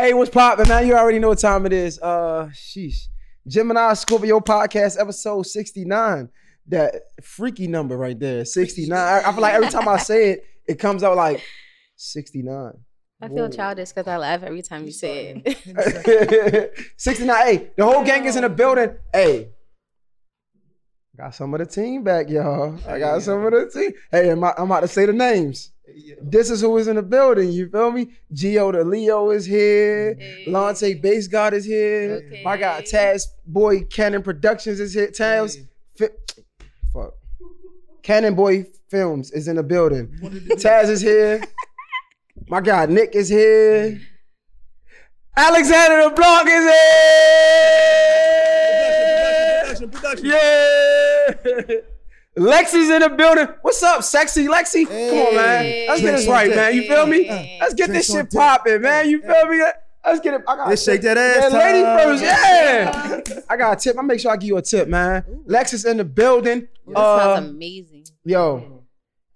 Hey, what's poppin', man? You already know what time it is. Uh, sheesh. Gemini Scorpio podcast, episode 69. That freaky number right there, 69. I, I feel like every time I say it, it comes out like 69. I feel Whoa. childish because I laugh every time you say it. 69. Hey, the whole gang is in the building. Hey, got some of the team back, y'all. I got some of the team. Hey, I'm, I'm about to say the names. This is who is in the building. You feel me? Geo the Leo is here. Hey. Lante Bass God is here. Okay. My guy Taz Boy Cannon Productions is here. Taz, fi- fuck. Cannon Boy Films is in the building. Taz is here. My guy Nick is here. Alexander the Blanc is here. Production, Production, production. Yeah. Lexi's in the building. What's up, sexy Lexi? Come on, man. Let's get this right, man. You feel me? Hey. Let's get this shit popping, man. You feel me? Let's get it. I got Let's shake that ass Yeah, lady first. Yeah. I got a tip. I make sure I give you a tip, man. Lexus in the building. This Uh, smells amazing. Yo.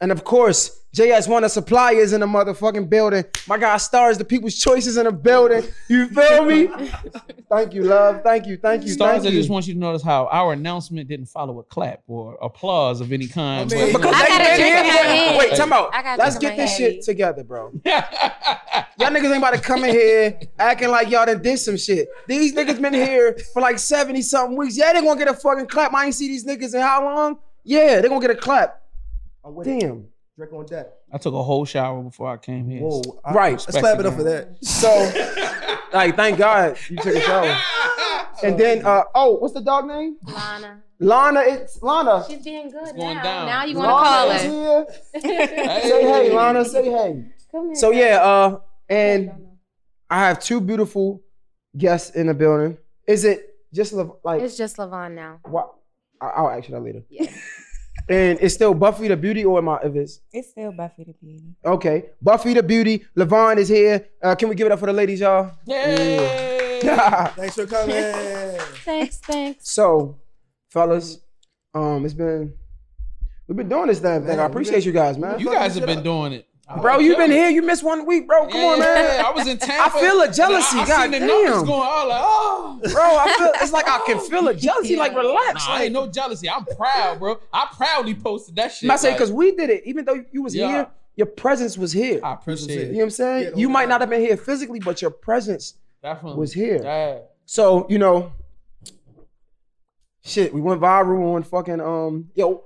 And of course, JS1 Tha Supplier's in the motherfucking building. My guy Starrz, the people's choices in the building. You feel me? thank you, love. Thank you. Thank you. Starrz, thank I you. just want you to notice how our announcement didn't follow a clap or applause of any kind. I mean- because I they got a been here for- Wait, time out. I got a Let's get this hand. shit together, bro. Y'all niggas ain't about to come in here acting like y'all done did some shit. These niggas been here for like 70 something weeks. Yeah, they gonna get a fucking clap. I ain't see these niggas in how long? Yeah, they gonna get a clap. I'm it. Damn. Drink on deck. I took a whole shower before I came here. Whoa. I- Right. Let's clap it up for that. So, like, thank God you took a shower. And then, uh, oh, what's the dog name? Lana. Lana. It's Lana. She's being good going now. down. Now you want to call Lana her. here. Say hey, Lana. Say hey. Come here. So yeah, uh, and I have two beautiful guests in the building. Is it just li- like It's just Lavon now. what? I- I'll ask you that later. Yeah. And it's still Buffie the Beauty, or am I? If it's It's still Buffie the Beauty. okay, Buffie the Beauty. Lavon is here. Uh, can we give it up for the ladies, y'all? Yay! Thanks for coming. Thanks, thanks. so, fellas, um, it's been we've been doing this damn thing. I Man, we appreciate been- you guys, man. You guys have been doing it. Bro, you've been here. You missed one week, bro. Come on, man. Yeah, I was in Tampa. I feel a jealousy, I, I God seen the damn. numbers going. I like, oh. Bro, I feel it's like I can feel a jealousy. Like, relax. Nah, I like, ain't no jealousy. I'm proud, bro. I proudly posted that shit. I say like, because we did it, even though you was Yeah. here, your presence was here. I appreciate you know what I'm saying? Yeah, you might not have been here physically, but your presence Definitely. was here. Yeah. So you know, shit, we went viral on fucking um, yo,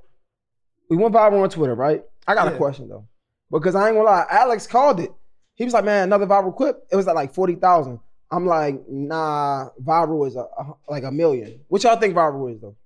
we went viral on Twitter, right? I got a question though, because I ain't gonna lie, Alex called it. He was like, "Man, another viral clip." It was at like forty thousand. I'm like, "Nah, viral is a, a like a million." What y'all think viral is though?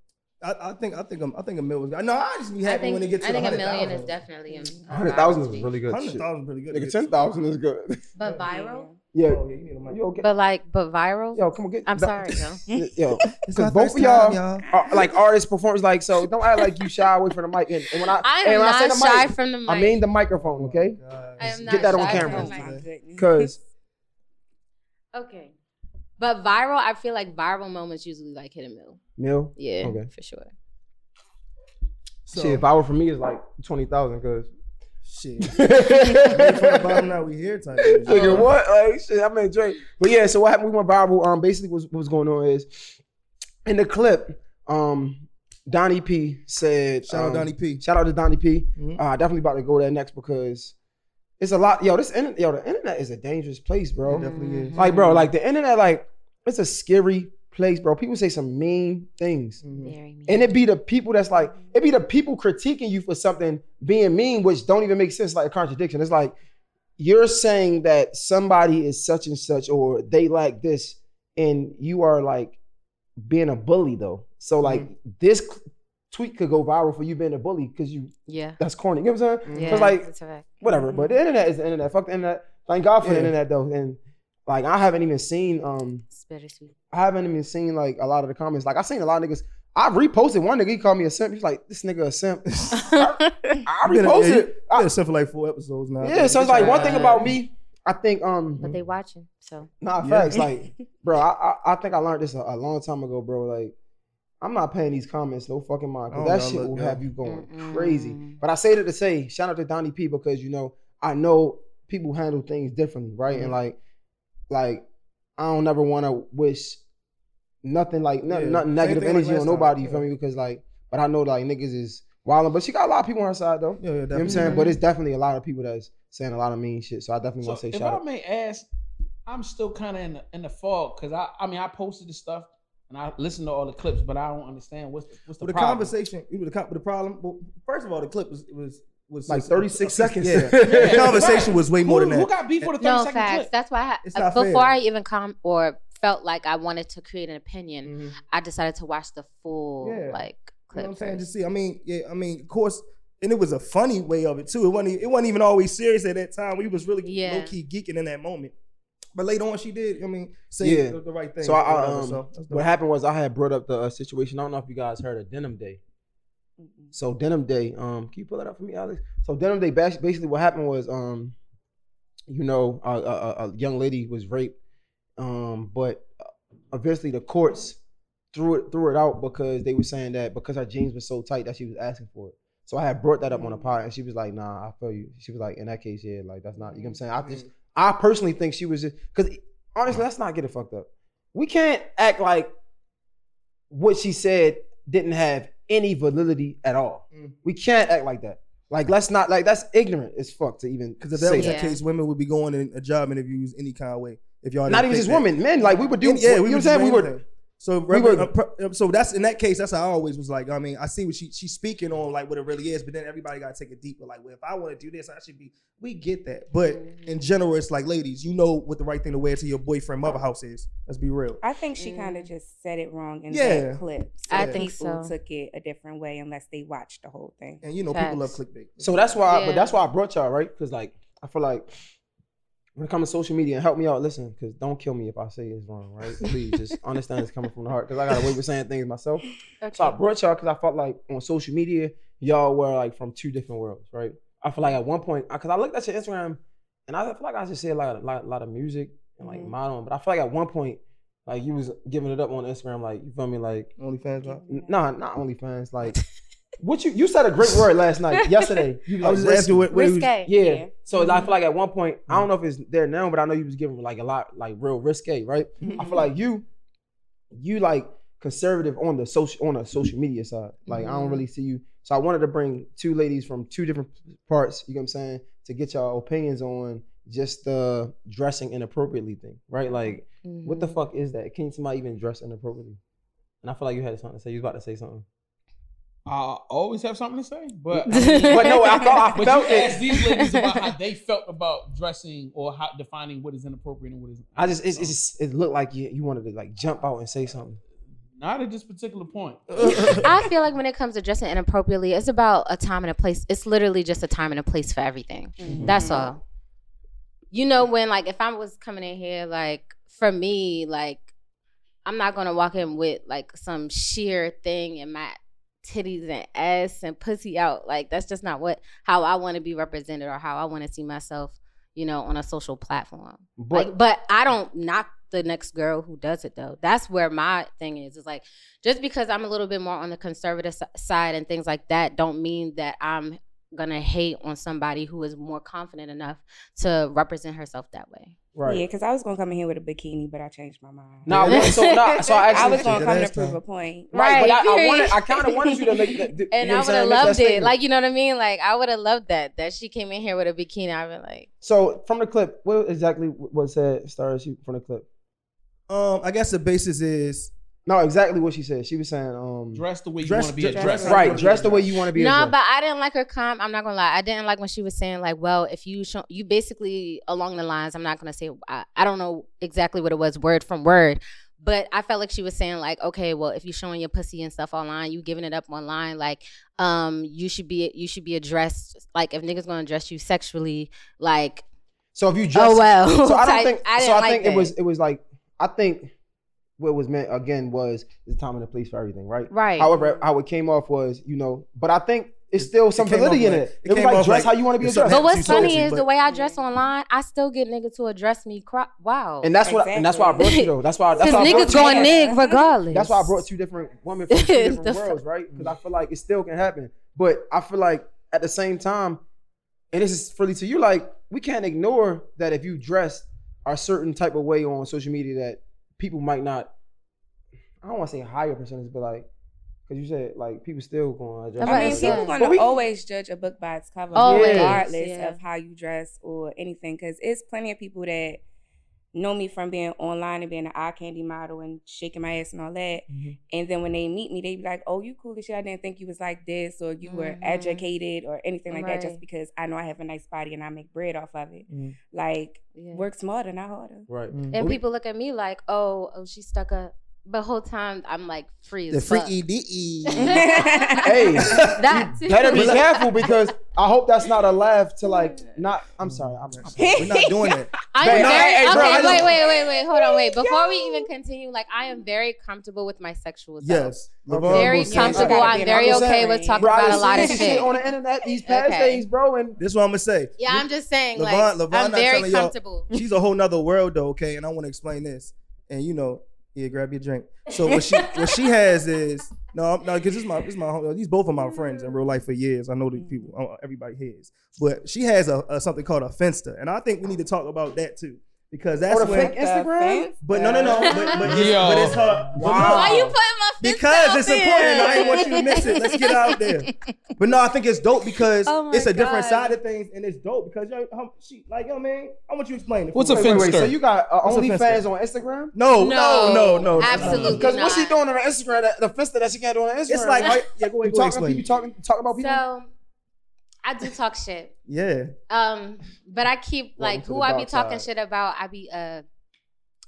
I, I think I think I'm, I think a million. No, I just be I happy think, when it gets to I think a the million is definitely a Hundred thousand is really good. Hundred thousand is thousand pretty good. Nigga, ten thousand is good. But viral? Yeah. Oh, yeah, you need a mic. You okay? But like, but viral? Yo, come on, get. I'm the- sorry, yo. Yo, because both of y'all, time, are like artists, performers, like so. Don't act like you shy away from the mic. And, and when I, I and am when I say not the shy mic, from the mic. I mean the microphone, okay? God. I am not Get not that on camera. from the mic. goodness. Because Okay. But viral, I feel like viral moments usually like hit a mill. Mill, Yeah, Okay. for sure. So, shit, if I were for me, it's like twenty thousand. Cause shit. From the bottom now we here type. nigga, what? Like shit, I'm in Drake. But yeah, so what happened? with my Bible? Um, basically, what's, what's going on is in the clip, um, Donnie P said, Shout out um, Donnie P. Shout out to Donnie P. Mhm. Uh, definitely about to go there next because it's a lot. Yo, this yo, the internet is a dangerous place, bro. It definitely is. Like, bro, like the internet, like it's a scary place, bro. People say some mean things. Mhm. Very mean. And it be the people that's like, it be the people critiquing you for something being mean, which don't even make sense, like a contradiction. It's like you're saying that somebody is such and such or they like this, and you are like being a bully though. So like this tweet could go viral for you being a bully because you yeah. that's corny. You know what I'm saying? Yeah. So it's like that's a fact. whatever. But the internet is the internet. Fuck the internet. Thank God for the internet though, and like I haven't even seen um bittersweet. I haven't even seen like a lot of the comments. Like I seen a lot of niggas. I reposted one nigga. He called me a simp. He's like, this nigga a simp. I I've been a- reposted. yeah, it. you- I- I've been sent for like four episodes now. yeah, so it's like one thing about me. I think um but they watching, so nah Yeah. facts like bro. I, I I think I learned this a, a long time ago, bro. Like I'm not paying these comments no fucking mind because Oh, that no, shit will yo. have you going Mm-mm. crazy. But I say that to say shout out to Donnie P because you know I know people handle things differently, right? And Mhm. like like I don't never want to wish nothing like nothing, Yeah. nothing negative thing like energy on nobody. time, You feel yeah. me? Because like, but I know like niggas is wilding, but she got a lot of people on her side though. Yeah, yeah, You know what I'm saying? But it's definitely a lot of people that's saying a lot of mean shit. So I definitely So want to say if shout I out. may ask, I'm still kind of in the, in the fog because I I mean I posted the stuff and I listened to all the clips, but I don't understand what's the, what's the, But the problem. conversation, with the, the problem. Well, first of all, the clip was was was Like was- 36 seconds. Yeah, the conversation was way more Who, than who that. got beef for the 30 no second facts. clip? That's why I, It's uh, not before fair. I even come or felt like I wanted to create an opinion, Mhm. I decided to watch the full Yeah. like You clip. know what I'm saying? first. Just see, I mean, yeah, I mean, of course, and it was a funny way of it too. It wasn't, it wasn't even always serious at that time. We was really Yeah. low key geeking in that moment. But later on, she did. I mean, say Yeah. the, the right thing. So I, I, um, so what happened was I had brought up the uh, situation. I don't know if you guys heard of Denim Day. So Denim Day, um, can you pull that up for me, Alex? So Denim Day, basically what happened was, um, you know, a, a, a- young lady was raped, um, but eventually the courts threw it threw it out because they were saying that because her jeans were so tight that she was asking for it. So I had brought that up on a pod, and she was like, "Nah, I feel you." She was like, "In that case, yeah, like that's not." You know what I'm saying? I just, I personally think she was just because honestly, let's not get it fucked up. We can't act like what she said didn't have any validity at all. Mm. We can't act like that. Like let's not like that's ignorant as fuck to even Because if that say was the Yeah. case, women would be going in a job interviews any kind of way. If y'all Not didn't even just that. women, men. Like we would do. And, yeah, you we know were what I'm saying? We doing were. Anything. So, we Reverend- were- uh, so that's in that case. That's how I always was like. I mean, I see what she she's speaking on, like what it really is. But then everybody got to take it deeper. Like, well, if I want to do this, I should be. We get that, but in general, it's like, ladies, you know what the right thing to wear to your boyfriend mother house is. Let's be real. I think she kind Mm. of just said it wrong in Yeah. that clip. So I think people so. took it a different way unless they watched the whole thing. And you know, people love clickbait. So that's why. Yeah. But that's why I brought y'all right because like I feel like when it comes to social media, and help me out. Listen, because don't kill me if I say it's wrong. Right? Please just understand it's coming from the heart because I got a way with saying things myself. So I brought y'all because I felt like on social media, y'all were like from two different worlds, right? I feel like at one point, because I looked at your Instagram, and I feel like I just said like a lot, lot of music and like Mhm. modeling, but I feel like at one point, like you was giving it up on Instagram, like you feel me, like OnlyFans. huh? n- nah, not OnlyFans, like what you you said a great word last night, yesterday. You I was just like, asking what, what he was- Risque. yeah. So Mm-hmm. I feel like at one point, I don't know if it's there now, but I know you was giving like a lot, like real risque, right? I feel like you, you like conservative on the social on a social media side. Like I don't Mhm. really see you. So I wanted to bring two ladies from two different parts. You know what I'm saying? To get y'all opinions on just the dressing inappropriately thing, right? Like what the fuck is that? Can somebody even dress inappropriately? And I feel like you had something to say. You was about to say something. I always have something to say, but But no, I thought- I but felt you it. asked these ladies about how they felt about dressing or how defining what is inappropriate and what is. I just it's, it's just, it looked like you you wanted to like jump out and say something. not at this particular point. I feel like when it comes to dressing inappropriately, it's about a time and a place. It's literally just a time and a place for everything. Mhm. That's all. You know, when like if I was coming in here, like for me, like I'm not gonna walk in with like some sheer thing and my titties and ass and pussy out. Like that's just not what how I want to be represented or how I want to see myself, you know, on a social platform. But like, but I don't knock the next girl who does it though. That's where my thing is. It's like just because I'm a little bit more on the conservative side and things like that, don't mean that I'm gonna hate on somebody who is more confident enough to represent herself that way. Right. Yeah, because I was gonna come in here with a bikini, but I changed my mind. Nah, well, so nah, so I I was gonna come to last prove time. a point. Right, but I, I wanted, I kind of wanted you to make that. you And know I would have loved it. statement. Like, you know what I mean? Like, I would have loved that. That she came in here with a bikini. I'd be like, So from the clip, what exactly was said? Starrz you from the clip. Um, I guess the basis is No, exactly what she said. She was saying, um, Dress the way you want to be dress- addressed. dress- right, dress the way you want to be. no, addressed. but I didn't like her comment. I'm not gonna lie. I didn't like when she was saying like, well, if you show, you basically along the lines. I'm not gonna say. I, I don't know exactly what it was word from word, but I felt like she was saying like, okay, well, if you're showing your pussy and stuff online, you giving it up online, like, um, you should be you should be addressed like if niggas gonna address you sexually, like So if you dress, Oh well. so I don't Type- think. I didn't so I like think that. it was. It was like I think what was meant again was the time and the place for everything, right? right. However, how it came off was, you know, but I think it's still some came validity in it. it It, was like dress like how you want to be it's addressed. but what's funny is but- the way I dress online, I still get niggas to address me. Cro- wow. And that's what. And that's why I brought you though. That's why. That's Because why I brought niggas you. going nig regardless. That's why I brought two different women from two different worlds, right? Because I feel like it still can happen. But I feel like at the same time, and this is really to you, like we can't ignore that if you dress a certain type of way on social media, that people might not. I don't want to say higher percentage, but like, because you said like people still going to That's I mean, people said. gonna we- always judge a book by its cover, Always, regardless yeah. of how you dress or anything. Because it's plenty of people that know me from being online and being an eye candy model and shaking my ass and all that. Mm-hmm. And then when they meet me, they be like, "Oh, you cool as shit. I didn't think you was like this, or you were Mhm. educated, or anything like that." Just because I know I have a nice body and I make bread off of it. Mhm. Like, Yeah. work smarter, not harder. right. And people look at me like, oh, oh, she stuck up. The whole time I'm like free as The fuck. freaky de. Hey, That you better be careful because I hope that's not a laugh to like not. I'm sorry. I'm, I'm We're not doing it. I'm very hey, hey, bro, okay. I wait, just- wait, wait, wait. Hold on, wait. Before we even continue, like I am very comfortable with my sexual self. Yes. Okay. Very will comfortable. I'm be an very opposite. okay with talking Bro, I about a lot of some shit. on the internet these past Okay. days, bro, and This is what I'm gonna say. Yeah, I'm just saying, Lavon- like Lavon I'm very comfortable. She's a whole nother world though, okay? And I want to explain this. And you know, yeah, grab your drink. So what she what she has is no, no, because this is my this is my home- these both of my friends in real life for years. I know these people. uh, Everybody has, but she has a, a something called a Finsta, and I think we need to talk about that too because that's or the when. fake Instagram. But no, no, no. But, but, it's, but it's her. but Wow. no. Why you putting my fist Because it's there? important. I ain't want you to miss it. Let's get out there. But no, I think it's dope because Oh it's a different side of things, and it's dope because yo, how, she like yo man. I want you to explain it. What's for a me. Wait, wait, wait. So you got uh, What's a OnlyFans on Instagram? No, no, no, no. absolutely Because what's she doing on her Instagram? That, the Finsta that she can't do on Instagram. It's like right? yeah, go you ahead, go talking, explain. you talking, talking about people. So I do talk shit. yeah, Um, but I keep like who I be talking side. shit about. I be uh,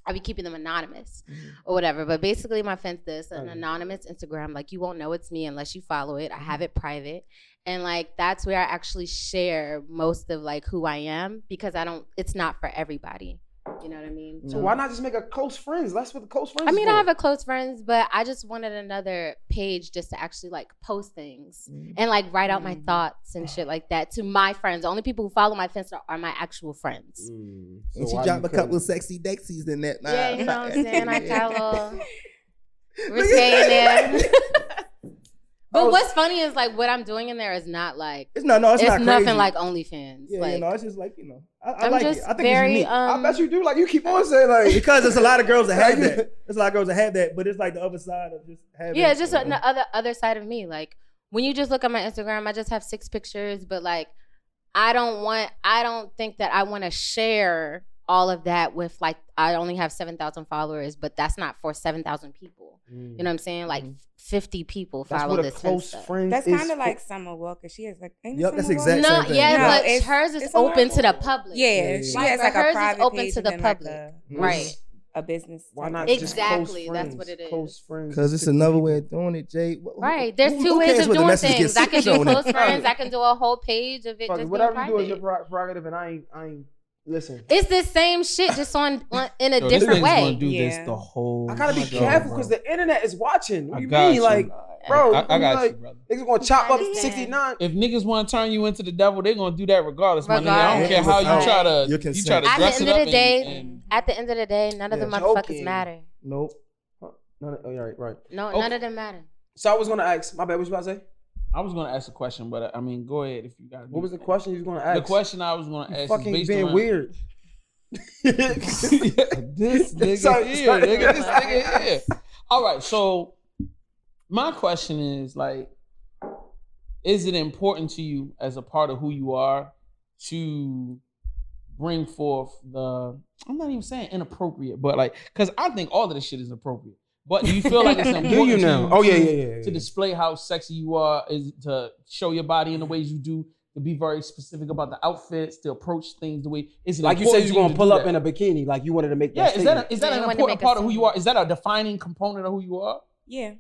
I be keeping them anonymous Mm-hmm. or whatever. But basically, my Finsta is an Okay. anonymous Instagram. Like you won't know it's me unless you follow it. I have it private, and like that's where I actually share most of like who I am because I don't. It's not for everybody. You know what I mean? so why not just make a close friends? That's what the close friends. I mean, is I have a close friends, but I just wanted another page just to actually like post things and like write out my Mhm. thoughts and shit like that to my friends. The only people who follow my Finsta are, are my actual friends. Mm, and so she dropped a couple of sexy dexies in that. Yeah, you know what I'm saying? I got a little Look risque at in there. That. But was- what's funny is like what I'm doing in there is not like It's no, no, it's, it's, not nothing crazy. like OnlyFans. Yeah, like you know, it's just like you know, I, I I'm like just it. I think very it's unique. um. I bet you do. Like you keep on saying like because there's a lot of girls that have that. There's a lot of girls that have that, but it's like the other side of just having. yeah, it's just uh, an other other side of me. Like when you just look at my Instagram, I just have six pictures, but like I don't want I don't think that I want to share all of that with like I only have 7,000 followers, but that's not for 7,000 people. You know mm. what I'm saying? Like mm-hmm. 50 people That's follow what a this close Insta. friend. That's kind of for- like Summer Walker. She has like. ain't it that's exactly exact Walker? No, yeah, Yeah. but it's- hers is it's open to the public. Yeah, Yeah, she. Like, has like hers a is open page to the then, like, public. a- Right. a business. Why type not of- just Exactly, that's what it is. Close friends. Because it's another way of doing it, Jay. Wh- wh- Right. There's who- two who ways cares of what the doing message things. I can do close friends. I can do a whole page of it Fuck it, just whatever you do is your prerogative, and I ain't, I ain't. Listen, It's the same shit, just on, on in a Yo, this different nigga's gonna way. do this the whole. I gotta be show, careful because the internet is watching. What I you got mean, you. like, bro? I, I got like, you, brother. Niggas gonna chop up sixty nine. If niggas want to turn you into the devil, they're gonna do that regardless, my nigga. I don't care how you try to your you try consent. to At the end of up the day, and- At the end of the day, none of Yeah, the motherfuckers joking. matter. Nope. No, oh, yeah, right, right. No, Okay. none of them matter. So I was gonna ask. My bad. What you about to say? I was gonna ask a question, but I mean, go ahead if you got. What was the question you was gonna ask? The question I was gonna ask is fucking based being weird. this nigga Sorry, here, sorry. nigga, this nigga here. All right, so my question is like, is it important to you as a part of who you are to bring forth the? I'm not even saying inappropriate, but like, because I think all of this shit is appropriate. But do you feel like it's important Do you to Oh yeah, yeah, yeah. yeah. to display how sexy you are is to show your body in the ways you do to be very specific about the outfits to approach things the way is it like you said, you're gonna to pull up that? in a bikini, like you wanted to make yeah that. is that a, is that Yeah, an important part of who you are is that a defining component of who you are Yeah.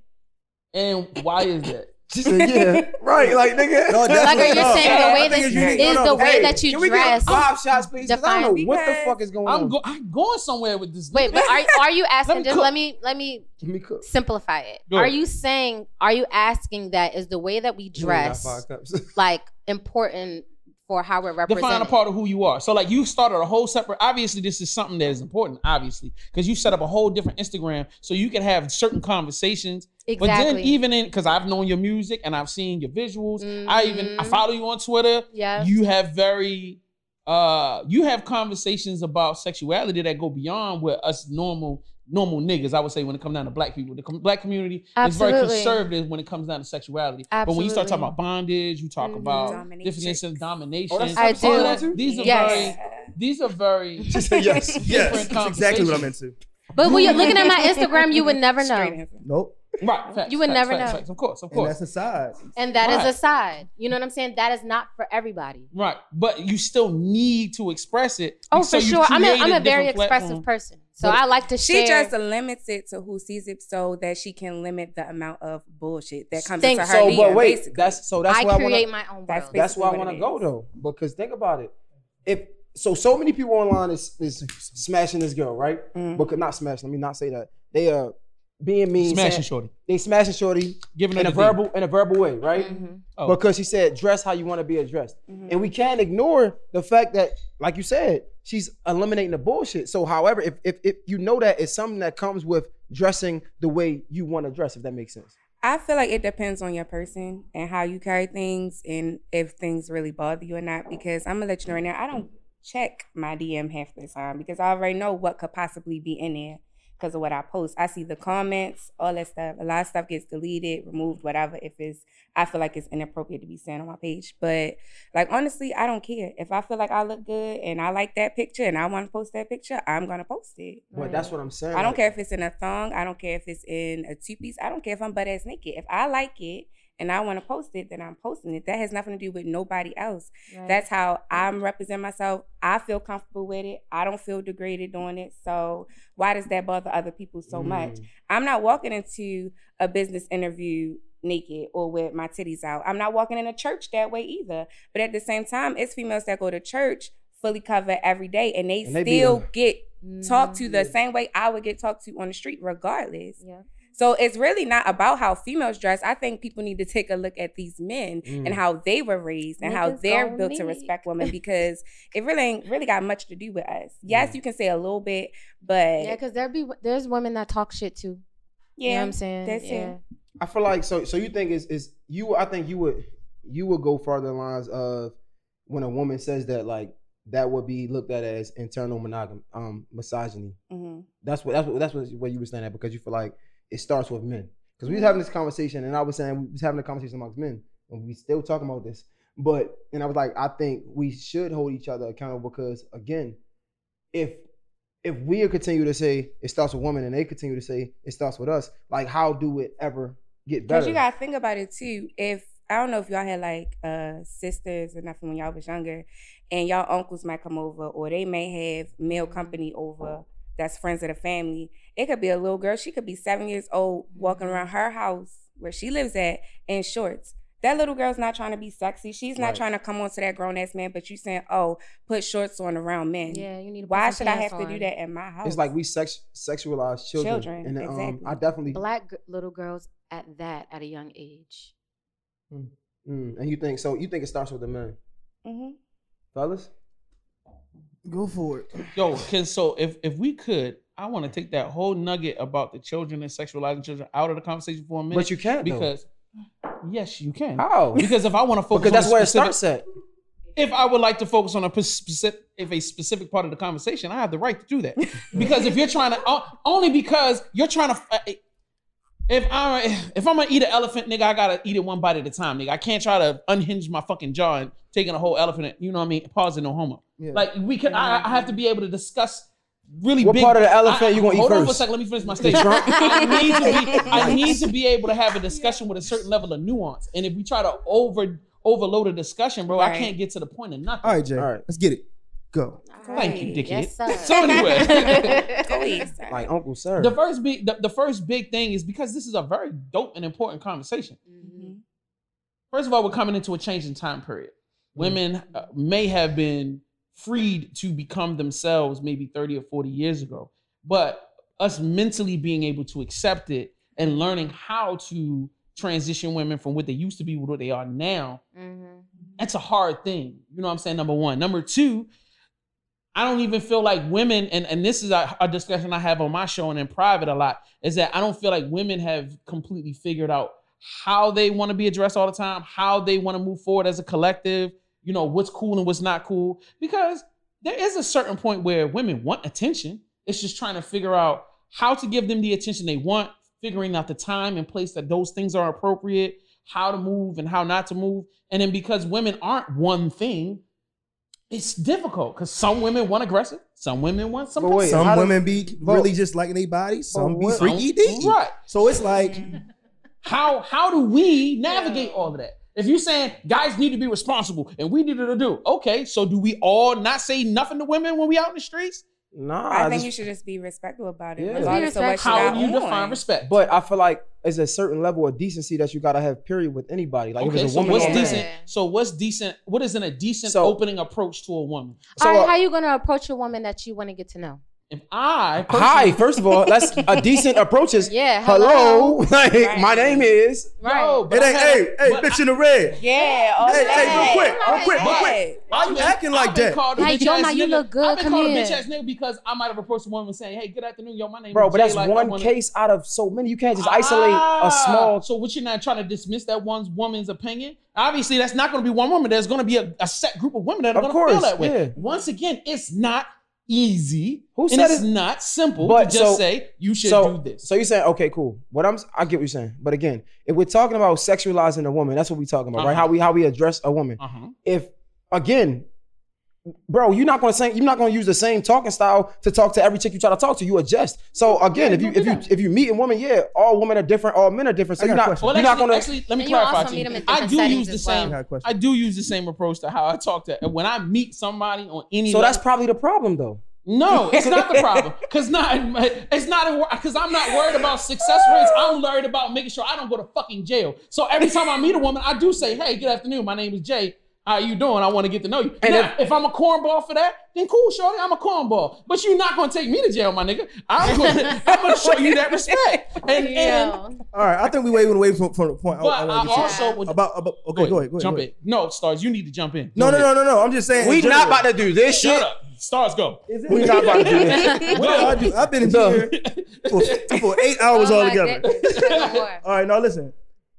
and why is that She said, "Yeah, right." Like nigga. No, Like, are you No, saying I the way think that it's is. No, no, the way Hey, that you can we dress? get five shots, please? 'Cause I don't know what the fuck is going I'm on. go, I'm going somewhere with this. Wait, but are are you asking? me just cook. let me let me Let me cook. simplify it. Go Are you saying? Are you asking that is the way that we You only got dress like important for how we're represented? define a part of who you are. So like you started a whole separate. Obviously, this is something that is important. Obviously, because you set up a whole different Instagram so you can have certain conversations. But then even in because I've known your music and I've seen your visuals. I even I Mhm. follow you on Twitter. Yeah. You have very uh you have conversations about sexuality that go beyond what us normal normal niggas I would say when it comes down to black people. The com- black community is very conservative when it comes down to sexuality. But when you start talking about bondage, you talk Mhm. about Dominatrix. definition of domination. Oh, that's I do. one, too? These are Yes. very these are very She said yes. Yes, that's exactly what I'm into. But when you're looking at my Instagram, you would never know. Nope. Right. Facts, You would facts, never facts, know. facts. Of course, of And course. that's a side. and that is Right. a side. You know what I'm saying? That is not for everybody. Right. But you still need to express it. Oh, So for sure. I'm a, I'm created a very expressive platforms. person, so But I like to She share. just limits it to who sees it so that she can limit the amount of bullshit that comes Think into her So, DM, but wait, basically. that's so that's I why I create wanna, my own That's world. that's why I want to go though. Because think about it. If so, so many people online is is smashing this girl, right? Mhm. Because not smashing. Let me not say that. They are being mean. Smashing saying- shorty. They smashing shorty Giving in a the D. verbal in a verbal way, right? Mhm. Oh. Because she said dress how you want to be addressed, Mhm. and we can't ignore the fact that, like you said, she's eliminating the bullshit. So, however, if if, if you know that it's something that comes with dressing the way you want to dress, if that makes sense. I feel like it depends on your person and how you carry things and if things really bother you or not. Because I'm gonna let you know right now, I don't check my DM half the time because I already know what could possibly be in there because of what I post. I see the comments, all that stuff. A lot of stuff gets deleted, removed, whatever. If it's, I feel like it's inappropriate to be saying on my page. But like honestly, I don't care. If I feel like I look good and I like that picture and I want to post that picture, I'm gonna post it. But that's what I'm saying. I don't care if it's in a thong. I don't care if it's in a two piece. I don't care if I'm butt ass naked. If I like it and I want to post it, then I'm posting it. That has nothing to do with nobody else. Right. That's how I'm represent myself. I feel comfortable with it. I don't feel degraded doing it. So why does that bother other people so much? Mm. I'm not walking into a business interview naked or with my titties out. I'm not walking in a church that way either. But at the same time, it's females that go to church fully covered every day and they And they be still the- get talked to the same way I would get talked to on the street, regardless. Yeah. So it's really not about how females dress. I think people need to take a look at these men Mm. and how they were raised and how they're gon' built to respect women because it really ain't really got much to do with us. Yes, Mm. you can say a little bit, but Yeah, because there be there's women that talk shit too. yeah, you know what I'm saying. that's yeah. it. I feel like so. So you think is is you? I think you would you would go farther lines of when a woman says that like that would be looked at as internal monogamy, um, misogyny. hmm That's what that's what that's what, what you were saying at because you feel like it starts with men. Because we was having this conversation and I was saying we was having a conversation amongst men and we still talking about this. But and I was like, I think we should hold each other accountable because again, if if we continue to say it starts with women and they continue to say it starts with us, like how do it ever get better? Because you gotta think about it too. If I don't know if y'all had like uh sisters or nothing when y'all was younger, and y'all uncles might come over, or they may have male company over that's friends of the family. It could be a little girl. She could be seven years old, walking Mm-hmm. around her house where she lives at in shorts. That little girl's not trying to be sexy. She's not Right. trying to come on to that grown ass man. But you saying, "Oh, put shorts on around men." Yeah, you need to. Why should I pants have to do that in my house? it's like we sex sexualize children. Children, and um, exactly. I definitely Black g- little girls at that at a young age. mm, and you think so? You think it starts with the men, hmm fellas? Go for it. Yo, can so if if we could, I want to take that whole nugget about the children and sexualizing children out of the conversation for a minute. But you can't though. because yes, you can. how? Because if I want to focus, Because that's on where a it starts at. If I would like to focus on a specific, if a specific part of the conversation, I have the right to do that. Because if you're trying to, only because you're trying to. Uh, If I if I'm gonna eat an elephant, nigga, I gotta eat it one bite at a time, nigga. I can't try to unhinge my fucking jaw and taking a whole elephant. You know what I mean? Pause and no homo. Yeah. Like we can, I, I have to be able to discuss really What big. part of the elephant I- you gonna eat first? hold on for a second. Let me finish my The statement. I need to be. I need to be able to have a discussion with a certain level of nuance. And if we try to over overload a discussion, bro, I can't get to the point of nothing. All right, Jay. All right. Let's get it. Go. Thank you, dickhead. Yes. So anyway. Go. Like Uncle Sir. The first big, the, the first big thing is because this is a very dope and important conversation. Mhm. first of all, we're coming into a changing time period. Women uh, may have been freed to become themselves maybe 30 or 40 years ago, but us mentally being able to accept it and learning how to transition women from what they used to be to what they are now, Mm-hmm. that's a hard thing. You know what I'm saying? Number one. Number two, I don't even feel like women, and, and this is a, a discussion I have on my show and in private a lot, is that I don't feel like women have completely figured out how they want to be addressed all the time, how they want to move forward as a collective, you know, what's cool and what's not cool. Because there is a certain point where women want attention. It's just trying to figure out how to give them the attention they want, figuring out the time and place that those things are appropriate, how to move and how not to move. And then because women aren't one thing, it's difficult because some women want aggressive, some women want some. Wait, Some how do- women be But- really just liking their bodies. Some be freaky deaky. Right. So it's like, How how do we navigate all of that? If you're saying guys need to be responsible and we need to do, okay, so do we all not say nothing to women when we out in the streets? Nah, I think just- you should just be respectful about it. Yeah. regardless Just be you How do you on. define respect? But I feel like it's a certain level of decency that you gotta have, period, with anybody. Like if okay, it's a so what's or man. decent? So what's decent? What isn't a decent So- opening approach to a woman? So, all right, uh, how you gonna approach a woman that you want to get to know? If I Hi, first of all, that's a decent approach. Is Yeah, hello. hello. Like Right. my name is. Right. Yo, it ain't, have- hey, hey, but bitch in the red. Yeah. all Hey, that. hey, real quick, real quick, real quick. Why you been- acting like I've that? called Hey, bitch Joma, you nigga. look good. I've been Come called here. a bitch ass nigga because I might have approached a woman saying, "Hey, good afternoon, yo, my name Bro, is Bro, but that's Like, one wanna- case out of so many. You can't just isolate a small. Ah, So what you're not trying to dismiss that one woman's opinion? Obviously, that's not going to be one woman. There's going to be a, a set group of women that are going to feel that way. yeah. Once again, it's not easy. Who and said it's it- not simple But to just so- say you should so, do this. So you're saying, okay, cool. What I'm, I get what you're saying. But again, if we're talking about sexualizing a woman, that's what we're talking about, right? Uh-huh. How we how we address a woman. uh-huh. If again, bro, you're not gonna say you're not gonna use the same talking style to talk to every chick you try to talk to. You adjust. So again, Yeah, if you if you that. if you meet a woman, yeah, all women are different, all men are different. So I you're got a not question. Well, you're actually, not gonna. actually, let me And you clarify also to meet you. them I do use the as well. same. I got a question. I do use the same approach to how I talk to when I meet somebody on any. so that's probably the problem, though. No, it's not the problem. Cause not, it's not. Cause I'm not worried about success rates. I'm worried about making sure I don't go to fucking jail. So every time I meet a woman, I do say, "Hey, good afternoon. My name is Jay. How you doing? I want to get to know you." And now, if, I'm a cornball for that, then cool, shorty. I'm a cornball. But you're not gonna take me to jail, my nigga. I'm gonna, I'm gonna show you that respect. And, and Yeah. All right, I think we waving away from, from the point. I- but I, I, want to to. also would about, about okay, go ahead, go ahead. jump go ahead. in. No, Starrz, you need to jump in. No, no, no, no, no. I'm just saying. We in not about to do this shit. Shut up, Starrz, go. We not about to do this. What do I do? I've been in No. here for, for eight hours Oh my altogether. goodness. Tell me more. All right, now listen.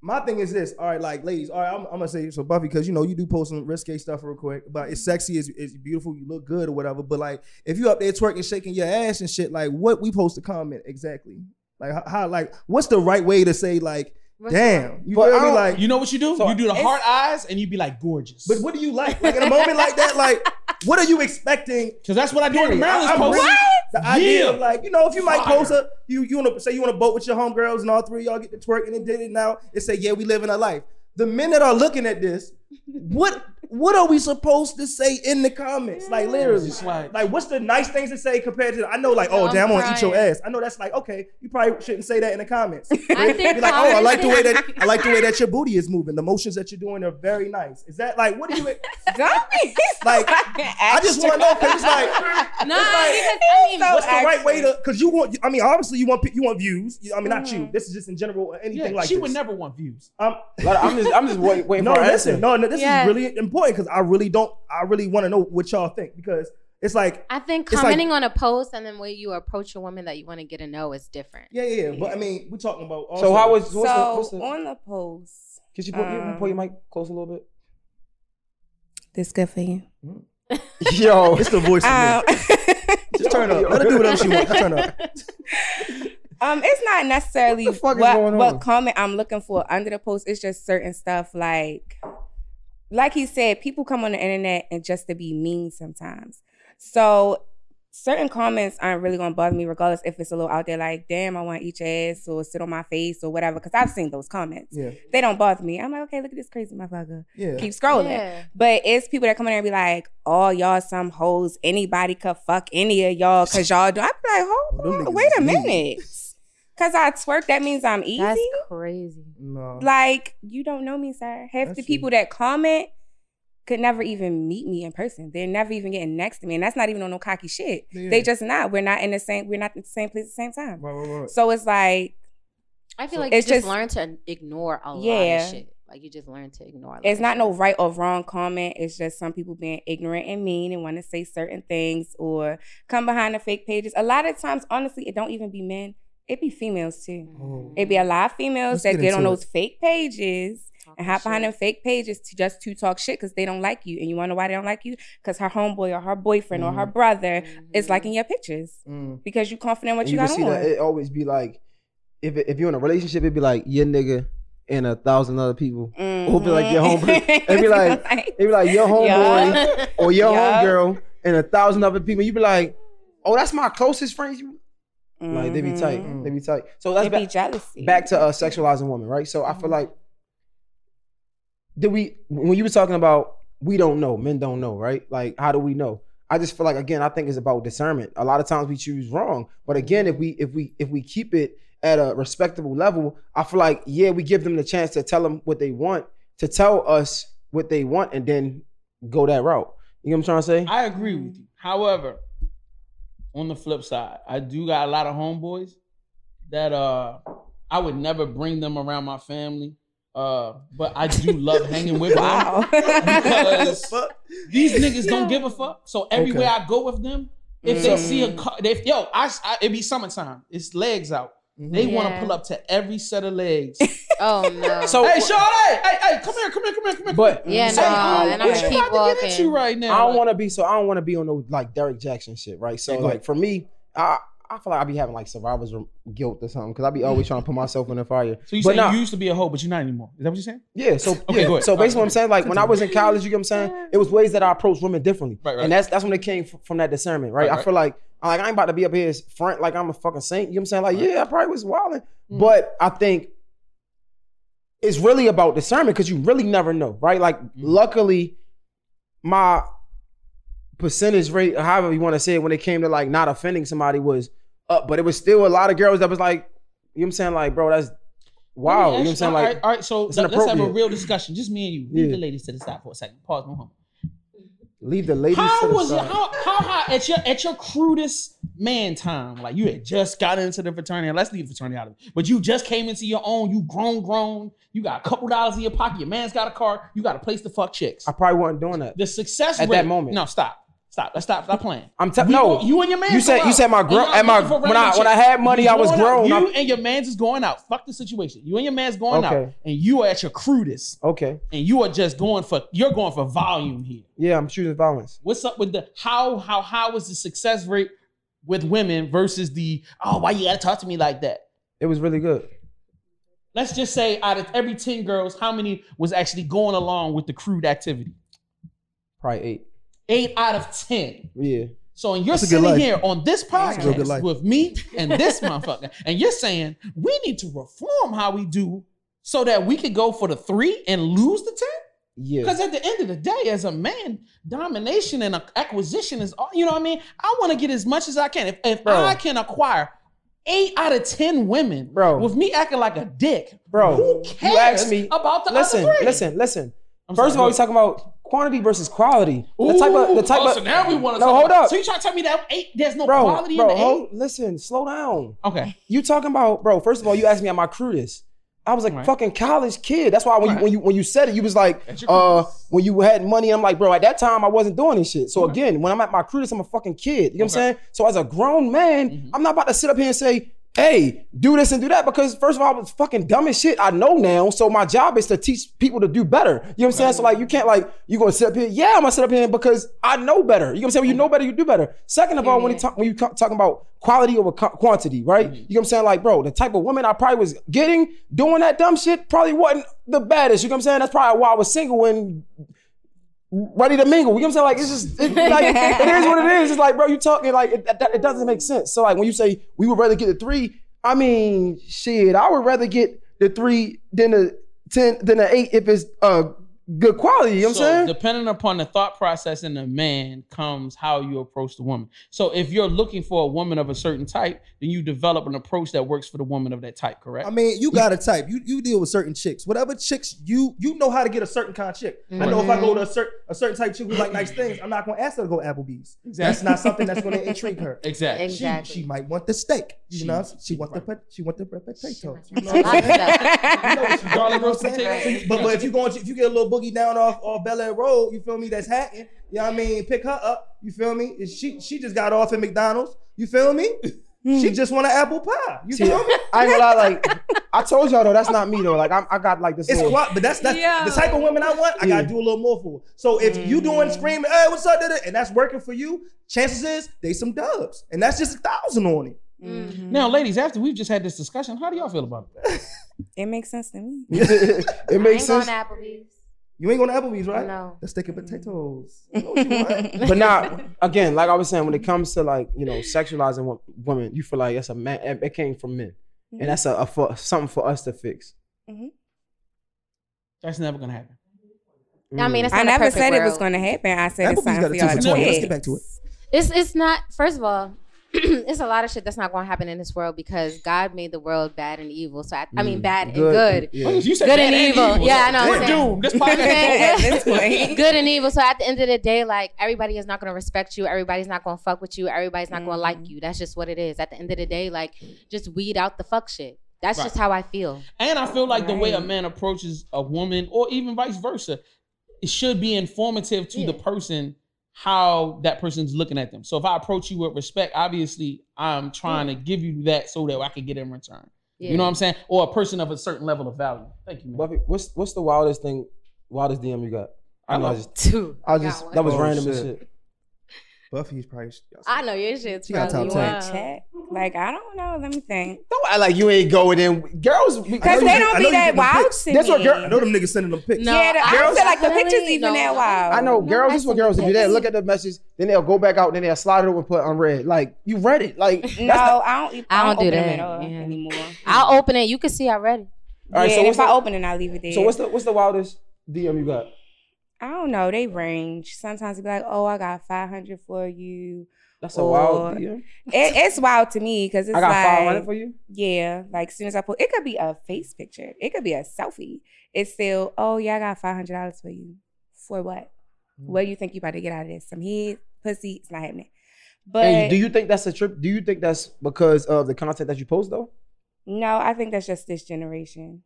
My thing is this. All right, like ladies. All right, I'm, I'm gonna say so, Buffie, because you know you do post some risque stuff real quick, but it's sexy, it's, it's beautiful, you look good or whatever. But like, if you up there twerking, shaking your ass and shit, like, what we supposed to comment exactly? Like, how, like, what's the right way to say like, damn, you But feel me? Like, You know what you do? So you do the hard eyes, and you be like gorgeous. but what do you like? Like in a moment like that, like, what are you expecting? Because that's what I do in the Maryland's I- I'm post. really- The idea Yeah. of like, you know, if you might Fire. post a you you wanna say you wanna boat with your homegirls and all three of y'all get to twerk and then did it now and say, yeah, we living a life. The men that are looking at this, what what are we supposed to say in the comments? Like literally. Just like- Like what's the nice things to say compared to I know like, oh I'm damn, I'm gonna eat your ass. I know that's like, okay, you probably shouldn't say that in the comments. I think Be like, oh, I like the way that I like the way that your booty is moving. The motions that you're doing are very nice. Is that like what do you Like, I just want to know because it's like No, It's like- because I mean, So what's the right way to? Because you want, I mean, obviously you want you want views. I mean, not you. Mhm. This is just in general anything Yeah, like she this. would never want views. Um, Like, I'm just I'm just wait, waiting no, for an listen, answer. no, no, this Yeah. is really important because I really don't. I really want to know what y'all think because it's like, I think It's like- commenting on a post and then way you approach a woman that you want to get to know is different. yeah, yeah, yeah. But I mean, we're talking about. Also, So how was what's so the, what's the on the post, Could you put, you um, pull your mic close a little bit? this good for you. Yo, It's the voice. Um. Just turn up. Let her do whatever she wants. Turn up. Um, it's not necessarily What the fuck is what, what comment I'm looking for under the post. It's just certain stuff like, like he said, people come on the internet and just to be mean sometimes. So certain comments aren't really gonna bother me, regardless if it's a little out there like, "Damn, I want to eat your ass" or "Sit on my face" or whatever. Because I've seen those comments. Yeah, They don't bother me. I'm like, okay, look at this crazy motherfucker. yeah. Keep scrolling. Yeah. But it's people that come in there and be like, "Oh, y'all some hoes. Anybody could fuck any of y'all because y'all do." I be like, Them hold on, wait a minute. Cause I twerk, that means I'm easy. That's crazy. No. Like you don't know me, sir. Half That's the people that comment could never even meet me in person. They're never even getting next to me, and that's not even on no cocky shit. Yeah. They just not. We're not in the same. We're not in the same place at the same time. Right, right, right. So it's like I feel So like it's you just, just- learn to ignore a lot Yeah. of shit. Like you just learn to ignore. A it's not shit. no right or wrong comment. It's just some people being ignorant and mean and want to say certain things or come behind the fake pages. A lot of times, honestly, it don't even be men. It be females too. Oh. It be a lot of females Let's that get get on into those fake pages and hop behind them fake pages to just to talk shit because they don't like you. And you want to know why they don't like you? Because her homeboy or her boyfriend or her mm-hmm. brother is liking your pictures Mm. because you confident in what And you, you got can see on. that it always be like, if if you're in a relationship, it'd be like your nigga and a thousand other people. Or be like your mm-hmm. homeboy. It'd be like it'd be like your homeboy Yeah. or your Yeah. homegirl and a thousand other people. You'd be like, oh, that's my closest friend. You like they be tight. Mhm. They be tight. So that's It be back, jealousy. back to uh, sexualizing women, right? So I feel like did we when you were talking about we don't know, men don't know, right? Like how do we know? I just feel like again, I think it's about discernment. A lot of times we choose wrong, but again, if we if we if we keep it at a respectable level, I feel like yeah, we give them the chance to tell them what they want, to tell us what they want, and then go that route. You know what I'm trying to say? I agree with you. However, on the flip side, I do got a lot of homeboys that uh I would never bring them around my family. Uh, but I do love hanging with them because these niggas don't give a fuck. So everywhere I go with them, if they Mm. see a car, if yo, I, I it be summertime, it's legs out. They want to pull up to every set of legs. Oh no. So- hey, Sean, hey, hey, hey, come here, come here, come here, come here. But yeah, so, no, um, and I'm what gonna you keep about to get into walking. right now? I don't want to be so I don't want to be on no like Derek Jackson shit, right? So Yeah, like for me, I I feel like I be having like survivor's guilt or something because I be always trying to put myself in the fire. So you but say nah, you used to be a hoe, but you're not anymore. Is that what you're saying? yeah, so Okay, yeah. go ahead. So basically, what I'm saying, like when I was in college, you get what I'm saying, it was ways that I approached women differently, Right, right. and that's that's when it came from that discernment, right? Right, I right. feel like I'm like I ain't about to be up here as front like I'm a fucking saint. You know what I'm saying? Like Right. yeah, I probably was wilding, Mhm. but I think it's really about discernment because you really never know, right? Like mm-hmm. luckily, my percentage rate, however you want to say it, when it came to like not offending somebody was up, but it was still a lot of girls that was like, you know what I'm saying? Like, bro, that's wow. You know what I'm saying? Like, right, all right. So it's let, us have a real discussion, just me and you. Leave Yeah. the ladies to the side for a second. Pause, no homo. Leave the ladies How was it? How how high at your at your crudest man time? Like you had just got into the fraternity. Let's leave the fraternity out of it. But you just came into your own. You grown, grown. You got a couple dollars in your pocket. Your man's got a car. You got a place to fuck chicks. I probably wasn't doing that. The success At rate. that moment. No, stop, stop. Let's stop. Stop playing. I'm te- We no. go- you and your man. You said- you said my girl. and my- when I- when I had money, I was out. grown. You I'm- and your man's is going out. Fuck the situation. You and your man's going out, and you are at your crudest, Okay. and you are just going for you're going for volume here. Yeah, I'm choosing violence. What's up with the how how how is the success rate with women versus the oh why you gotta talk to me like that? It was really good. Let's just say out of every 10 girls, how many was actually going along with the crude activity? Probably eight. Eight out of 10. Yeah. So and you're That's sitting life. here on this That's a real good podcast with me and this motherfucker, and you're saying we need to reform how we do so that we could go for the three and lose the 10? Yeah. Because at the end of the day, as a man, domination and acquisition is all, you know what I mean? I want to get as much as I can. If, if Bro. I can acquire eight out of 10 women Bro. with me acting like a dick, Bro, who you cares asked me- about the Listen, other three? listen, listen. I'm First of all, sorry, we're talking about quantity versus quality. The type of the type oh, of so now we want to No, talk hold about- up. So you trying to tell me that eight, there's no bro, quality bro, in the eight? hold, listen, slow down. Okay. You talking about, bro? First of all, you asked me at my crudest. I was like Right. fucking college kid. That's why when Right. you when you when you said it, you was like, uh, when you had money. I'm like, bro, at that time I wasn't doing this shit. So Okay. again, when I'm at my crudest, I'm a fucking kid. You know what I'm saying? So as a grown man, Mhm. I'm not about to sit up here and say, hey, do this and do that because first of all, I was fucking dumb as shit. I know now. So my job is to teach people to do better. You know what I'm saying? So like, you can't like, you gonna sit up here? Yeah, I'm gonna sit up here because I know better. You know what I'm saying? When you know better, you do better. Second of all, when you talk, when you talking about quality over quantity, right? Mm-hmm. You know what I'm saying? Like, bro, the type of woman I probably was getting doing that dumb shit probably wasn't the baddest. You know what I'm saying? That's probably why I was single and ready to mingle. You know what I'm saying? Like it's just it, like it is what it is. It's like, bro, you talking like it, it, doesn't make sense. So like when you say we would rather get the three, I mean, shit, I would rather get the three than the ten than the eight if it's uh good quality. You know what so I'm saying? depending upon the thought process in the man comes how you approach the woman. So if you're looking for a woman of a certain type, then you develop an approach that works for the woman of that type, correct? I mean, you got a type. You you deal with certain chicks. Whatever chicks you you know how to get a certain kind of chick. I know if I go to a certain a certain type chick who like nice things, I'm not gonna ask her to go to Applebee's. That's not something that's gonna intrigue her. exactly. Exactly. She, she might want the steak. You She- know, she, she want the right. pot- she want the potatoes. You know A what I'm saying? You know what she- Garlic you know what I'm saying? potatoes. But, but if you going, if you get a little boogie down off off Bel Air Road, you feel me? That's hacking. You know what I mean? Pick her up. You feel me? And She she just got off at McDonald's. You feel me? she just want an apple pie. You See, feel me? I ain't gonna lie, like I told y'all though, that's not me though. Like I'm, I got like this. It's little, quiet, but that's that's Yo. the type of women I want. I gotta do a little more for. So if you doing screaming, hey, what's up, da-da," and that's working for you, chances is they some dubs, and that's just a thousand on it. Mhm. Now, ladies, after we've just had this discussion, how do y'all feel about it? It makes sense to me. it I makes ain't going sense. to Applebee's. You ain't going to Applebee's, right? No. Let's take mm-hmm. potatoes. You know what you want. But now, again, like I was saying, when it comes to like you know sexualizing women, you feel like that's a man. It it came from men, and mm-hmm. that's a, a for, something for us to fix. Mm-hmm. That's never gonna happen. I mean, it's I not a never perfect said it was going to happen. I said it's Applebee's something got for y'all to for 20. Let's get back to it. It's it's not. First of all, it's a lot of shit that's not going to happen in this world because God made the world bad and evil. So I, I mean, mm, bad and good. Yeah. Oh, you said Good bad and evil. Yeah, I know. We're I'm doomed. This podcast At this point. good and evil. So at the end of the day, like everybody is not going to respect you. Everybody's not going to fuck with you. Everybody's not going to like mm. you. That's just what it is. At the end of the day, like just weed out the fuck shit. That's Right. just how I feel. And I feel like the way a man approaches a woman, or even vice versa, it should be informative to the person how that person's looking at them. So if I approach you with respect, obviously I'm trying to give you that so that I can get in return. Yeah. You know what I'm saying? Or a person of a certain level of value. Thank you, man. Buffie, what's what's the wildest thing, wildest DM you got? I know. I oh, just, Two. I just that was Oh, random as shit. shit. Buffie's probably. I know your shit's She got probably top ten. wild. Chat. Like I don't know. Let me think. Don't act like you ain't going in. Girls, Because they don't be that wild That's what me. girl- I know them niggas sending them pics. No, yeah, the, I girls- don't feel like the Really? pictures even No. that wild. I know No, girls. I This is what girls do. They look at the message, then they'll go back out, then they'll slide it over and put unread. Like you read it. Like No, not- I don't. I don't do open them that, at all yeah. anymore. I'll open it. You can see I read it. All right, yeah, so and what's if I open it, I leave it there. So what's the what's the wildest DM you got? I don't know. They range. Sometimes they be like, "Oh, I got five hundred for you." That's a wild. It, it's wild to me because it's I got like, five hundred for you. yeah, like as soon as I put, it could be a face picture. It could be a selfie. It's still, oh yeah, I got five hundred dollars for you. For what? Mm. What do you think you about to get out of this? Some head, pussy. It's not happening. But And do you think that's a trip? Do you think that's because of the content that you post though? no, I think that's just this generation.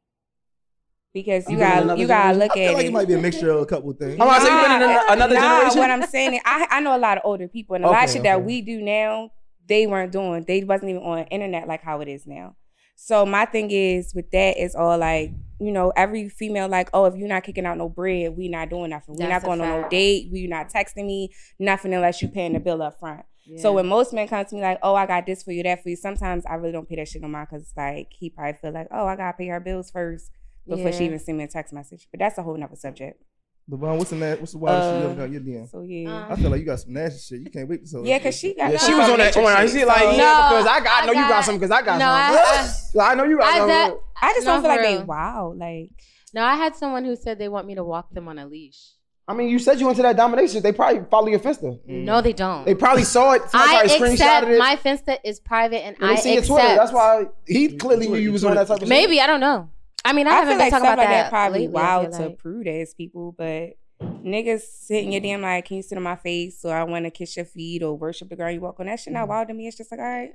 Because you You been in got another you gotta generation? look I feel at like it. it might be a mixture of a couple of things. I'm about to say you been in another nah, generation. What I'm saying is, I I know a lot of older people, and a lot of shit that we do now, they weren't doing. They wasn't even on internet like how it is now. So my thing is with that is all like, you know, every female like, oh, if you're not kicking out no bread, we not doing nothing. we That's not going on no date. We not texting me nothing unless you paying the bill up front. So when most men come to me like, oh, I got this for you, that for you, sometimes I really don't pay that shit on mind because it's like he probably feel like, oh, I gotta pay her bills first before she even sent me a text message. But that's a whole nother subject. Lavon, what's the na- what's the wildest shit you Uh, ever got your DM? So yeah. Uh, I feel like you got some nasty shit. You can't wait to tell Yeah, cause she got. Yeah, she was on that. bitch On, I see, like, so- yeah, because I got, I I know you got got- some, because I got no, some. I- I, know you got I, some. that, I just No, don't feel like for they wow. Like no, I had someone who said they want me to walk them on a leash. I mean, you said you went to that domination. They probably follow your Finsta. No, they don't. They probably saw it. I Somebody accept it. my Finsta is private, and and I they see your accept. Twitter. That's why he clearly knew you was on that type of. Maybe I don't know. I mean, I, I, haven't feel been like talking stuff about like that that probably lately, wild to like. prude ass people, but niggas sit in your DM like, can you sit on my face or I want to kiss your feet or worship the girl you walk on? That shit not wild to me. It's just like, all right.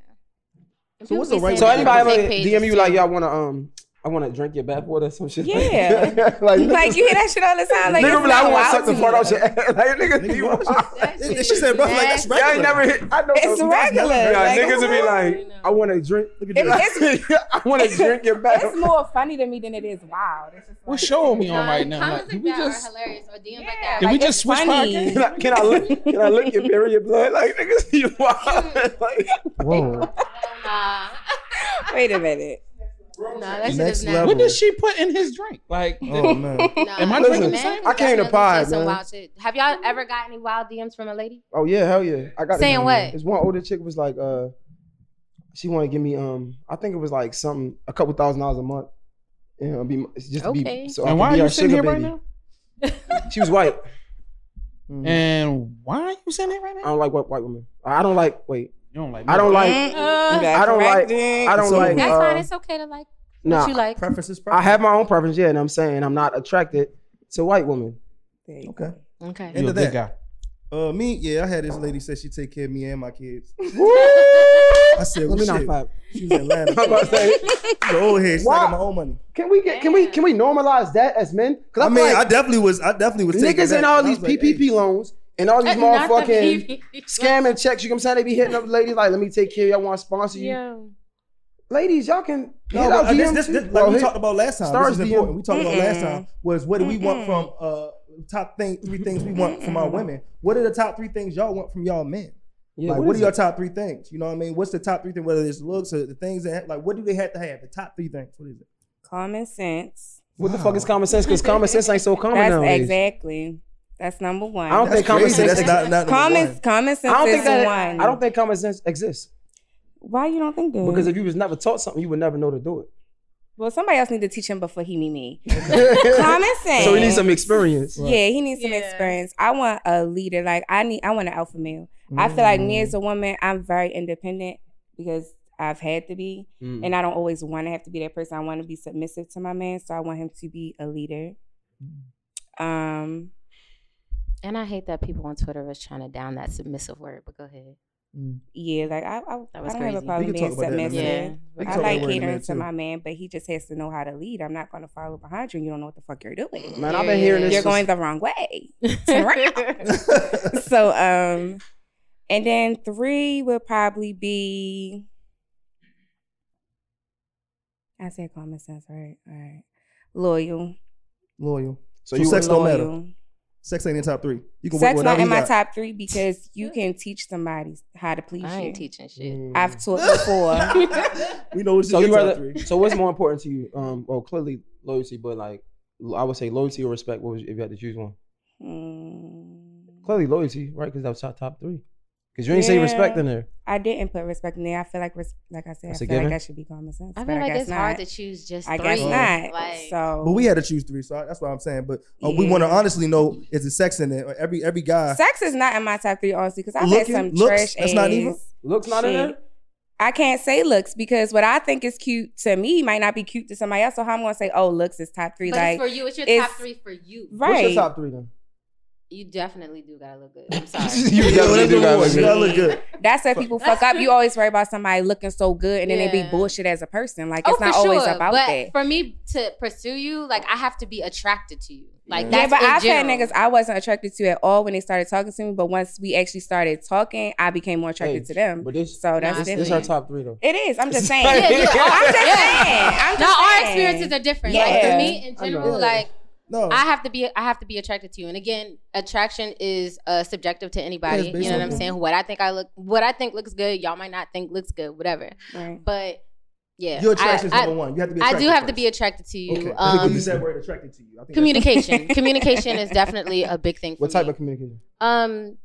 So what's the People right So anybody people ever take pages DM you like, y'all want to um, I want to drink your bathwater or some shit. Yeah. like, Like you hear that shit all the time. Like nigga like, I want to wild suck the fart out your ass. like nigga, Nigga, you what? That And shit she said, bro, like that's nasty. regular. Y'all ain't never hit. I know. It's those- regular. Yeah, Like, niggas would be like, I want to drink. Look at It's- this. I want to drink your bath. It's more funny to me than it is wild. It's just What like, show are we on right now? Comments Like, like, we that just are hilarious, or DMs like that. did we just switch funny. podcasts? Can I, can I look? Can I look your period blood? Like niggas, you wild. Hmm. like, Whoa. Nah, Wait a minute. Nah, that shit is level. What did she put in his drink? Like, Oh man. Nah, Am I listen, drinking the same? I came to definitely pod, some man. wild shit. Have y'all ever got any wild DMs from a lady? oh yeah, hell yeah. I got it. Saying what? This one older chick was like, uh, she wanted to give me um, I think it was like something, a couple thousand dollars a month. and You know, be it's just to Okay. be. So and why be are you sitting sugar here right now? She was white. And why are you saying that right now? I don't like white white women. I don't like. Wait. You don't like. Me. I don't like. Mm-mm. I don't like. I don't So- like. That's uh, fine. It's okay to like Nah, you like. Preferences. I have my own preference. Yeah, and I'm saying I'm not attracted to white women. Okay. Okay. And- You're a into good that. guy. Uh, me, yeah, I had this lady say she take care of me and my kids. Woo! I said, well, Let me shit. not clap. She was in Atlanta. I'm about to say, the old head. She Why? got my own money. can we get? Can we? Can we normalize that as men? Because I mean, like I definitely was. I definitely was. taking niggas that. in all I these was like, PPP hey, loans and all these Not the motherfucking scamming checks. You know what I'm saying? They be hitting up ladies like, "Let me take care of you. I want to sponsor you." Yeah. Ladies, y'all can No, hit but, out uh, this, this, this, like Well, we talked about last time. Starrz this is DM. important. We talked about last time was what do we want from uh top thing three things we want from our women. What are the top three things y'all want from y'all men? Yeah, like, what what, is are your it? top three things? You know what I mean? What's the top three things? Whether it's looks or the things that like, what do they have to have? The top three things. What is it? Common sense. What the fuck is common sense? Because common sense ain't so common That's nowadays. exactly. That's number one. I don't That's think common sense. That's not not common one. common sense I don't think is that. one. I don't think common sense exists Why you don't think that? because if you was never taught something, you would never know to do it. well, somebody else need to teach him before he meet me. common sense. So he needs some experience. Yeah, he needs some Yeah. experience. I want a leader. Like I need. I want an alpha male. I feel like me Mm. as a woman, I'm very independent because I've had to be, Mm. and I don't always want to have to be that person. I want to be submissive to my man, so I want him to be a leader. Um, And I hate that people on Twitter is trying to down that submissive word. But go ahead. Yeah, like I, I, That I don't have a problem We being that in submissive. minute. We I like about that in a catering to my man, but he just has to know how to lead. I'm not going to follow behind you, and you don't know what the fuck you're doing. Man, I've been hearing this. You're for- going the wrong way. So um and then three would probably be I said common sense, right? All right. Loyal. Loyal. So So you sex don't matter. Loyal. Sex ain't in top three. You can Sex work not in my got. top three because you can teach somebody how to please I you. ain't teaching shit. Mm. I've taught before. We know what's So in you top rather? three. So what's more important to you? Um, well, clearly loyalty, but like I would say loyalty or respect. What was, if you had to choose one? Hmm. Clearly loyalty, right? Because that was top top three. Because you ain't say respect in there. I didn't put respect in there. I feel like, res- like I said, That's I a feel like given? that should be common sense. I but feel like guess it's hard not. to choose just I three. guess not. Like, so, But we had to choose three, so that's what I'm saying. But uh, we want to honestly know is it sex in there? Every every guy. sex is not in my top three, honestly, because I've Looking- had some looks, trash that's not ass even- Looks not in shit. there. I can't say looks because what I think is cute to me might not be cute to somebody else. So how I'm gonna say, oh, looks is top three? but like, it's for you. It's your it's- top three for you. What's right? your top three then? You definitely do gotta look good. I'm sorry. You definitely do you gotta look good. gotta look good. That's where people fuck up. You always worry about somebody looking so good, and then they be bullshit as a person. Like oh, it's not for always sure. about but that. for me to pursue you, like I have to be attracted to you. Like Yeah. that's but I've had niggas I wasn't attracted to at all when they started talking to me. But once we actually started talking, I became more attracted Hey, to them. But this, So that's Nah, this, this different. her top three though. It is. I'm just saying. Yeah, yeah, I'm just yeah. saying. I'm just Now our experiences are different. Like Yeah. for me in general, like No, I have to be I have to be attracted to you. And again, attraction is uh, subjective to anybody. Yeah, you know what I'm saying? What I think I look what I think looks good, y'all might not think looks good, whatever. Right. But yeah. your attraction is I, number one. You have to be. I, I do have to be attracted to you. Okay, Um, use that word attracted to you. I think communication. communication is definitely a big thing for What type me. of communication? Um,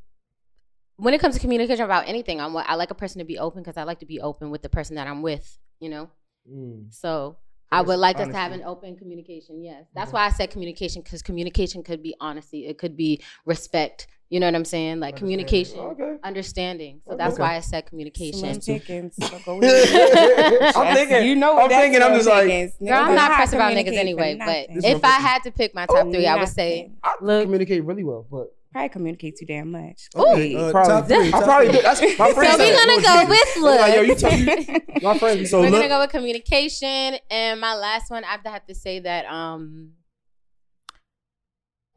when it comes to communication about anything, I'm what I like a person to be open because I like to be open with the person that I'm with. You know, Mm. so I would like us to have an open communication. Yes, that's mm-hmm. why I said communication because communication could be honesty, it could be respect. You know what I'm saying? Like communication, Okay. understanding. So that's Okay. why I said communication. Slim pickings. So. I'm thinking. You know, I'm thinking. I'm just like. pickings. Girl, I'm don't not know how pressed about niggas anyway, but if I had to pick my top three, I would say I Look. communicate really well, but probably communicate too damn much. Okay, Ooh. uh, probably, three. I probably do. That's my friend. So friend. we're gonna go with look. Like, yo, you talk- My friend. So we're look, gonna go with communication, and my last one, I have to have to say that um,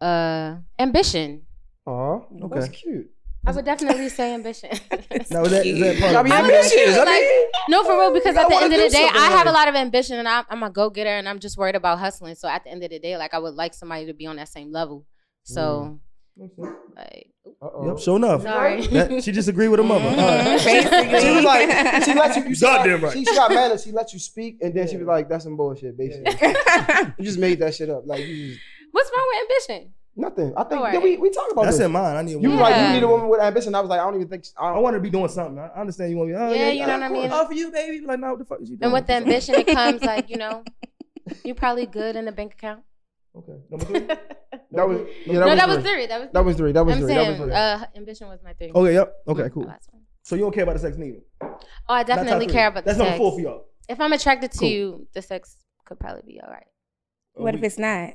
uh, ambition. Oh, Okay. that's cute. I would definitely say ambition. now is that, is that part I of mean, I'm ambitious. I like- mean, no, for real, because I at the end of the day, something I have a lot of ambition, and I'm, I'm a go getter, and I'm just worried about hustling. So at the end of the day, like I would like somebody to be on that same level. So, like, uh-oh. Yep, sure enough. sorry. That, she disagreed with her mother. Mm-hmm. All right. She was like, she let you. you said- Goddamn right. She, she got mad and she let you speak, and then she was like, "That's some bullshit." Basically, you just made that shit up. Like you just, What's wrong with ambition? nothing. I think Alright. did we we talked about That's this. in mine. I need a You woman. were like, you need a woman with ambition. I was like, I don't even think. I I want to be doing something. I I understand you want me. Oh, Yeah, you know what I mean? Oh, for you, baby. Like, no, what the fuck is you doing? And with the ambition, it comes like you know, you're probably good in the bank account. Okay, number three. That was yeah. no, that was three. three. That was That was three. That was I'm three. That was saying three. uh, ambition was my three. Okay, yep. Okay, cool. the last one. So you don't care about the sex neither? Oh, I definitely care about the That's number four for y'all. If I'm attracted to Cool. you, the sex could probably be all right. What if it's not?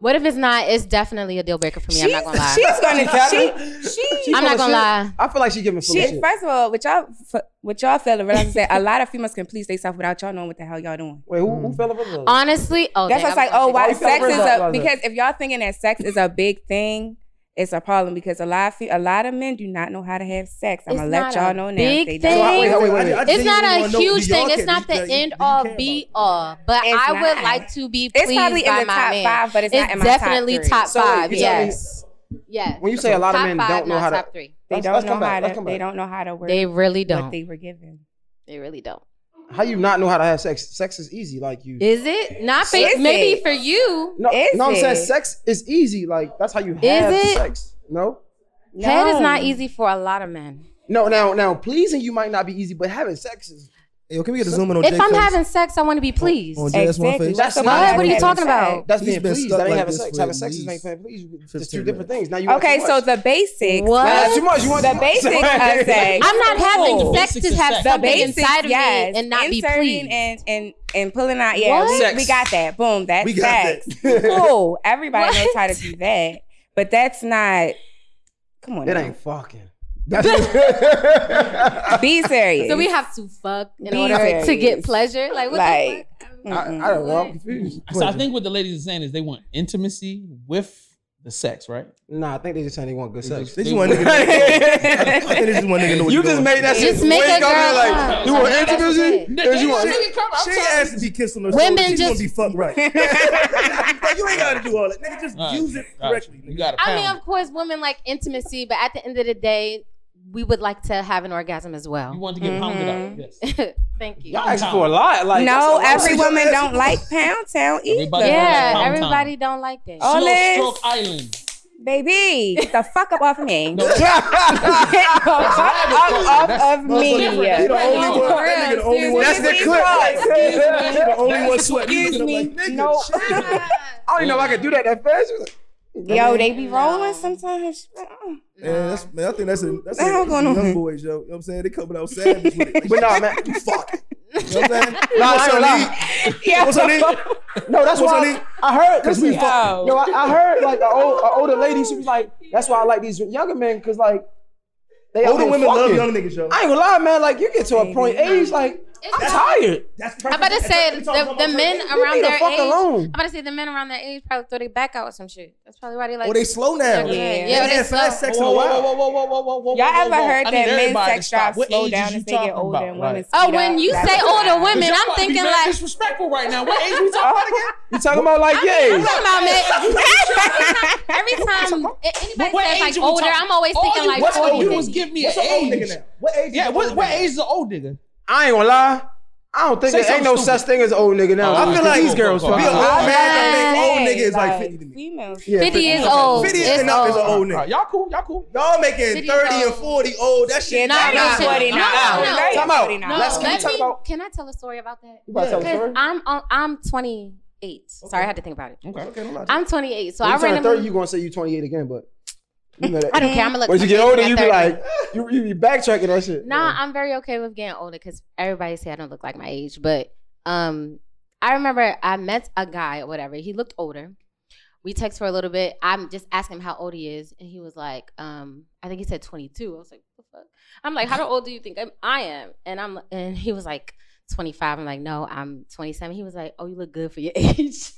What if it's not? It's definitely a deal breaker for me. I'm not gonna lie. She's gonna. Definitely. She, she, She I'm not gonna shit. lie. I feel like she giving full of she. shit. First of all, what y'all, f- what y'all feel, what I said, a lot of females can please themselves without y'all knowing what the hell y'all doing. Wait, who, who mm. fell in love? Honestly, oh, That's dang, what's I like, oh, gonna why oh, sex is a not- because if y'all thinking that sex is a big thing, it's a problem because a lot of a lot of men do not know how to have sex. I'm It's gonna let y'all know now. big They thing. don't. So, wait, wait, wait, wait. I- I It's not a wanna know, huge thing. It's care? not the you end all be all. But It's I would not. like to be It's pleased probably in by the my top man. five, but it's, It's not in my definitely top, three. top So five. you me- Yes, yes. When you say a lot of men five, don't know how to, top three. They don't know how to. They don't know how to work They really don't. they were given. They really don't. How you not know how to have sex? Sex is easy. Like you. Is it not? For, Is maybe it? for you. no, is no, I'm saying sex is easy. Like that's how you have it? sex. No. Head is not easy for a lot of men. No, now, now, pleasing you might not be easy, but having sex is. Yo, can we get a zoom in on If Jay I'm face? having sex, I want to be oh, pleased. on Jay's one Exactly. face? That's not- What? What are you having talking sex? about? That's He's being been pleased. stuck That ain't like having sex. for Having at sex is least making being pleased. It's 15 two different things. Now you want Okay, so the basics. What? Nah, that's too much. You want The too much. basics of sex. I'm not having Cool. sex to have sex. the something basics, inside of yes. me and not be Inserting pleased. and and and pulling out. Yeah, we, we got that. Boom, that's We got sex. that. cool. Everybody What? knows how to do that, but that's not. Come on, It now. ain't fucking. That's Be serious. So we have to fuck in Be order to get pleasure. Like what Like, the fuck? I, I don't know. I'm confused. So I think what the ladies are saying is they want intimacy with the sex, right? Nah, I think they just saying they want good sex. They just want nigga. I think they just want nigga know what You just doing. made that shit. Just make way a girl like come. you want intimacy. it. Cause you want. She ain't asked to be kissed on the Women shoulder. She's just- gonna be fucked right. You ain't gotta do all that. Nigga, just All right, use it got correctly. You got to I mean, of course, women like intimacy, but at the end of the day, we would like to have an orgasm as well. You well. want to get pounded Mm-hmm. out. Yes. Thank you. Y'all asking for a lot. Like no, lot. every Y'all woman don't like Pound Town either. Everybody Yeah, Pound everybody don't like that. Oh, Slow Liz. stroke island. Baby, get the fuck up off me. No, Get the fuck up off of me. different. He the only one. for That nigga the only one. That's the clip. bro. He the only one sweating. Excuse me. like, nigga, No. I don't even know if I could do that that fast. She was like, Yo, they be rolling sometimes. Uh, Man, that's, man, I think that's a that's The hell a going on? young boys, yo. You know what I'm saying? They coming out savage with it. Like, But nah, man. fuck. You know what I'm saying? Nah, I What's ain't on gonna E? lie. Yeah. What's on? No, that's What's why on I. I heard. Cause Listen, we fuck. yo, I, I heard like an old, a older lady. She was like, "That's why I like these younger men because like they Older here women love young niggas, yo. I ain't gonna lie, man. Like you get to a point age, like I'm tired. That's I'm about to say the, the men aund leave the their fuck age. alone. I'm about to say the men around their age probably throw their back out with some shit. That's probably why they like. Oh, they slow now. Yeah, Yeah. yeah, They they had fast slow. sex in a Whoa, whoa, while. whoa, whoa, whoa, whoa, whoa, whoa, Y'all whoa, ever whoa. heard I that need men's sex to drive slow age down you as they get talking older about? and women's Oh, speed when you That's say older women, I'm about to be thinking mad like. disrespectful right now. What age we talking about again? You talking about like I'm yeah? talking about man. Every time anybody says age like are older, I'm always thinking like What 40. old? You was give me an What's age. nigga now? What age? Yeah, is what old what nigga? age is an old nigga? I ain't gonna lie. I don't think Say there ain't no stupid. such thing as old nigga now. Oh, I feel like these girls cool, cool. Be an fucking old old. man. I think old nigga is like like, 50 to me. Females. Yeah, 50 is50. old. 50 It's is enough is an old. old nigga. right, y'all cool, y'all cool. Y'all making 50 30 and 40 old. That shit. Yeah, Nah, not no, no, 40 No, now. no, no. Time out. No, Let's- can we talk about- Can I tell a story about that? You about to tell a story? I'm I'm 28. Sorry, I had to think about it. Okay. Okay, don't. I'm 28, so When I you turn randomly. 30, you gonna say you 28 again, but you know that. I don't care. I'm gonna look. Once you get older, you be 30. like, you, you be backtracking that shit. Nah, I'm very okay with getting older because everybody say I don't look like my age. But um, I remember I met a guy or whatever. He looked older. We text for a little bit. I'm just asking him how old he is, and he was like, um, I think he said 22. I was like, what the fuck? I'm like, how old do you think I'm, I am? And I'm, and he was like. 25. I'm like, no, I'm 27. He was like, oh, you look good for your age.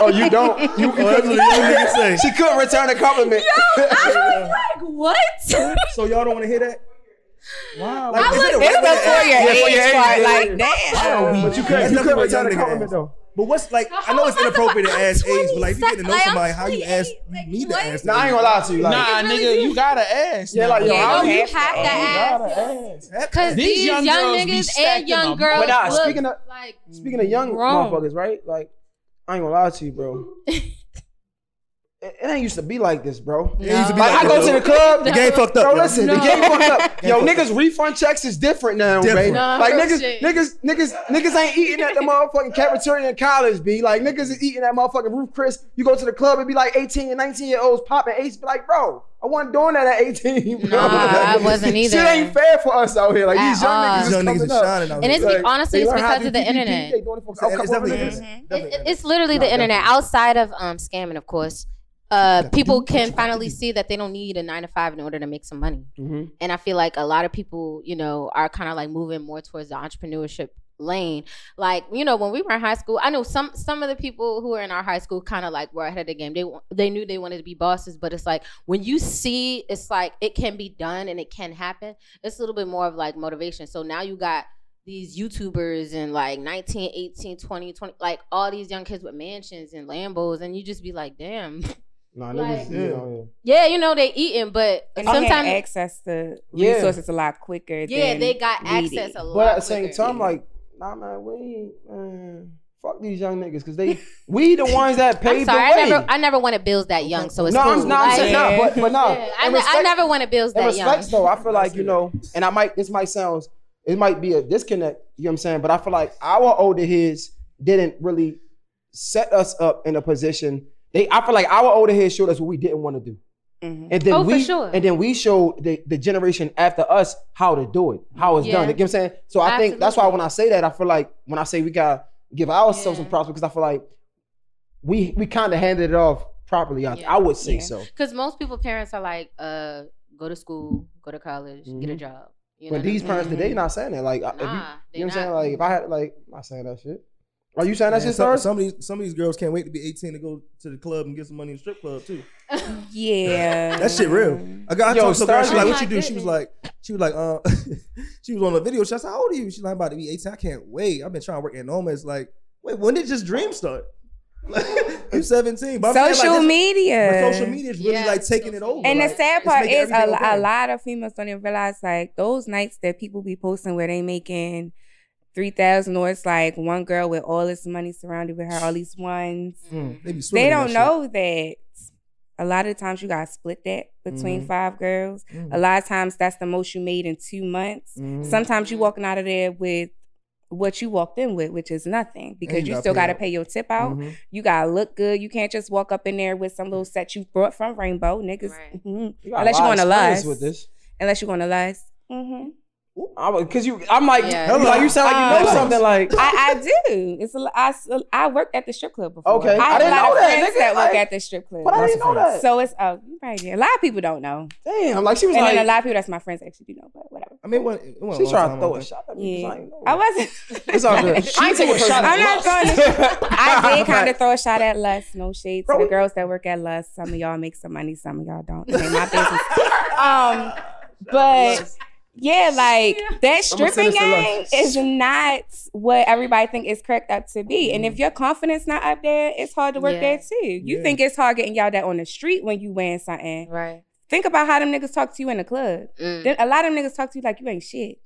Oh, you don't. You, that's what the young niggas say. She couldn't return a compliment. I was like, what? So y'all don't want to hear that? Wow. I look- a It's regular age? Yeah, for your age, part. yeah, Like, yeah. damn. But you couldn't. You couldn't return a compliment though. But what's like? I know it's How am I inappropriate to ask to- age, but like if you get to know somebody, how you ask, 28, you to ask. Nah, I ain't gonna lie to you. Like, Nah, nigga, do. you gotta ask. Yeah, like, yo, Yeah, you- you have to ask. ask. Because These these, young young, niggas stacking and young them. girls But nah, look speaking of- like Speaking of young Grown. motherfuckers, right? Like, I ain't gonna lie to you, bro. it, it, it ain't used to be like this, bro. It used to be Like, like I go to the club. The game fucked up. Bro, yo. listen, the game fucked up. Yo, niggas refund checks is different now, Different. baby. No, like niggas, shit. niggas, niggas, niggas ain't eating at the motherfucking cafeteria in college, B. Like niggas is eating at motherfucking Ruth's Chris. You go to the club, it be like 18 and 19 year olds popping ace. Be like, bro, I wasn't doing that at 18. Bro. Nah, I wasn't Shit either. ain't fair for us out here. Like At these young all. niggas These young niggas coming is up. shining out And it's here. be- honestly, it's because of the PPP. internet. They doing it for It's definitely of internet. niggas. It- Definitely it- it's literally the No, internet outside of um scamming of course uh people can finally see that they don't need a nine to five in order to make some money. Mhm. and i feel like a lot of people you know are kind of like moving more towards the entrepreneurship lane. Like you know when we were in high school i know some some of the people who were in our high school kind of like were ahead of the game. They they knew they wanted to be bosses but it's like when you see it's like it can be done and it can happen it's a little bit more of like motivation. So now you got these YouTubers and like 19, 18, 20, 20, like all these young kids with mansions and Lambos, and you just be like, damn. Nah, Like- niggas, you know, Yeah, you know, they eating, but And they sometimes, access to Yeah. resources a lot quicker. yeah, than they got we access did. a lot. But at the same quicker. time, like, nah, man, we ain't, man, fuck these young niggas, cause they, we the ones that I'm paved sorry, the I never, I never wanted bills that young, so it's no, cool. I'm, no, I'm Like, saying, nah, but, but nah. yeah, I, in ne- I never wanted bills in that young. respects though, I feel like you know, and I might this might sound it might be a disconnect, you know what I'm saying? But I feel like our older heads didn't really set us up in a position. They I feel like our older heads showed us what we didn't want to do. Mhm. And then Oh, for we sure. and then we showed the, the generation after us how to do it, how it's Yeah. done. You know what I'm saying? So I think that's why when I say that, I feel like when I say we gotta give ourselves some Yeah. props because I feel like we we kind of handed it off properly. I, Yeah. I would say Yeah. so. Because most people, parents are like, uh, go to school, go to college, get a Mhm. job. You know But what I these mean? parents today not saying that. Like, I- if you, Nah, you they know what I'm not. saying? Like, if I had, like, I'm not saying that shit. Are you saying that Man, shit, some, sir? some of these some of these girls can't wait to be 18 to go to the club and get some money in the strip club too. Yeah. That shit real. I got I Yo, talked to a girl. Star- She like, what you do? She was like, she was like, uh, she was on a video. She said, how old are you? She's like, I'm about to be 18. I can't wait. I've been trying to work at Noma. It's like, wait, when did just dream start? you 17. But Social like, media. But social media is really Yeah, like taking it over. And like, the sad part is a, okay. a lot of females don't even realize like those nights that people be posting where they making three thousand or it's like one girl with all this money surrounded with her, all these ones. Mm, they They don't that know that a lot of times you gotta split that between Mhm. five girls. shit. Mm. A lot of times that's the most you made in two months. Mhm. Sometimes you walking out of there with what you walked in with, which is nothing, because you you still got to pay your tip out. Mhm. You gotta look good. You can't just walk up in there with some little set you brought from Rainbow, niggas. Right. mhm. You got a Unless you lot want of to experience lust. with this. Unless you're going to lust. hmm Because you, I'm like, Yeah. you like, you sound like you know Um, something. Like, I, I do. It's a, I, s- I worked at the strip club before. Okay. I, I didn't a lot know of that, friends nigga. that work Like- at the strip club. but I didn't know that. So it's oh, you right there. A lot of people don't know, Damn, like she was and like, then a lot of people that's my friends actually do know, but whatever. I mean, it wasn't, it she a trying to throw a shot at me. 'cause Yeah, I, ain't know. I wasn't. It's all good. I ain't taking a shot. I'm not throwing I did kind of throw a shot at Lust. No shade to the girls that work at Lust. Some of y'all make some money, some of y'all don't. It ain't my business. um, but yeah, like that stripping this game is not what everybody think is cracked up to be. And if your confidence not up there, it's hard to work Yeah. there too. You Yeah. think it's hard getting y'all that on the street when you wearing something. Right. Think about how them niggas talk to you in the club. Mm, Then a lot of them niggas talk to you like you ain't shit.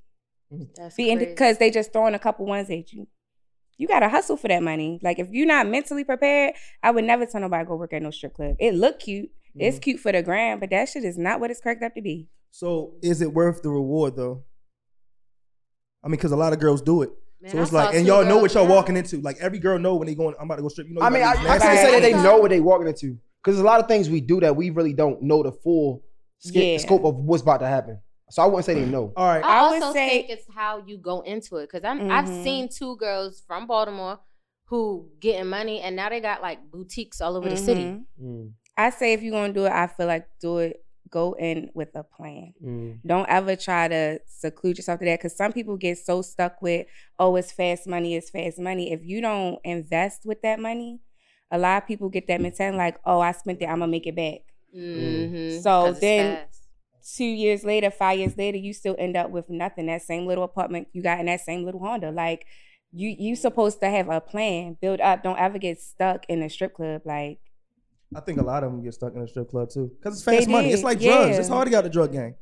that's Be crazy. because they just throwing a couple ones at you. You gotta hustle for that money. Like if you're not mentally prepared, I would never tell nobody to go work at no strip club. It look cute. It's cute for the gram, but that shit is not what it's cracked up to be. So is it worth the reward though? I mean, because a lot of girls do it. Man, so it's saw like, and y'all know what y'all now. walking into. Like every girl know when they going, I'm about to go strip. You know, I mean, I, I can't say that they know what they walking into because there's a lot of things we do that we really don't know the full sca- Yeah. scope of what's about to happen. So I wouldn't say they know. All right, I, I would also say- think it's how you go into it because I'm I've Mhm. seen two girls from Baltimore who getting money and now they got like boutiques all over the city. Mm, I say if you're gonna do it, I feel like do it. Go in with a plan. mm. Don't ever try to seclude yourself to that because some people get so stuck with, oh, it's fast money, it's fast money. If you don't invest with that money, a lot of people get that mentality like, oh, I spent it, I'm gonna make it back. Mm-hmm. So then- two years later, five years later, you still end up with nothing. That same little apartment you got in that same little Honda. Like you you supposed to have a plan, build up. Don't ever get stuck in a strip club. Like I think a lot of them get stuck in the strip club too, because it's They fast money. It's did, like drugs. It's hard to get out the drug gang.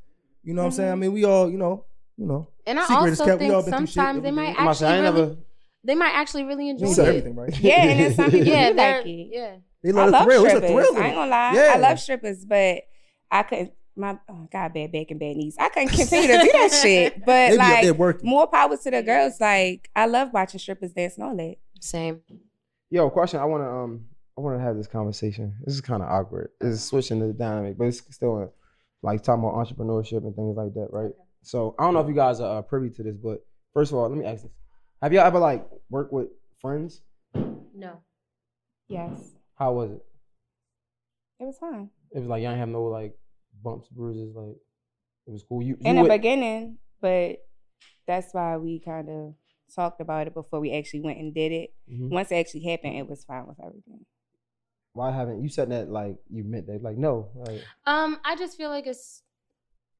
You know what I'm saying? I mean, we all, you know, you know. and I also kept. We all think been shit sometimes they might day. I'm about to actually say, really, never. they might actually really enjoy ain't it. everything, right? yeah, and then some people Yeah, do like it. yeah. They I love the love thrill. It's a strippers. thrill. I ain't gonna lie. Yeah. I love strippers, but I couldn't. My oh, God, bad back and bad knees. I couldn't continue to do that shit. But They be up like, more power to the girls. Like, I love watching strippers dance and all that. Same. Yo, question. I want to um, I want to have this conversation. This is kind of awkward. This is switching the dynamic, but it's still like talking about entrepreneurship and things like that, right? So I don't know if you guys are uh, privy to this, but first of all, let me ask this: Have y'all ever like worked with friends? No. Yes, How was it? it was fine. It was like y'all ain't have no like bumps, bruises. Like it was cool. You, you in the would- beginning, but that's why we kind of talked about it before we actually went and did it. Mhm. Once it actually happened, it was fine with everything. Why haven't you said that? Like you meant that? Like no. Like, Um, I just feel like it's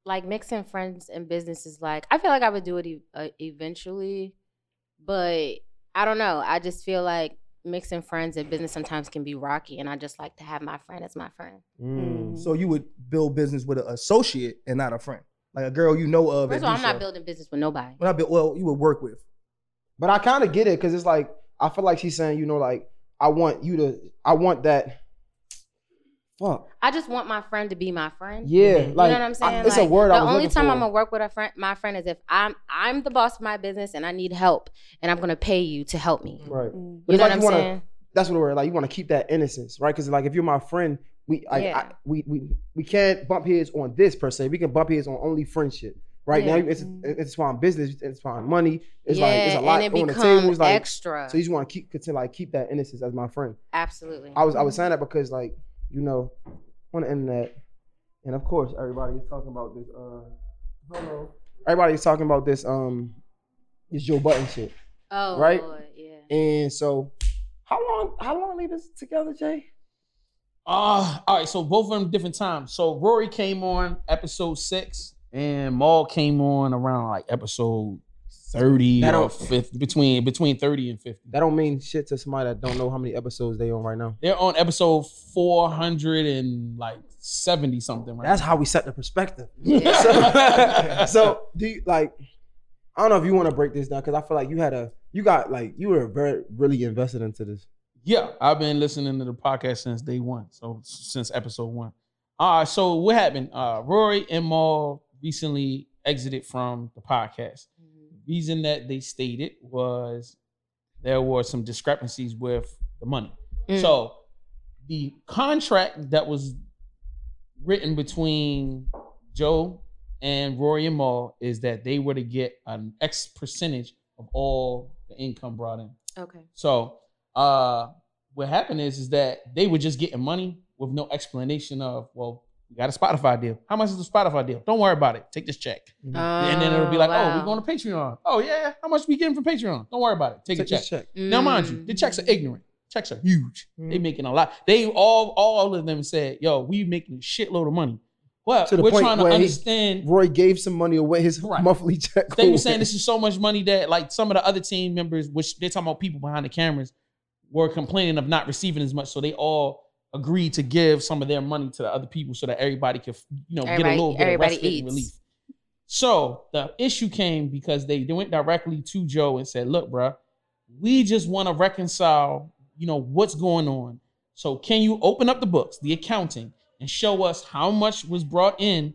like mixing friends and business is like I feel like I would do it e- uh, eventually, but I don't know. I just feel like mixing friends and business sometimes can be rocky, and I just like to have my friend as my friend. mm. So you would build business with an associate and not a friend, like a girl you know of. First that of all, I'm not building business with nobody. Well, not build, well, you would work with. But I kind of get it because it's like I feel like she's saying, you know, like I want you to, I want that. Fuck. I just want my friend to be my friend. Yeah, You like know what I'm saying? I- it's a word The I was only time for. I'm gonna work with a friend, my friend, is if I'm I'm the boss of my business and I need help, and I'm gonna pay you to help me. Right. Mm. But You it's know like what I'm you wanna- saying? That's what we're like. You want to keep that innocence, right? Because like if you're my friend, we I, Yeah. I, we we we can't bump heads on this per se. We can bump heads on only friendship. Right Yeah. now, it's it's fine business, it's fine money. It's yeah, like it's a lot and it on the becomes table. It's like extra. so you just want to keep continue like keep that innocence as my friend. Absolutely. I was I was saying that because like you know on the internet, and of course everybody is talking about this. Uh, hello. Everybody is talking about this. Um, this Joe Budden shit, oh, right? Lord, yeah. and so how long how long they been together, Jay? Uh, all right, so both of them different times. So Rory came on episode six, and Mal came on around like episode thirty That or don't- between between thirty and fifty. That don't mean shit to somebody that don't know how many episodes they on right now. They're on episode four hundred and like seventy something. Right That's now. how we set the perspective. So, so do you like? I don't know if you want to break this down because I feel like you had a you got like you were very really invested into this. Yeah, I've been listening to the podcast since day one, so since episode one. All right, so what happened? Uh, Rory and Mal recently exited from the podcast. Reason that they stated was there were some discrepancies with the money. Mm. So the contract that was written between Joe and Rory and Mal is that they were to get an X percentage of all the income brought in. Okay. So uh what happened is is that they were just getting money with no explanation of, well, we got a Spotify deal. How much is the Spotify deal? Don't worry about it. Take this check. and then it'll be like, oh, we're oh, going to Patreon. Oh, yeah. How much we getting from Patreon? Don't worry about it. Take, Take a check. this check. Now, mind you, the checks are mm. ignorant. Checks are huge. They mm. making a lot. They all all of them said, yo, we making a shitload of money. Well, To the we're point trying to where he- understand Roy gave some money away his Right. monthly check. they were saying this is so much money that like some of the other team members, which they're talking about people behind the cameras, were complaining of not receiving as much. So they all agreed to give some of their money to the other people so that everybody could, you know, get a little bit of respite and relief. So the issue came because they, they went directly to Joe and said, look, bruh, we just want to reconcile, you know, what's going on. So can you open up the books, the accounting, and show us how much was brought in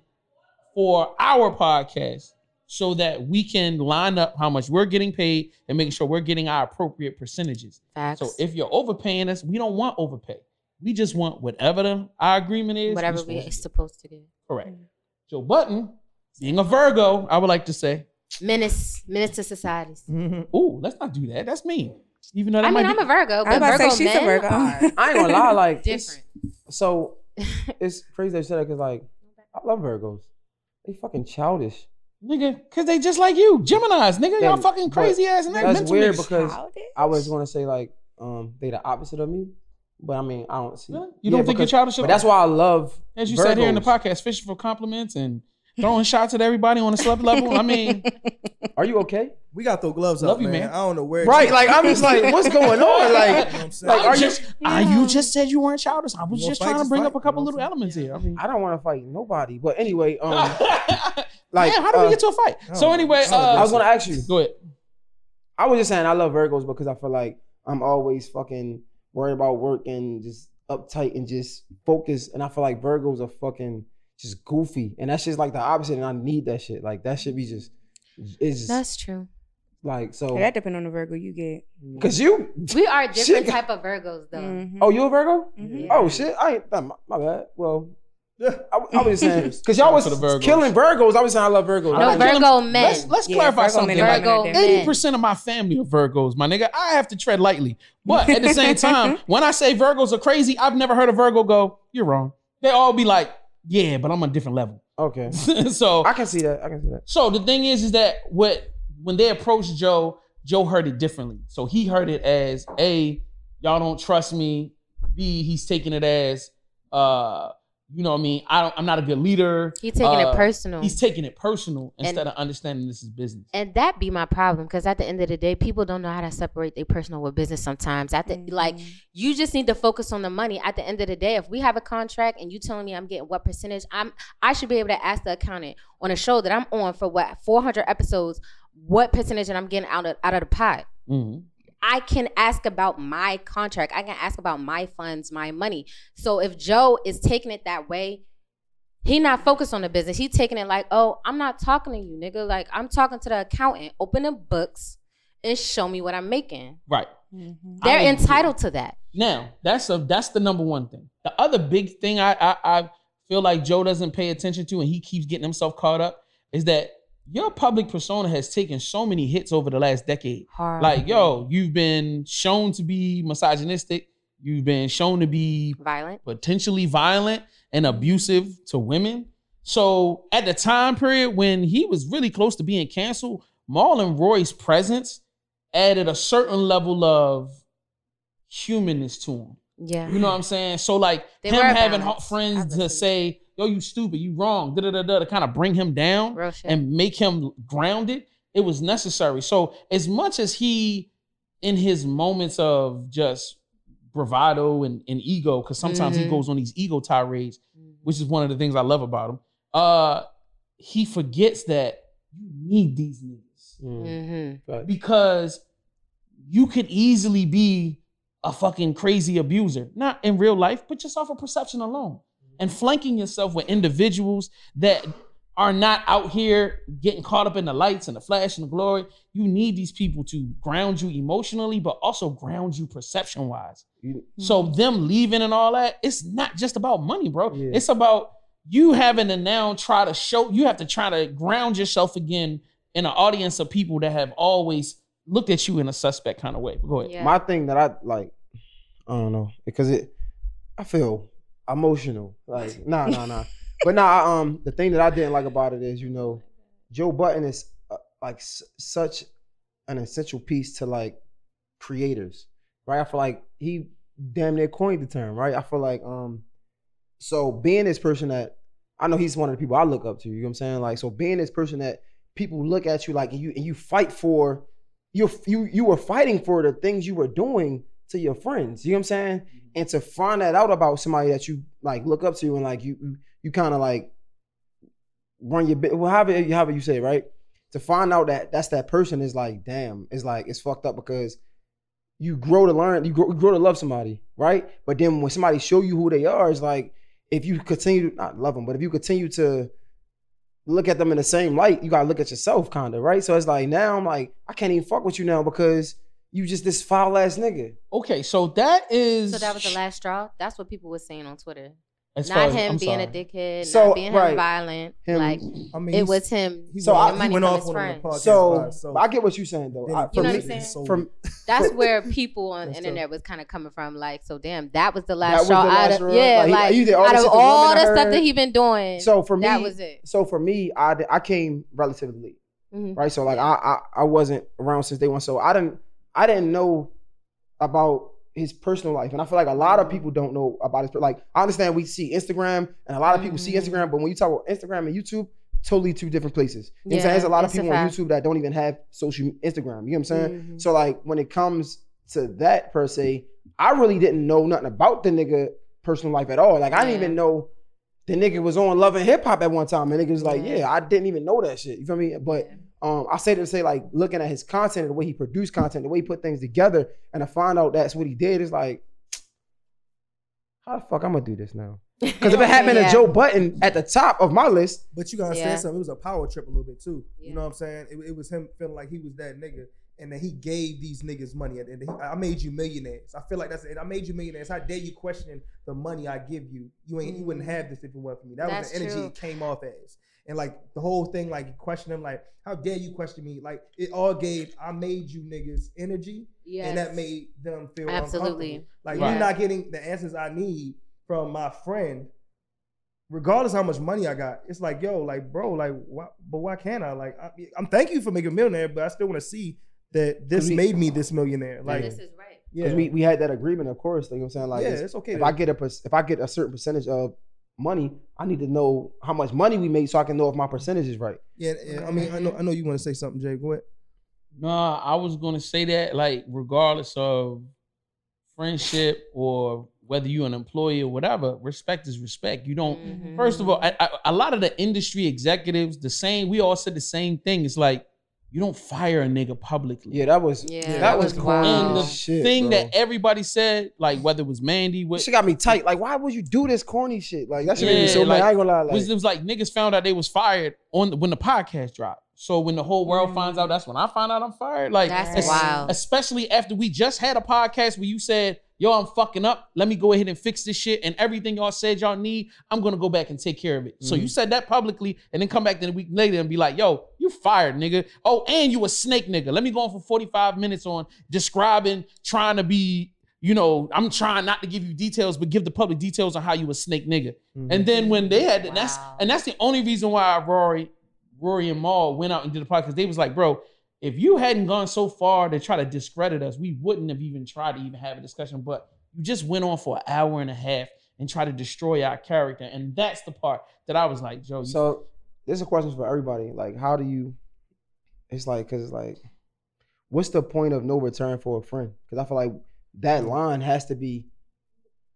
for our podcast so that we can line up how much we're getting paid and making sure we're getting our appropriate percentages. Facts. So if you're overpaying us, we don't want overpay. We just want whatever the, our agreement is. whatever we're we supposed to supposed to do. do. Correct. Joe Budden, being a Virgo, I would like to say, Menace, menace to societies. ooh, let's not do that. That's me. Even though that I mean, I'm be, a Virgo, I was but about to say she's a men Virgo. I ain't gonna lie, like it's- different. So it's crazy that you said that because like I love Virgos. They fucking childish. nigga, because they just like you, Gemini's, nigga. Yeah, Y'all fucking but crazy ass and That's weird niggas. because Childish? I was gonna say like um they the opposite of me, but I mean I don't see. Really? You don't think you're because- childish But that's why I love. As you said here in the podcast, fishing for compliments and throwing shots at everybody on a celeb level. I mean, Are you okay? We got to throw gloves Love up, you, man. man. I don't know where. Right, like I'm just like, what's going on? You know Like, what I'm saying? like, I are you? just, I, you just said you weren't childish. I was You just trying to bring fight, up a couple you know little what I'm elements here. I mean, I don't want to fight nobody, but anyway, um, like, like, how do we uh, get to a fight? So anyway. I uh, I was gonna ask you. go ahead. I was just saying I love Virgos because I feel like I'm always fucking worried about work and just uptight and just focused. And I feel like Virgos are fucking just goofy, and that's just like the opposite. And I need that shit. Like that should be just. It's just That's true. like so. that depends on the Virgo you get. Cause you. We are different Shit. type of Virgos though. Mhm. Oh, you a Virgo? Mhm. Oh shit! I ain't. nah, My, my bad. Well, Yeah. I, I was just saying because y'all was Virgos. killing Virgos. I was saying I love Virgos. No not killing- Virgo men. Let's let's Yeah, clarify Virgo something. men are Like, Virgo men. men. Eighty percent of my family are Virgos, my nigga. I have to tread lightly, but at the same time, when I say Virgos are crazy, I've never heard a Virgo go, "You're wrong." They all be like, "Yeah, but I'm on a different level." Okay, so I can see that. I can see that. So the thing is, is that what when they approached Joe, Joe heard it differently. So he heard it as a y'all don't trust me. B he's taking it as uh you know what I mean. I don't. I'm not a good leader. He's taking Uh, it personal. He's taking it personal And- instead of understanding this is business. and that be my problem because at the end of the day, people don't know how to separate their personal with business. Sometimes, at the like, Mhm. you just need to focus on the money. At the end of the day, if we have a contract and you telling me I'm getting what percentage, I'm I should be able to ask the accountant on a show that I'm on for what 400 episodes, what percentage that I'm getting out of out of the pot. Mhm. I can ask about my contract. I can ask about my funds, my money. So if Joe is taking it that way, he not focused on the business. He taking it like, oh, I'm not talking to you, nigga. Like I'm talking to the accountant. Open the books and show me what I'm making. Right. Mhm. They're I agree. entitled to that. Now that's a that's the number one thing. The other big thing I, I I feel like Joe doesn't pay attention to, and he keeps getting himself caught up, is that your public persona has taken so many hits over the last decade. Hard. Like, yo, you've been shown to be misogynistic. You've been shown to be violent. potentially violent and abusive to women. So at the time period when he was really close to being canceled, Marlon Roy's presence added a certain level of humanness to him. Yeah. You know what I'm saying? So like They him having friends to say, "Yo, you stupid, you wrong," da da da da, to kind of bring him down Real shit. and make him grounded, it was necessary. So as much as he, in his moments of just bravado and, and ego, because sometimes he Mhm. goes on these ego tirades, Mhm. which is one of the things I love about him. Uh, he forgets that you need these niggas Mm. Mhm. because you could easily be a fucking crazy abuser, not in real life, but just off of perception alone, and flanking yourself with individuals that are not out here getting caught up in the lights and the flash and the glory. You need these people to ground you emotionally, but also ground you perception wise. You- So them leaving and all that, it's not just about money, bro. Yeah. It's about you having to now try to show. You have to try to ground yourself again in an audience of people that have always looked at you in a suspect kind of way. But go ahead. Yeah. My thing that I like, I don't know, because it, I feel emotional. Like, nah, nah, nah. but nah, I, um, the thing that I didn't like about it is, you know, Joe Budden is uh, like s- such an essential piece to like creators, right? I feel like he damn near coined the term, right? I feel like, um, so being this person that I know he's one of the people I look up to. You know what I'm saying? Like, so being this person that people look at you like, and you and you fight for you you you were fighting for the things you were doing to your friends. You know what I'm saying? Mm-hmm. And to find that out about somebody that you like look up to and like you you, kind of like run your bit. Well, however you however you say it, right? To find out that that's that person is like, damn, it's like it's fucked up because you grow to learn, you grow, you grow to love somebody, right? But then when somebody show you who they are, it's like if you continue to not love them, but if you continue to look at them in the same light, you gotta look at yourself, kind of, right? So it's like now I'm like, I can't even fuck with you now because you just this foul ass nigga. Okay, so that is So that was the last straw. That's what people were saying on Twitter. as Not as- him I'm being a dickhead, So, not being him right. violent. Him- like I mean, it was him. He So I- money went from off his on friends. the podcast. So, by I get what you're saying though. I, You know me, what I'm saying? So- from That's where people on the internet was kind of coming from. Like, so damn, that was the last was straw the out last of straw? yeah, Like, he- like, all the out of all the stuff that he been doing. so for me, that was it. so for me, I I came relatively late. Mhm. right? So like I, I I wasn't around since day one, so I didn't I didn't know about his personal life, and I feel like a lot of people don't know about his like. I understand we see Instagram, and a lot of people see Mhm. Instagram, but when you talk about Instagram and YouTube, totally two different places. You know what I'm saying? There's a lot of people on. YouTube that don't even have social Instagram. You know what I'm saying? Mhm. So like when it comes to that per se, I really didn't know nothing about the nigga personal life at all. Like I didn't even know the nigga was on Love and Hip Hop at one time, and nigga was like, Yeah. yeah, I didn't even know that shit. You feel me? But. Um, I say to say like looking at his content and the way he produced content, the way he put things together, and to find out that's what he did is like, how the fuck I'm gonna do this now? Because if it happened Yeah. to Joe Budden at the top of my list, But you gotta understand Yeah. something. It was a power trip a little bit too. Yeah. You know what I'm saying? It, it was him feeling like he was that nigga, and then he gave these niggas money. And he, I made you millionaires. I feel like that's it. I made you millionaires. How dare you question the money I give you? You ain't. You wouldn't have this if it weren't for me. That That's was the energy true. it came off as. And like the whole thing, like you question him, like how dare you question me? Like it all gave. I made you niggas energy, Yes. and that made them feel Absolutely. uncomfortable. Like Right. you're not getting the answers I need from my friend, regardless how much money I got. It's like, yo, like, bro, like, why, but why can't I? Like, I, I'm thank you for making a millionaire, but I still want to see that this we- made me this millionaire. Like, this is right. yeah, because we, we had that agreement, of course. You know what I'm saying? Like, yeah, it's- it's okay. if to- I get a if I get a certain percentage of money, I need to know how much money we made so I can know if my percentage is right. yeah, yeah, I mean, I know, I know you want to say something, Jay. Go ahead. Nah, I was gonna say that like regardless of friendship or whether you're an employee or whatever, respect is respect. You don't. Mhm. First of all, I, I, a lot of the industry executives, the same. We all said the same thing. It's like you don't fire a nigga publicly. Yeah, that was Yeah, that, that was was corny wild. And the shit, thing bro. that everybody said, like whether it was Mandy, what This shit got me tight. Like, why would you do this corny shit? Like, that shit made me Yeah, so like, mad. I ain't gonna lie. Like, was it was like niggas found out they was fired on the, when the podcast dropped. So when the whole world Mm. finds out, that's when I find out I'm fired. Like That's es- wild. Especially after we just had a podcast where you said, "Yo, I'm fucking up. Let me go ahead and fix this shit." And everything y'all said y'all need, I'm gonna go back and take care of it. So Mm-hmm. you said that publicly, and then come back then a week later and be like, "Yo, you fired, nigga. Oh, and you a snake, nigga. Let me go on for 45 minutes on describing, trying to be." You know, I'm trying not to give you details, but give the public details on how you a snake nigga. And then when they had, and that's and that's the only reason why Rory, Rory and Mal went out and did the podcast. They was like, bro, if you hadn't gone so far to try to discredit us, we wouldn't have even tried to even have a discussion. But you just went on for an hour and a half and tried to destroy our character, and that's the part that I was like, Joe. So this is a question for everybody. Like, how do you? It's like, cause it's like, what's the point of no return for a friend? Because I feel like that line has to be,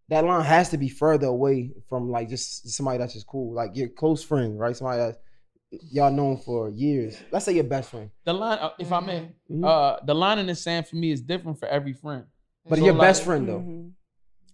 that line has to be further away from like just somebody that's just cool, like your close friend, right? Somebody that y'all known for years. Let's say your best friend, the line, uh, if I may, Mhm. uh, the line in the sand for me is different for every friend. but So, your like- best friend though. Mhm.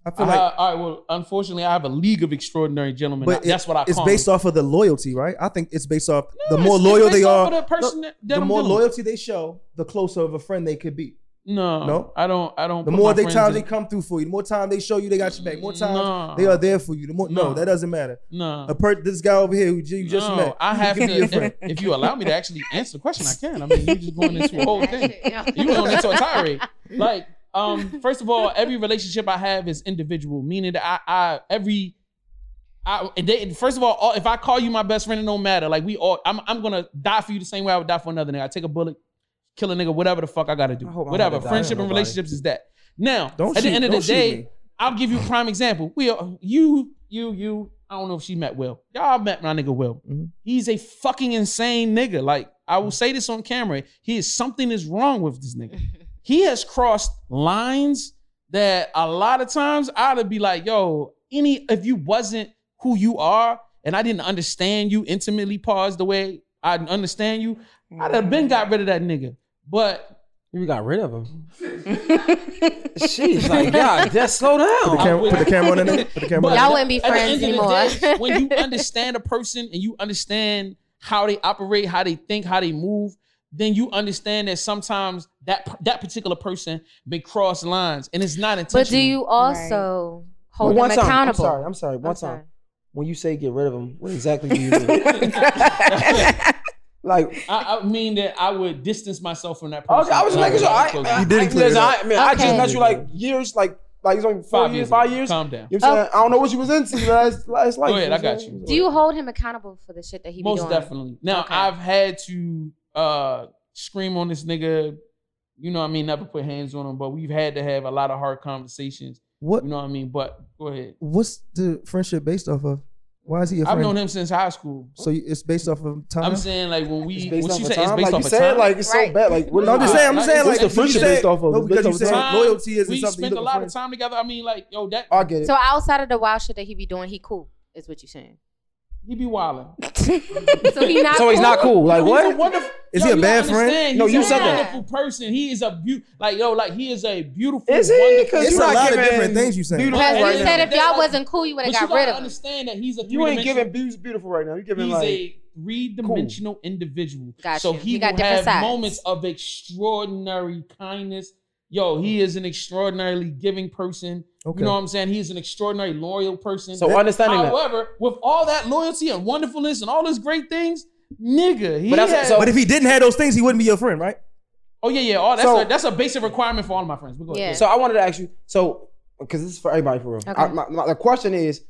I feel Uh, like, all right, well, unfortunately, I have a league of extraordinary gentlemen. but that's it- what I it's based them. off of the loyalty, right? I think it's based off the more it's- it's loyal they are. the person that- that the more dealing loyalty they show, the closer of a friend they could be. No, No? I don't. I don't. The put more my they friends time in- they come through for you, the more time they show you they got your back, more time No. they are there for you. The more no, No. that doesn't matter. No, A per this guy over here who you you just no, met, I have could to. friend. If, if you allow me to actually answer the question, I can. I mean, you just going into a whole thing. You going into a tirade. Like, um, first of all, every relationship I have is individual, meaning that I, I every. I, and they, first of all, all- if I call you my best friend, it don't matter. Like we all, I'm, I'm gonna die for you the same way I would die for another nigga. I take a bullet, kill a nigga, whatever the fuck I gotta do. I Whatever. Friendship and relationships is that. Now, Don't at the shoot- end of the day, me. I'll give you a prime example. We are, you, you, you. I don't know if she met Will. Y'all met my nigga Will. Mhm. He's a fucking insane nigga. Like I will say this on camera. He is something is wrong with this nigga. He has crossed lines that a lot of times I'd be like, yo, any if you wasn't who you are and I didn't understand you intimately, pause the way I understand you, I'd have been got rid of that nigga. But You got rid of him. She's like, yeah, just slow Put the, down. put the camera on it. Put the camera on Y'all wouldn't be at friends end of the anymore. day, when you understand a person and you understand how they operate, how they think, how they move, then you understand that sometimes that that particular person may cross lines and it's not intentional. But do you also hold But one them time, accountable? I'm sorry. I'm sorry. One I'm time, sorry. when you say get rid of him, what exactly do you mean? like, I, I mean that I would distance myself from that person. okay, I was and making sure. I, I. You didn't I, clear it listen, up. I, man, I just met you like years, like, like it's only four five years, years, five years. Calm down. You know what I'm saying? I don't know what you was into last last life. Go ahead, you know I got what you. Do you hold him accountable for the shit that he be Most doing? definitely. Now Okay. I've had to uh scream on this nigga. You know what I mean? Never put hands on him, but we've had to have a lot of hard conversations. What You know what I mean? But go ahead. what's the friendship based off of? Why is he I've known him since high school. So you- it's based off of time. I'm saying like when we It's when based she off of said it's time. based Like off you of said, time. like it's so Right. bad. Like, what no, I'm just saying. I'm nah, just saying. it's Like the you friendship said- based off of- No, because based you off said time. loyalty isn't we something. you spent a look lot for of time together. I mean, like yo, that I get it. So outside of the wild shit that he be doing, he cool. Is what you saying? He be wilding. so he not. So he's not cool. Like He's a wonderful. Is yo, he a bad friend? understand, No, you a said that. wonderful person. He is a beautiful, like yo, like he is a beautiful. Is he? Because It's you're a lot of different things you saying. beautiful Because right he now. said if y'all wasn't cool, you would have got rid gotta of understand that he's a You ain't giving beautiful beautiful right now. You giving He's like a three-dimensional individual. Got so you. he He got will different have sides. moments of extraordinary kindness. Yo, he is an extraordinarily giving person. Okay. You know what I'm saying? He's an extraordinary loyal person. so understanding that. However, with all that loyalty and wonderfulness and all those great things, nigga, he But that's- has, so- But if he didn't have those things, he wouldn't be your friend, right? oh yeah, yeah, all that's So- a, that's a basic requirement for all of my friends. But go ahead. Yeah. So I wanted to ask you. So because this is for everybody for real. Okay. I- my- my- the question is,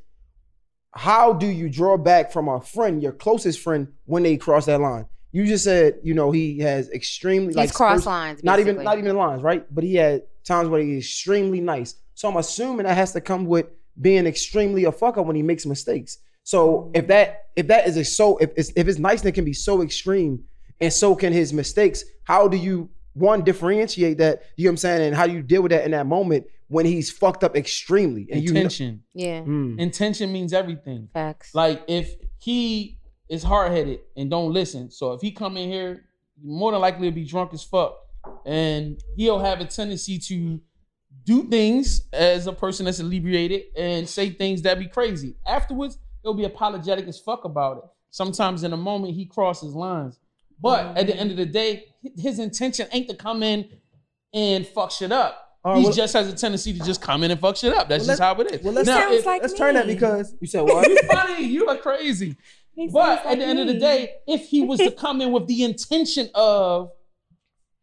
how do you draw back from a friend, your closest friend, when they cross that line? You just said, you know, he has extremely He's like cross first- lines. not even not even lines, right? But he had times where he's extremely nice. So I'm assuming that has to come with being extremely a fuck up when he makes mistakes. So if that if that is a so if it's, if his niceness can be so extreme and so can his mistakes, how do you one differentiate that? You know what I'm saying? And how do you deal with that in that moment when he's fucked up extremely and you know, Intention. Yeah. Mm. Intention means everything. Facts. Like if he is hard headed and don't listen, so if he come in here, more than likely to be drunk as fuck, and he'll have a tendency to do things as a person that's inebriated and say things that be crazy. Afterwards, he'll be apologetic as fuck about it. Sometimes in a moment he crosses lines, but at the end of the day, his intention ain't to come in and fuck shit up. All right, he well- just has a tendency to just come in and fuck shit up. That's Well, just how it is. Well, let's, Now, Sounds if- like let's turn that because You said what? you funny. You are crazy. He But sounds at the like end of the day, if he was to come in with the intention of,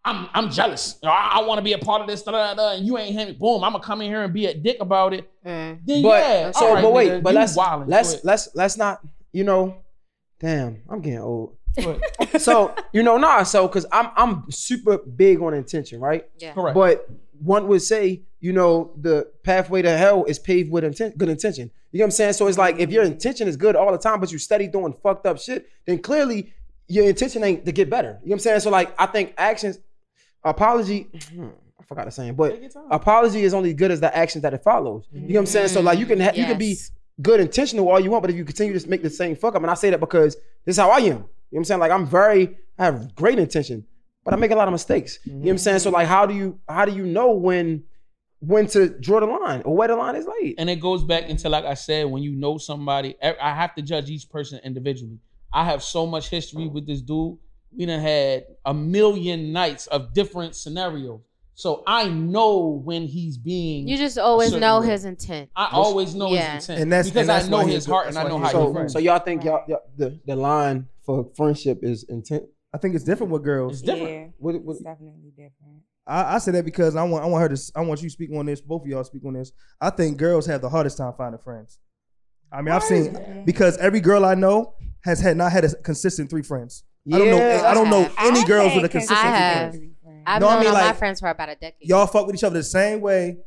I'm I'm jealous. I, want to be a part of this, da, da, da, and you ain't having boom, I'm gonna come in here and be a dick about it. Mm. Then But yeah, so all right, but wait, nigga, but let's wildin'. Let's ahead. let's let's not, you know, damn, I'm getting old. So, you know, nah, so cause I'm I'm super big on intention, right? Yeah. Correct. But one would say, you know, the pathway to hell is paved with inten- good intention. You know what I'm saying? So it's like if your intention is good all the time, but you steady doing fucked up shit, then clearly your intention ain't to get better. You know what I'm saying? So like I think actions, apology, hmm, I forgot the saying, but Take your time. apology is only good as the actions that it follows. You know what I'm saying? So like you can ha- you can be good intentional all you want, but if you continue to make the same fuck up, and I say that because this is how I am. You know what I'm saying? Like I'm very, I have great intention, but I make a lot of mistakes. You know what I'm saying? So like, how do you how do you know when when to draw the line or where the line is laid? and it goes back into like I said, when you know somebody, I I have to judge each person individually. I have so much history with this dude. We done had a million nights of different scenarios. So I know when he's being You just always know way. his intent. I always know Yeah. his intent. And that's- because and that's I know his heart and I know why how he's he So good. friends. so y'all think y'all, y'all the the line for friendship is intent? I think it's different with girls. It's different. Yeah, What, what, it's definitely different. I, I say that because I want I want her to I want you to speak on this. Both of y'all speak on this. I think girls have the hardest time finding friends. I mean, I've seen because every girl I know has had not had a consistent three friends. I don't know. I don't know I any girls with a consistent I have. I've No, I known mean, all my friends for about a decade. Y'all fuck with each other the same way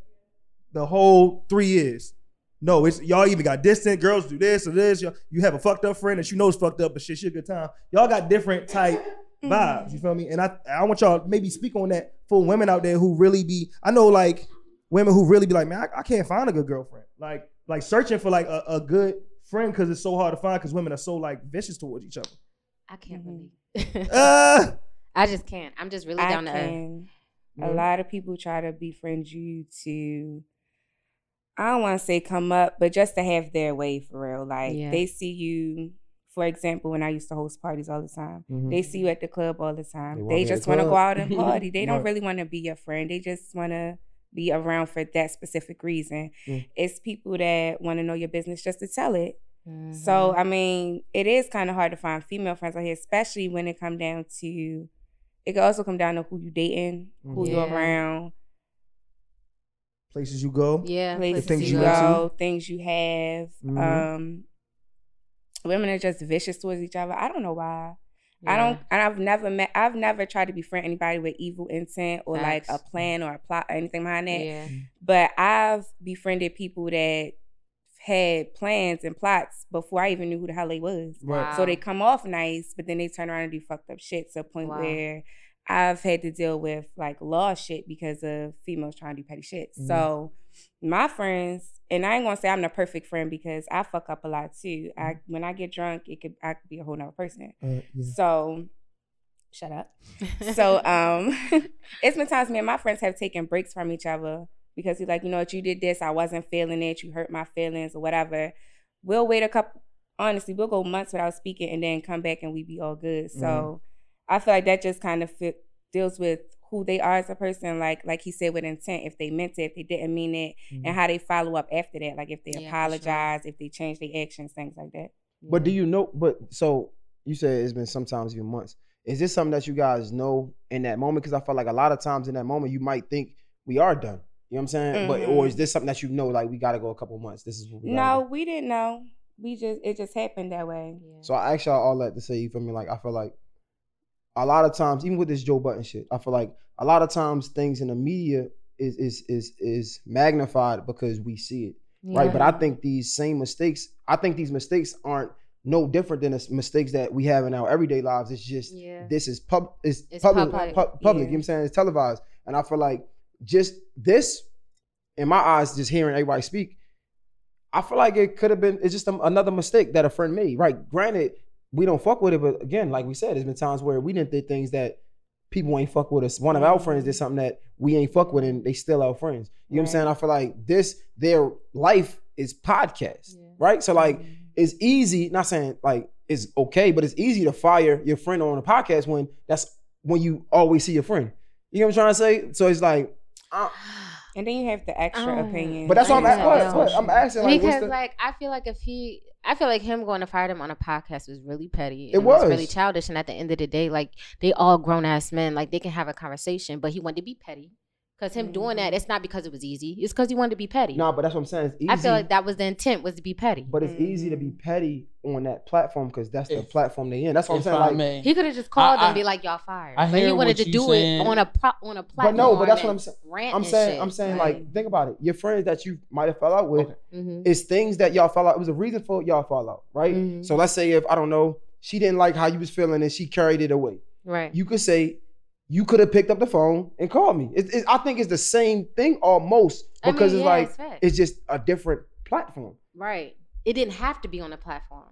the whole three years. No, it's y'all either got distant. Girls do this or this. Y'all, you have a fucked up friend that you know is fucked up, but shit, she a good time. Y'all got different type mm-hmm. vibes. You feel me? And I I want y'all maybe speak on that for women out there who really be. I know like women who really be like, man, I, I can't find a good girlfriend. Like like searching for like a, a good friend because it's so hard to find because women are so like vicious towards each other. I can't Mhm. believe. Uh, I just can't. I'm just really I down to earth. A Mhm. lot of people try to befriend you to, I don't want to say come up, but just to have their way for real. Like Yeah. they see you, for example, when I used to host parties all the time, they see you at the club all the time. want They, me at the just want to go out and party. They don't really want to be your friend. They just want to be around for that specific reason. Mm. It's people that want to know your business just to tell it. So Mhm. I mean, it is kind of hard to find female friends out here, especially when it come down to. It can also come down to who you dating, who you're around, places you go. yeah, places things you you into. go, things you have. Mhm. Um, women are just vicious towards each other. I don't know why. I don't. And I've never met. I've never tried to befriend anybody with evil intent or like a plan or a plot or anything behind that. Yeah. But I've befriended people that had plans and plots before I even knew who the hell they was. Right. So they come off nice, but then they turn around and do fucked up shit to a point Wow. where I've had to deal with like law shit because of females trying to do petty shit. Mhm. So my friends, and I ain't gonna say I'm the perfect friend because I fuck up a lot too. I when I get drunk, it could I could be a whole nother person. Uh, yeah. So shut up. So um it's been times me and my friends have taken breaks from each other because he's like, you know what, you did this, I wasn't feeling it, you hurt my feelings or whatever. We'll wait a couple honestly, we'll go months without speaking and then come back and we be all good. So mm-hmm. I feel like that just kind of fit, deals with who they are as a person, like like he said with intent, if they meant it, if they didn't mean it, and mm-hmm. how they follow up after that. Like if they Yeah, for sure. apologize, if they change their actions, things like that. But do you know? But so you said it's been sometimes even months. Is this something that you guys know in that moment? Because I feel like a lot of times in that moment you might think we are done. You know what I'm saying? But or is mm-hmm. this something that you know? Like we got to go a couple months. This is what we No, do? we didn't know. We just it just happened that way. Yeah. So I ask y'all all that to say, you feel me? Like I feel like a lot of times, even with this Joe Budden shit, I feel like a lot of times things in the media is is is is magnified because we see it. right? But I think these same mistakes, I think these mistakes aren't no different than the mistakes that we have in our everyday lives. It's just Yeah. this is pub, it's, It's public, public. pu- public. You know what I'm saying? It's televised, and I feel like just this, in my eyes, just hearing everybody speak, I feel like it could have been. It's just another mistake that a friend made. Right? Granted, we don't fuck with it, but again, like we said, there's been times where we didn't do things that people ain't fuck with us. One of our friends did something that we ain't fuck with, and they still our friends. You know what I'm saying? I feel like this, their life is podcast, Yeah. right? So like, mm-hmm. it's easy. Not saying like it's okay, but it's easy to fire your friend on a podcast when that's when you always see your friend. You know what I'm trying to say? So it's like, uh, And then you have the extra Um, opinion. but that's all I'm asking. know. What, what? I'm asking like, because the, like I feel like if he, I feel like him going to fire them on a podcast was really petty. It and was. really childish. And at the end of the day, like they all grown ass men, like they can have a conversation. But he wanted to be petty. Because him doing that, it's not because it was easy. It's because he wanted to be petty. no, but that's what I'm saying. It's easy. I feel like that was the intent was to be petty. but it's easy to be petty on that platform because that's the platform they in. That's what I'm saying. I Like, may. he could have just called I- and be like, "Y'all fired." I but he wanted what to do saying. it on a pro- on a platform. but no, but that's what I'm and saying. rant I'm saying, shit. I'm saying, Like, like, think about it. Your friends that you might have fell out with, Okay. mhm. it's things that y'all fell out. It was a reason for y'all fall out, right? Mhm. So let's say if I don't know, she didn't like how you was feeling and she carried it away. right. You could say you could have picked up the phone and called me. It, it- I think it's the same thing almost I because mean, it's like it's it's just a different platform. Right. It didn't have to be on a platform.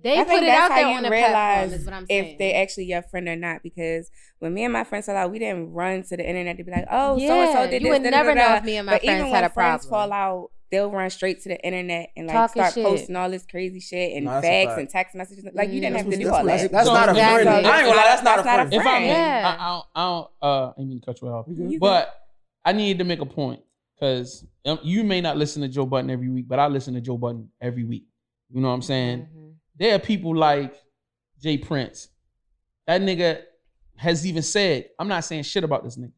They I put think it that's out there how on you the platform. realize Is what I'm saying. if they actually your friend or not. Because when me and my friends fell out, we didn't run to the internet to be like, "Oh, so and so did you this." would da, da, never da, know if me and my but friends even had when a friends problem. fall out, they'll run straight to the internet and like Talking start shit. posting all this crazy shit and No, that's facts and text messages. Like you didn't have to do what- all that's, that. that's So not a exactly. friend. I ain't gonna lie, that's not That's a not a friend. If I friend. may, Yeah. I, I don't, I don't, uh, I mean cut you off, You but I needed to make a point because um, you may not listen to Joe Budden every week, but I listen to Joe Budden every week. You know what I'm saying? Mhm. There are people like Jay Prince. That nigga has even said, I'm not saying shit about this nigga.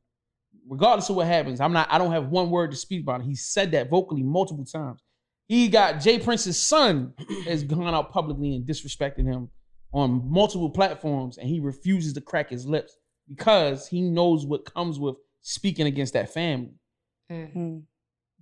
Regardless of what happens, I'm not, I don't have one word to speak about it. He said that vocally multiple times. He got Jay Prince's son has gone out publicly and disrespected him on multiple platforms, and he refuses to crack his lips because he knows what comes with speaking against that family. Mhm. Mhm.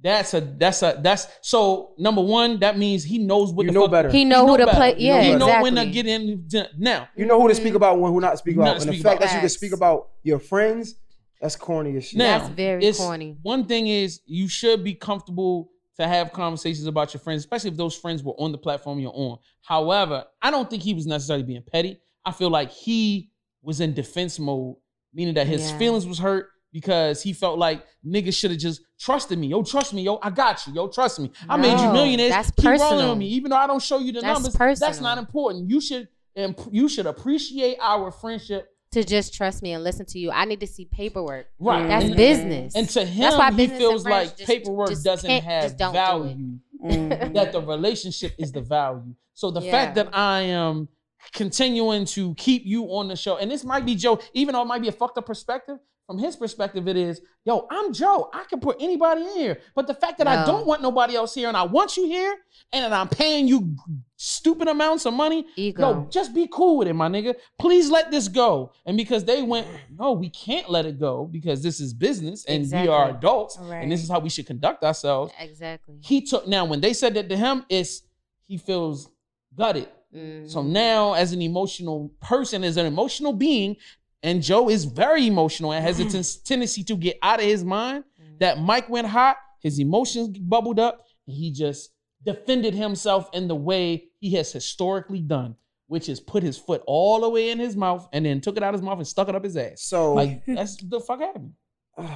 That's a that's a that's so number one, that means he knows what You the know fuck better. He know He who know to play. better. Yeah, he know exactly. when to get in now. You know who to speak about and who not to speak Who not about. to And the fact about. that you can speak about your friends, that's corny as shit. Now, That's very it's- corny. One thing is you should be comfortable to have conversations about your friends, especially if those friends were on the platform you're on. However, I don't think he was necessarily being petty. I feel like he was in defense mode, meaning that his Yeah. feelings was hurt because he felt like niggas should have just trusted me. Yo, trust me. Yo, I got you. Yo, trust me. I made you No, millionaires. that's Keep rolling personal. with me, even though I don't show you the That's numbers. That's personal. not important. You should imp- you should appreciate our friendship. To just trust me and listen to you. I need to see paperwork. Right. That's and, business. And to him, That's why he business feels like just- paperwork just doesn't have just don't value. Mhm. that the relationship is the value. So the Yeah. fact that I am continuing to keep you on the show, and this might be Joe, even though it might be a fucked up perspective, from his perspective, it is, yo, I'm Joe. I can put anybody in here. But the fact that I don't want nobody else here and I want you here and that I'm paying you stupid amounts of money, Ego. yo, just be cool with it, my nigga. Please let this go. And because they went, no, we can't let it go because this is business and we are adults Right. and this is how we should conduct ourselves exactly. he took now when they said that to him it's he feels gutted Mhm. so now as an emotional person as an emotional being and Joe is very emotional and has a tendency to get out of his mind. Mm-hmm. That mic went hot, his emotions bubbled up, and he just defended himself in the way he has historically done, which is put his foot all the way in his mouth and then took it out of his mouth and stuck it up his ass. So Like that's the fuck happened.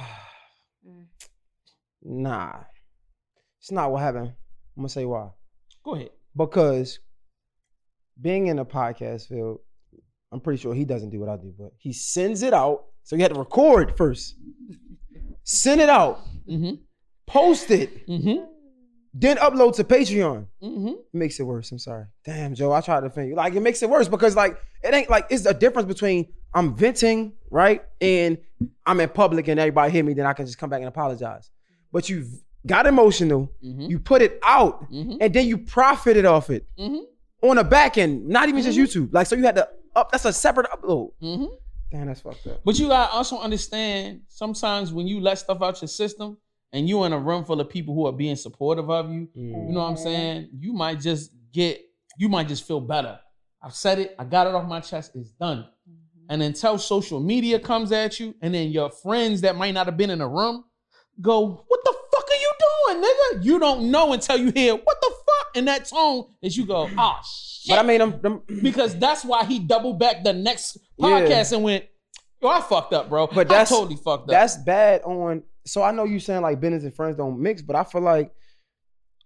nah, it's not what happened. I'm gonna say why. Go ahead. Because being in a podcast field, I'm pretty sure he doesn't do what I do, but he sends it out. So you had to record first, send it out, Mm-hmm. post it, Mm-hmm. then upload to Patreon. Mm-hmm. It makes it worse. I'm sorry. Damn, Joe, I tried to defend you. Like it makes it worse because like it ain't like it's a difference between I'm venting, right? And I'm in public and everybody hear me, then I can just come back and apologize. But you got emotional, Mm-hmm. you put it out, Mm-hmm. and then you profited off it Mm-hmm. on the back end, not even just YouTube. Like so you had to up that's a separate upload. Mm-hmm. Damn, that's fucked up. But you gotta also understand sometimes when you let stuff out your system and you in a room full of people who are being supportive of you, you know what I'm saying? You might just get, you might just feel better. I've said it, I got it off my chest, it's done. And until social media comes at you, and then your friends that might not have been in the room go, What the fuck are you doing, nigga? You don't know until you hear what the fuck in that tone that you go, oh shit. But I mean them, them because that's why he doubled back the next Yeah. podcast and went, Yo, I fucked up, bro. But that's- I totally fucked up. that's bad on so I know you saying like business and friends don't mix, but I feel like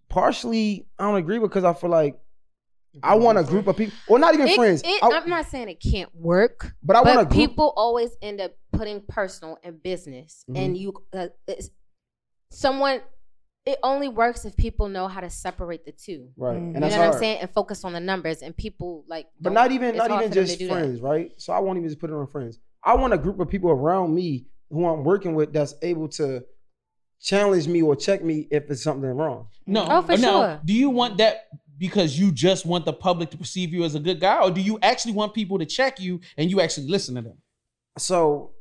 partially I don't agree because I feel like I want a group of people, or not even It- friends. it- I- I'm not saying it can't work, but I want a group. people always end up putting personal and business, Mhm. and you, uh, someone. It only works if people know how to separate the two. right, You and You know that's what I'm saying? And focus on the numbers. And people like, But don't- even not even for them to just do that. friends, right? So I won't even just put it on friends. I want a group of people around me who I'm working with that's able to challenge me or check me if it's something wrong. no, Oh, for now, sure. Do you want that because you just want the public to perceive you as a good guy, or do you actually want people to check you and you actually listen to them? So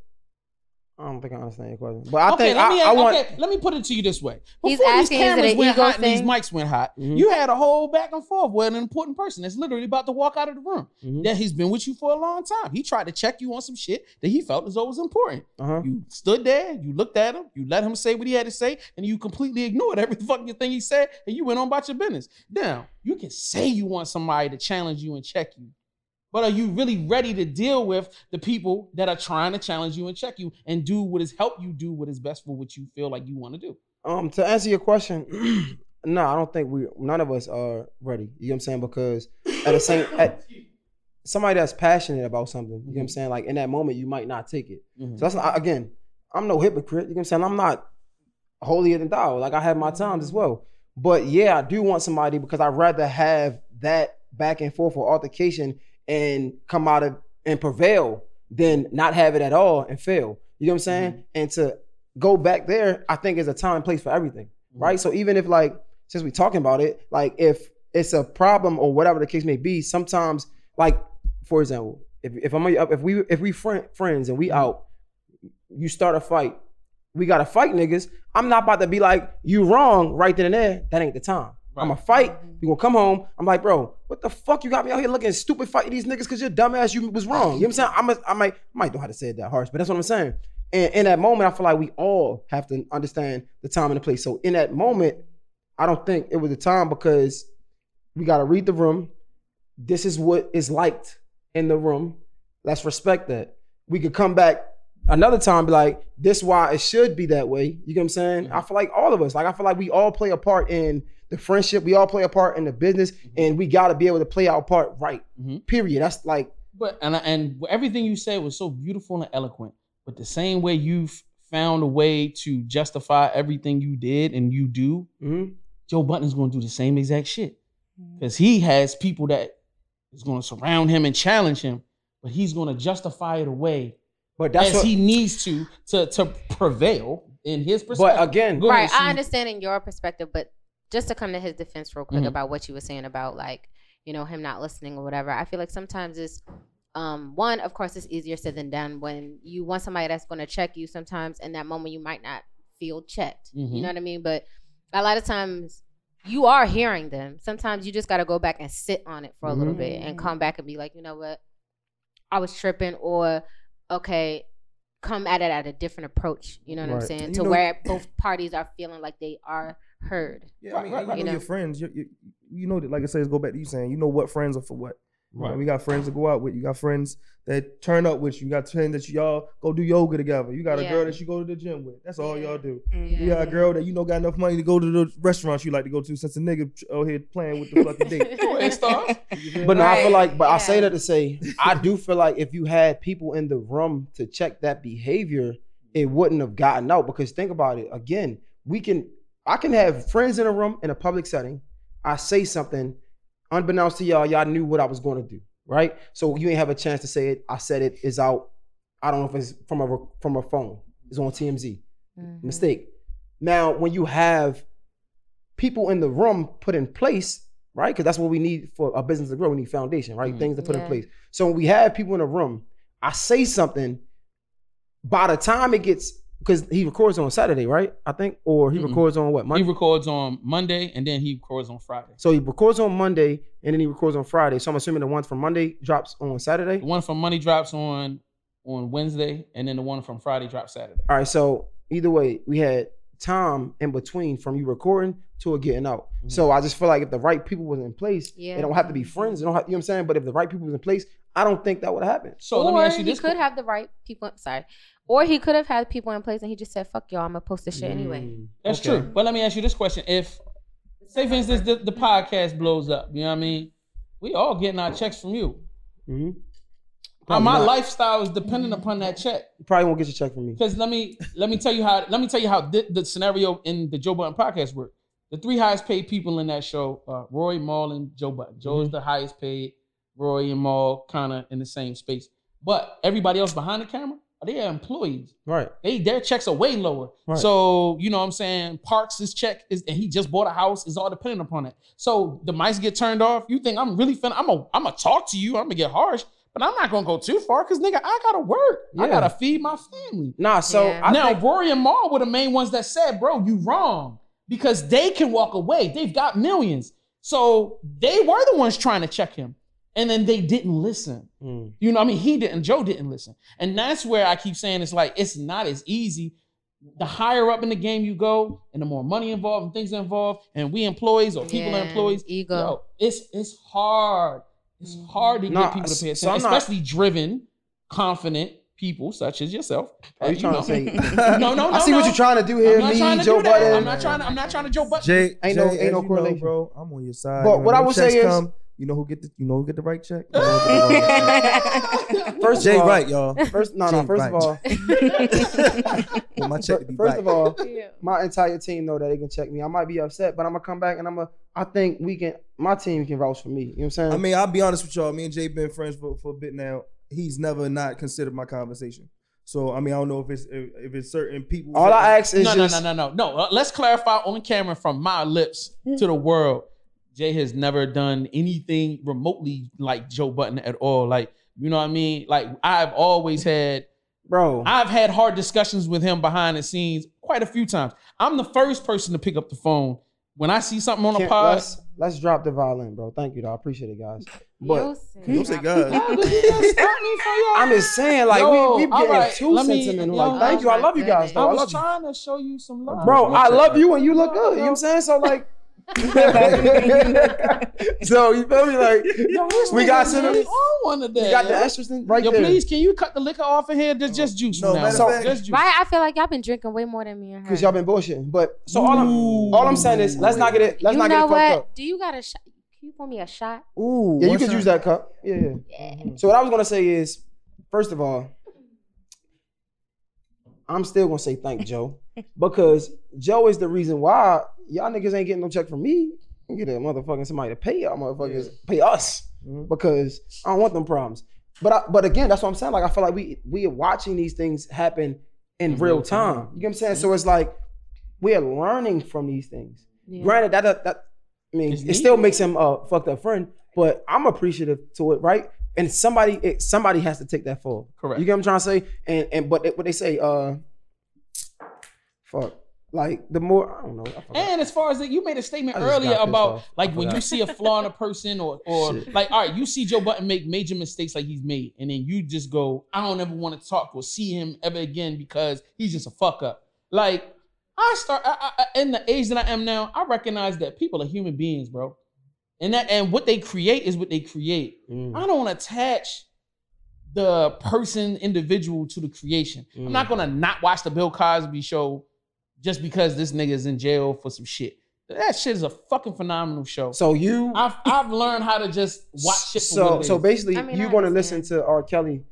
I don't think I understand your question, but I okay, think let I, me I want. okay, let me put it to you this way. He's Before these asking, is it cameras an went ego hot and these thing? mics went hot, Mhm. you had a whole back and forth with an important person that's literally about to walk out of the room. Mhm. That he's been with you for a long time. He tried to check you on some shit that he felt as though was important. Uh-huh. You stood there, you looked at him, you let him say what he had to say, and you completely ignored every fucking thing he said, and you went on about your business. Now, you can say you want somebody to challenge you and check you, but are you really ready to deal with the people that are trying to challenge you and check you and do what is help you do what is best for what you feel like you want to do? Um, to answer your question, no, I don't think we none of us are ready. You know what I'm saying? Because at the same at somebody that's passionate about something, you know what I'm saying? Like in that moment, you might not take it. Mhm. So that's not, again, I'm no hypocrite. You know what I'm saying? I'm not holier than thou. Like I have my times as well. But yeah, I do want somebody because I'd rather have that back and forth or altercation and come out of and prevail than not have it at all and fail. You know what I'm mm-hmm. saying? And to go back there, I think is a time and place for everything. Mm-hmm. Right. So even if like since we talking about it, like if it's a problem or whatever the case may be, sometimes like for example, if, if I'm if we if we friend, friends and we mm-hmm. out, you start a fight, we gotta fight niggas. I'm not about to be like you wrong right then and there. That ain't the time. I'm a fight. Mm-hmm. You gonna come home. I'm like, bro, what the fuck you got me out here looking stupid fighting these niggas because you're dumbass you was wrong. You know what I'm saying? I'm a, I might I might know how to say it that harsh, but that's what I'm saying. And in that moment, I feel like we all have to understand the time and the place. So in that moment, I don't think it was the time because we gotta read the room. This is what is liked in the room. Let's respect that. We could come back another time be like, this why it should be that way. You get what I'm saying? I feel like all of us, like I feel like we all play a part in the friendship. We all play a part in the business, and we got to be able to play our part right. Mhm. Period. That's like But and and everything you said was so beautiful and eloquent. But the same way you've found a way to justify everything you did and you do, mhm. Joe Budden's going to do the same exact shit because he has people that is going to surround him and challenge him, but he's going to justify it away but that's as what. he needs to to to prevail in his perspective. but again, Go right. I understand in your perspective, but just to come to his defense real quick Mhm. about what you were saying about like, you know, him not listening or whatever. I feel like sometimes it's um one, of course, it's easier said than done when you want somebody that's gonna check you sometimes in that moment you might not feel checked. Mhm. You know what I mean? But a lot of times you are hearing them. Sometimes you just gotta go back and sit on it for a little bit and come back and be like, you know what? I was tripping or okay, come at it at a different approach. You know what I'm saying? To know- where both parties are feeling like they are heard. Yeah, I mean, Right, you right, know your friends. You, you, you know that, like I said, go back to you saying, you know what friends are for what. Right. Right. We got friends to go out with. You got friends that turn up with you. You got friends that y'all go do yoga together. You got a Yeah. girl that you go to the gym with. That's all Yeah. y'all do. Mhm. You got a girl that you know got enough money to go to the restaurants you like to go to since a nigga out here playing with the fucking date. Go ahead, But no, I feel like, but I say that to say, I do feel like if you had people in the room to check that behavior, it wouldn't have gotten out. Because think about it again, we can, I can have friends in a room in a public setting. I say something, unbeknownst to y'all, y'all knew what I was going to do, right? So you ain't have a chance to say it. I said it is out. I don't know if it's from a from a phone. It's on TMZ. Mhm. Mistake. Now, when you have people in the room put in place, right? Because that's what we need for a business to grow. We need foundation, right? Mhm. Things to put in place. So when we have people in a room, I say something. By the time it gets, because he records on Saturday, right? I think, or he Mm-mm. records on what Monday. He records on Monday and then he records on Friday. so he records on Monday and then he records on Friday. So I'm assuming the one from Monday drops on Saturday. The one from Monday drops on on Wednesday, and then the one from Friday drops Saturday. All right. So either way, we had time in between from you recording to it getting out. Mhm. So I just feel like if the right people was in place, Yeah. it don't have to be friends. It don't have, you know what I'm saying? But if the right people was in place, I don't think that would have happened. So or let me ask you he this: could have the right people. Sorry, or he could have had people in place, and he just said, "Fuck y'all, I'm gonna post this shit anyway." Mm, That's okay. true. But let me ask you this question: If, say, for instance, the, the podcast blows up, you know what I mean? We all getting our checks from you. Probably my not. lifestyle is dependent upon that check. You probably won't get your check from me. Because let me let me tell you how let me tell you how the, the scenario in the Joe Budden podcast worked. The three highest paid people in that show, uh, Roy, Mal, and Joe Budden. Joe Mm-hmm. is the highest paid. Roy and Mal kind of in the same space, but everybody else behind the camera, they are employees. Right. They their checks are way lower. Right. So you know what I'm saying. Parks' check is, and he just bought a house. Is all dependent upon it. So the mics get turned off. You think I'm really finna? I'm a I'm gonna talk to you. I'm gonna get harsh, but I'm not gonna go too far because nigga, I gotta work. I gotta feed my family. Nah, so Yeah. I now think, Rory and Mal were the main ones that said, "Bro, you wrong," because they can walk away. They've got millions, so they were the ones trying to check him, and then they didn't listen. Mm. You know, what I mean, he didn't. Joe didn't listen, and that's where I keep saying it's like it's not as easy. The higher up in the game you go, and the more money involved and things involved, and we employees or people are employees, ego. yo, it's it's hard. It's hard to Nah, get people to pay attention, I'm not- especially driven, confident people such as yourself. Are you Uh, trying know. to say? No, no, no. I see no. what you're trying to do here. I'm not trying Me, to Joe do that. Budden. I'm not trying. To, I'm not trying to Joe Budden. Jay, Ain't no- ain't no you know, correlation. bro. I'm on your side. But You what I would checks say is- come, you know who get the you know who get the right check. You know who get the wrong check. First Jay of all, right, y'all. First, no, no. First right. of all, Want my check first right. of all, my entire team know that they can check me. I might be upset, but I'm gonna come back and I'm gonna. I think we can. My team can vouch for me. You know what I'm saying? I mean, I'll be honest with y'all. Me and Jay been friends for, for a bit now. He's never not considered my conversation. So I mean, I don't know if it's if, if it's certain people. all I ask is No, no, just no, no, no, no. Uh, let's clarify on camera from my lips to the world. Jay has never done anything remotely like Joe Budden at all. Like, you know what I mean? Like, I've always had, bro. I've had hard discussions with him behind the scenes quite a few times. I'm the first person to pick up the phone when I see something on a Can't- pod. let's, let's drop the violin, bro. Thank you, though. I appreciate it, guys. But Don't say God. You just stop me from your- I'm just saying, like Yo, we we getting right, too let sentimental. yo, like, thank you. I love you guys, though. I I was love you, trying to show you some love. bro. I love you and you look Yo, good. You know what I'm saying? So like. Yo, so you feel me? Like Yo, we got some. really We on one today. got the yo. extras in- right Yo, there. please, can you cut the liquor off in here? Just, just juice No, from now. matter of on. fact- just juice. Right? I feel like y'all been drinking way more than me and her. Because y'all been bullshitting. But so all I'm all I'm saying is let's not get it. Let's you not know get it fucked what? up. Do you got a shot? Can you pour me a shot? Ooh, Yeah, you one could use that cup. Yeah, yeah. Yeah. So what I was gonna say is, first of all, I'm still gonna say thank Joe because Joe is the reason why y'all niggas ain't getting no check from me. Get a motherfucking somebody to pay y'all motherfuckers, pay us Mhm. because I don't want them problems. But I, but again, that's what I'm saying. Like I feel like we we are watching these things happen in In real real time. time. You get what I'm saying? So it's like we're learning from these things. Yeah. Granted, that that, that I mean, It's it still makes him a fucked up friend, but I'm appreciative to it, right? And somebody, it, somebody has to take that fall. Correct. You get what I'm trying to say? And and but it, what they say, uh, fuck, Like the more I don't know. I. And as far as that, you made a statement earlier about like when you see a flaw in a person, or or Shit. like, all right, you see Joe Budden make major mistakes like he's made, and then you just go, I don't ever want to talk or see him ever again because he's just a fuck up. Like I start I, I, in the age that I am now, I recognize that people are human beings, bro, and that and what they create is what they create. Mm. I don't attach the person individual to the creation. I'm Mm. not gonna not watch the Bill Cosby show just because this nigga is in jail for some shit. That shit is a fucking phenomenal show. So you I've I've learned how to just watch shit for so what it so is. basically I mean, you're I going to listen to R. Kelly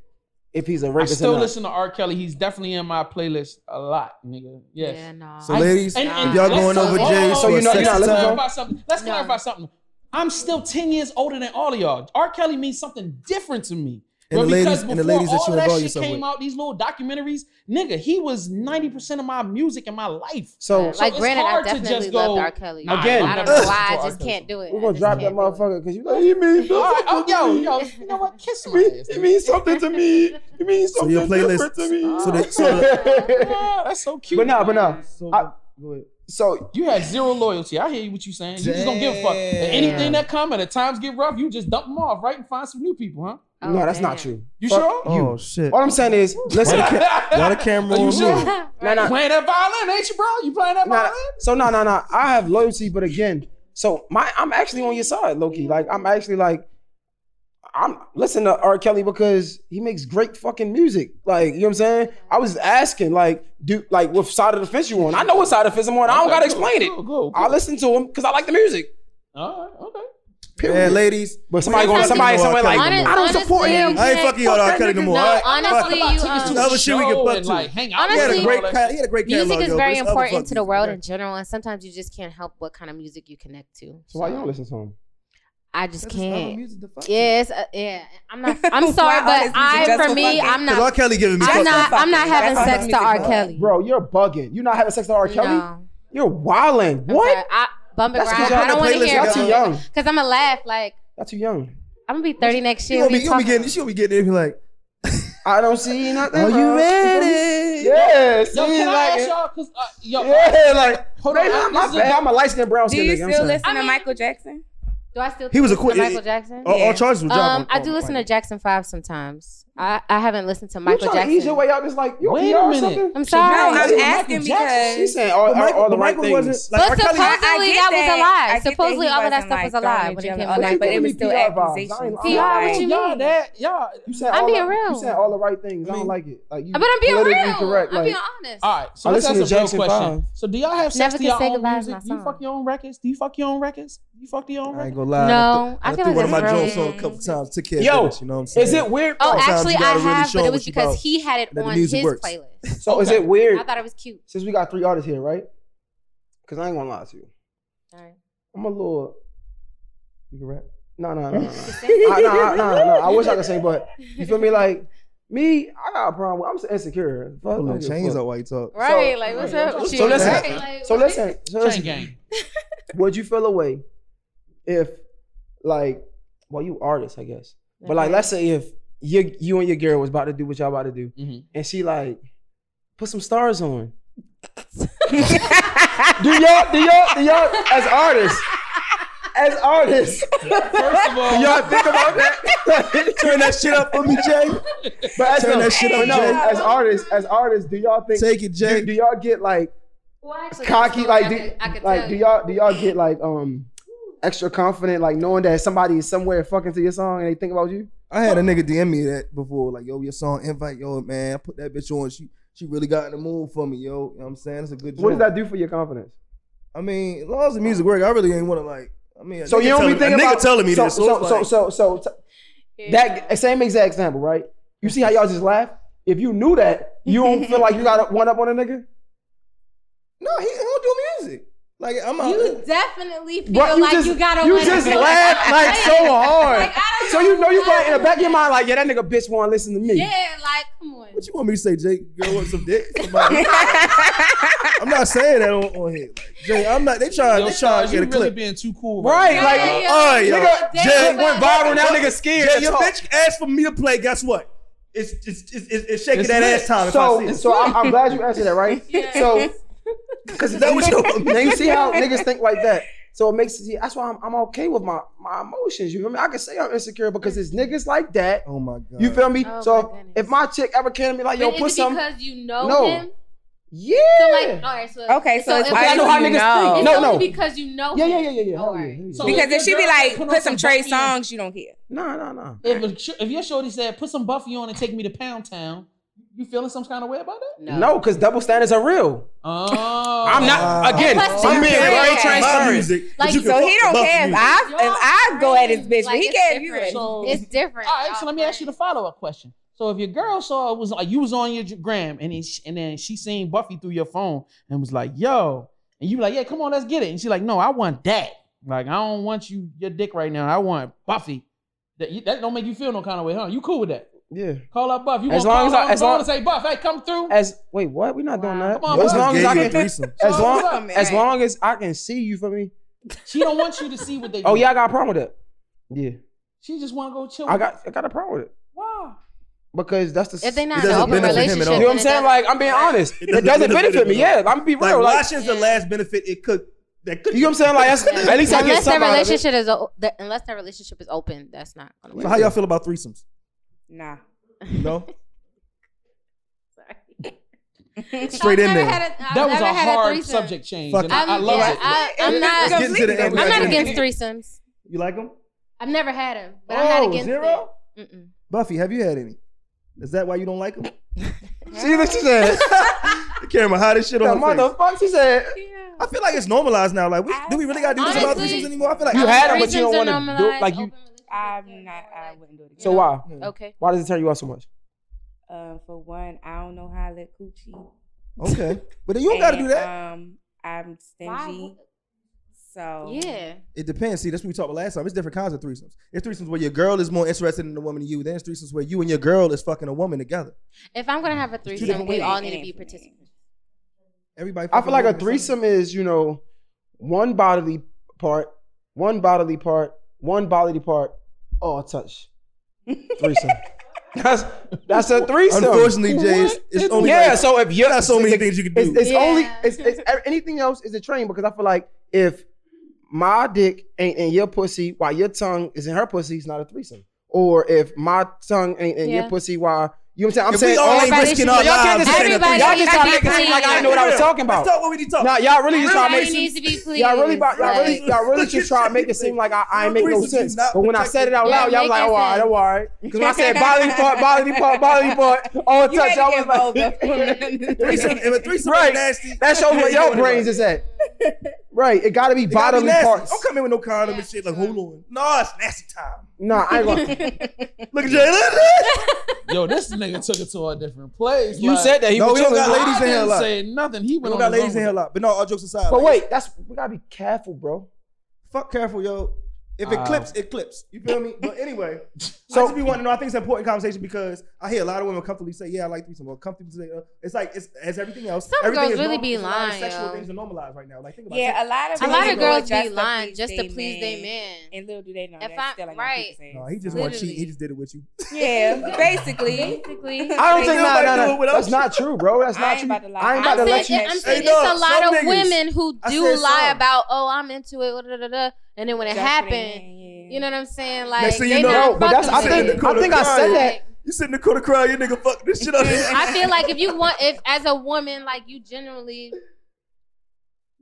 if he's a I rapist. still or not. listen to R. Kelly. He's definitely in my playlist a lot, nigga. Yes. Yeah, no. So I- ladies, and- and if y'all going over Jay So you know, you're sexy not Let's listening to time, him? clarify something. Let's No. clarify something. I'm still 10 years older than all of y'all. R. Kelly means something different to me. And But the ladies- because and the before ladies that all you that involve shit yourself came with. out, these little documentaries, nigga, he was 90% of my music and my life. So, So like it's granted, I hard to definitely just go, loved R. Kelly. nah, Again- I don't know why I just can't do it. we're gonna drop that can't do it. motherfucker because you know he means All right, oh, yo, me. yo, you know what? Kiss me. my means- It means something to me. It means So something your playlist- different to me. so the- so the- Yeah, that's so cute. but nah, but nah. So, I- go ahead. So You had zero loyalty. I hear you what you saying. You just don't give a fuck. And anything that come and the times get rough, you just dump them off, right? And find some new people, huh? Oh, no, that's not true. You Fuck sure? You. Oh shit. All I'm saying is, listen. Got a camera Are you on sure? me. Nah, nah. Playing that violin, ain't you, bro? You playing that Nah, violin? so no, no, no. I have loyalty, but again, so my I'm actually on your side, Loki. Like I'm actually like I'm listening to R. Kelly because he makes great fucking music. Like, you know what I'm saying? I was asking, like, do like what side of the fence you on? I know what side of the fence I'm on. I don't gotta explain it. Go, go, I listen to him because I like the music. All right, okay. Period. Yeah, ladies. But somebody going somebody somewhere with like Honest- I don't honestly, support him. I ain't can't- fucking with R. Kelly no more. No, honestly, Fuck. you, um, the Other shit we can fuck and, to. like hang out. He had a great, ca- he had a great Music catalog, is very important to the world in general, and sometimes you just can't help what kind of music you connect to. So why you don't listen to him? I just That's can't. music to fuck. Yes, uh, yeah. I'm not. I'm sorry, but I, for for me. I'm not. R. Kelly giving me I'm not. I'm not having That's sex to R. Kelly. Bro, you're bugging. You're not having sex to R. Kelly? No. You're wilding. What? sorry. I, bump and That's 'cause I don't want to hear Y'all too young. because I'm gonna laugh. Like Y'all too young. I'm gonna be 30 next year. gonna be, you you gonna be getting, about? she gonna be getting in, be like, I don't see nothing. Are you ready? Yes. see, Yo, can I like, ask y'all? Cause uh, yo, yeah, like, Hold hold on, on, my this is bad. a- I'm a light skinned brown Do you nigga. I'm still saying. listen I to Michael Jackson? Do I still? He was a listen quick- Michael Jackson. all, Yeah. all charges were dropped. Um, on- I on do listen to Jackson Five sometimes. I, I haven't listened to You Michael trying to Jackson. ease your way out? This like you Wait PR a minute. something? I'm No, sorry. I'm Michael asking Jackson? She's saying all, Michael, all the right Michael things. wasn't But like R. Supposedly I get that was a lie. I get that Supposedly all of that wasn't, stuff was a lie when a it came all out. night, but it was still PR accusations. I ain't- PR, what you mean? y'all mean? that y'all. You said I'm being real. You said all the right things. I, I don't like it. Like you But I'm being real. correct. I'm being honest. All right, so let's listen ask to a real Jackson question. Five. So do y'all have sex Never to your own music? Do you fuck your own records? Do you fuck your own records? You fuck your own I ain't gonna lie. No, I, th- I I, feel threw like one of my jokes on a couple times. Took care Yo, of it. You know what I'm saying? Is it weird? Oh, Sometimes actually, I gotta really have, but it was because he had it on his works. playlist. so is it weird? I thought it was cute. Since we got three artists here, right? Because I ain't gonna lie to you. All right. I'm a little. You can rap. No, no, no, no. I, no, I- no, no. I wish I could sing, but you feel me? Like me, I got a problem. with I'm insecure. Fuck, I Pulling don't the give a chains fuck. out while you talk. Right, like what's right, up? so Shit, listen, right, like, So listen, so Chain listen. gang. Would you feel away if, like, well, you artist, I guess, but like, let's say if you you and your girl was about to do what y'all about to do, Mhm. and she like put some stars on. do y'all do y'all do y'all as artists? As artists, First of all, do y'all think about that? Turn that shit up for me, Jay. But as, Turn no, that shit up, no, Jay. as artists, as artists, do y'all think? Take it, Jay. do y'all get like Well, actually, cocky? Like, do, I could, I could like do you. y'all do y'all get like um extra confident, like knowing that somebody is somewhere fucking to your song and they think about you? I had a nigga DM me that before, like, yo, your song invite, yo, man, I put that bitch on. She she really got in the mood for me, yo. You know what I'm saying? It's a good job. What does that do for your confidence? I mean, as long as the music work, I really ain't want to like. I mean, a So you don't be telling- thinking a nigga about telling me so, this. So, So it's so like, so so, t- Yeah. that same exact example, right? You see how y'all just laugh? If you knew that, you don't feel like you got one up on a nigga. no, he, he don't do music. Like I'm out. You definitely feel Bro, you like just you got a you winner. just laugh like so hard. Like, I don't so you know you I probably in the back of your mind like, yeah, that nigga bitch want to listen to me. Yeah, like come on. what you want me to say, Jake? Girl, want some dick? Somebody- I'm not saying that on, on here. Like, Jay, I'm not. They trying. Yo, They trying to you get a really clip. being too cool, Right, now. like, Yeah, yeah. Uh, oh, yo. Nigga, Damn, Jay but- went viral. Now nigga scared Jay, to your talk. bitch asked for me to play. Guess what? It's it's it's, it's, it's shaking It's that lit. ass time. if I So, see so I'm, I'm glad you answered that, right? Yeah. So, Because that was your. Now you see how niggas think like that. So it makes see, that's why I'm, I'm okay with my my emotions. You feel me? I can say I'm insecure because it's niggas like that. Oh my god. You feel me? Oh, so my if my chick ever came to me like, yo, But put is some, because you know No. him? yeah, So like, all right, so Okay, so it's if I know how niggas know. think. It's No, only no. because you know. yeah, him. yeah, yeah, yeah, yeah. All Hell right. yeah, yeah. So- Because if she be like, put put some some Trey Songz, you don't care. Nah, nah, nah. If a, if your shorty said put some Buffie on and take me to Pound Town, you feeling some kind of way about that? No, because double standards are real. Oh, I'm not. Again, Plus, I'm being you're very right. Transparent. but Like, you so he don't Buffie care if. I if I go at his bitch, but Like, he it's care if you. different. at So- It's different. All right, so let me ask you the follow up question. So if your girl saw it was like you was on your gram and then she, and then she seen Buffie through your phone and was like, "Yo," and you be like, "Yeah, come on, let's get it," and she like, "No, I want that. Like, I don't want you your dick right now. I want Buffie." That, that don't make you feel no kind of way, huh? You cool with that? Yeah. Call up Buff. You As long as call I- her as on the long- phone and say, "Buff, hey, come through." As wait, what? We're not doing that. Come on, as long as I you a can, as long as long as I can see you for me. She don't want you to see what they. Oh yeah, I got a problem with that. Yeah, She just want to go chill. I got I got a problem with it Why? because that's the. If they not It an doesn't open benefit him at relationship, all. you know what I'm saying? Like I'm being honest. It It doesn't doesn't benefit benefit me. Yeah, I'm be Like real. Like watching's the last benefit it could that could you know what I'm saying? Like that's, at least I get unless their something out of relationship is o- the, unless their relationship is open, that's not gonna work. So how y'all feel about threesomes? Nah. No? Sorry. Straight in there. had a- I've That was a hard threesome. subject change, Fuck and it. I, I I'm, love yeah, it. I, I'm Let's not. get into the end. I'm not against into threesomes. You like them? I've never had them, but I'm not Oh, against zero? it. Mm-mm. Buffie, have you had any? Is that why you don't like them? See what she said? The camera hot as shit the on her face. motherfucker. She said. I feel like it's normalized now. Like, we, do we really gotta do this about threesomes anymore? I feel like You had had 'em, but you don't wanna do- normalized, like you- open relationships I'm not. I wouldn't do it again. So why? Okay. Why does it turn you off so much? Um, for one, I don't know how to let coochie. Okay, but then you don't gotta do that. Um, I'm stingy. Why? So Yeah. It depends. See, that's what we talked about last time. It's different kinds of threesomes. It's threesomes where your girl is more interested in the woman than you. Then it's threesomes where you and your girl is fucking a woman together. If I'm gonna have a threesome, we all need to be participants. Everybody. I feel like a threesome is, you know, one bodily part, one bodily part, one bodily part, Oh, all touch. Threesome. that's that's a threesome. something. Unfortunately, Jay, it's, it's only yeah. like, so if you're not so many things you can do. it's, it's Yeah. only it's, it's anything else is a train because I feel like if my dick ain't in your pussy while your tongue is in her pussy, it's not a threesome. Or if my tongue ain't in your pussy while you know what I'm saying? I'm if saying we all ain't Everybody risking should- our So y'all can't lives, just to say that Everybody threesome- y'all just trying to make it seem like I pleased. didn't know what I was talking about. Let's talk what we need to talk. Nah, y'all really just trying to Everybody make needs to be pleased. Y'all really, about, y'all really, Like- y'all really just try to make it seem like I, I ain't make no Threesomes sense. is not But when I said it out Yeah, loud, y'all was like, make oh, all it right, sense. oh, all right. Because when I said bodily part, bodily part, bodily part, all you touch, had y'all to was get like, both of them. Threesome, if a threesome Right. is nasty, that shows where your brains is at. Right, it got to be it gotta be bodily nasty. parts. Don't come in with no condom and shit like, hold on. No, it's nasty time. Nah, I ain't gonna. Look at Jay. Look. Yo, this nigga took it to a different place. You like, said that he No, was we don't got ladies in here a I lot. didn't say nothing. He We went don't on got his ladies in here a lot. But no, all jokes aside. But like, wait, that's we gotta be careful, bro. fuck careful, yo. If it Wow. clips, it clips. You feel me? But anyway, so So- I just be wanting to know. I think it's an important conversation because I hear a lot of women comfortably say, "Yeah, I like threesome." Or comfortably say, uh, "It's like it's as everything else." Some everything girls is really normal. be It's a lot of lying, Sexual yo. things are normalized right now. Like think about Yeah, it. a lot of A lot of girls be lying just to please their man. man. And little do they know If that's I- still ain't right. right. No, he just want to cheat. He just did it with you. Yeah, basically. Basically, I don't think Ain't nah, nobody nah, do it That's you. not true, bro. That's not true. about to lie. I ain't about to saying, let you. I'm saying it's a lot of women who do lie about, oh, I'm into it, da, da, da, and then when it Just happened, yeah. you know what I'm saying? Like Next thing they you know- not No, but that's. I fucking Sitting in think. the with I corner think I said crying. that. You sit in the corner crying, your nigga fuck this shit up. I feel like if you want, if as a woman, like you generally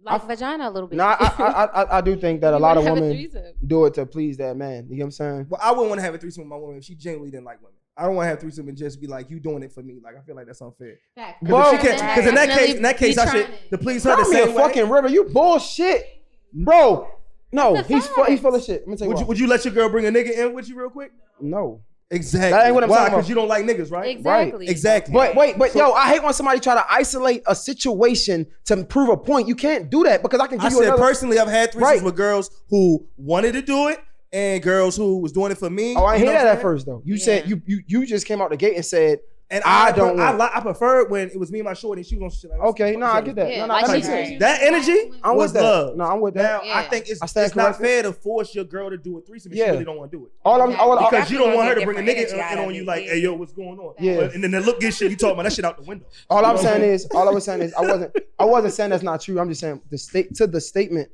like I- vagina a little bit. No, I, I, I, I do think that a lot of wanna have a women do it to please that man. You know what I'm saying? Well, I wouldn't want to have a threesome with my woman if she genuinely didn't like women. I don't want to have a threesome and just be like, you doing it for me. Like I feel like that's unfair. Fact. Well, Because in that case, in that case, I should trying it. to please her Call the me a same way. fucking river. You bullshit, bro. No, It's a he's full, he's full of shit. Let me tell you, Would you, would you let your girl bring a nigga in with you real quick? No, Exactly. That ain't what I'm Why? talking about. Because you don't like niggas, right? Exactly. Exactly. but wait, but yo, I hate when somebody try to isolate a situation to prove a point. You can't do that because I can give I you said another. personally, I've had threesomes Right. with girls who wanted to do it and girls who was doing it for me. Oh, I You hear know that what at I'm first though. You said Yeah. you you you just came out the gate and said And I I, don't don't. I, want- li- I preferred when it was me and my shorty and she was on shit like Okay, no, I get that. Yeah, no, no, like that she makes said. sense. That energy I'm was with that. love. No, I'm with Now that. Yeah. I think it's, I stand it's not fair to force your girl to do a threesome if Yeah. she really don't want to do it. All I'm, all, all, Because you don't want her to bring a nigga energy in on you like, hey yo, what's going on? Yeah. But- and then the look good shit. You talking about that shit out the window. all I'm saying saying? is, all I was saying is, I wasn't, I wasn't saying that's not true. I'm just saying the state to the statement.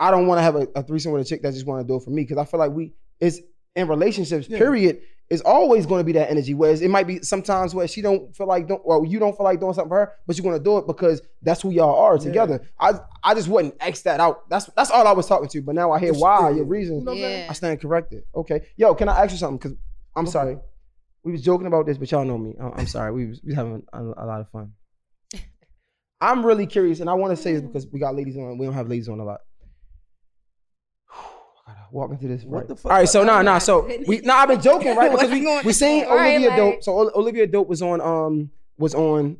I don't want to have a, a threesome with a chick that just want to do it for me because I feel like we is in relationships. Period. Is always going to be that energy. Whereas it might be sometimes where she don't feel like don't, well, you don't feel like doing something for her, but you're going to do it because that's who y'all are together. I, I just wouldn't X that out. That's that's all I was talking to. But now I hear It's- why yeah. your reason. You know I'm? Yeah. I stand corrected. Okay. Yo, can I ask you something? Because I'm sorry. We was joking about this, but y'all know me. I'm, I'm sorry. We was, we was having a, a lot of fun. I'm really curious, and I want to say this because we got ladies on. We don't have ladies on a lot. I gotta walk into this. What right. the fuck? All right, so Oh nah, nah. So goodness. we, nah, I've been joking, right? Because we What's we seen going? Olivia Right, Dope. like- So Olivia Dope was on um was on,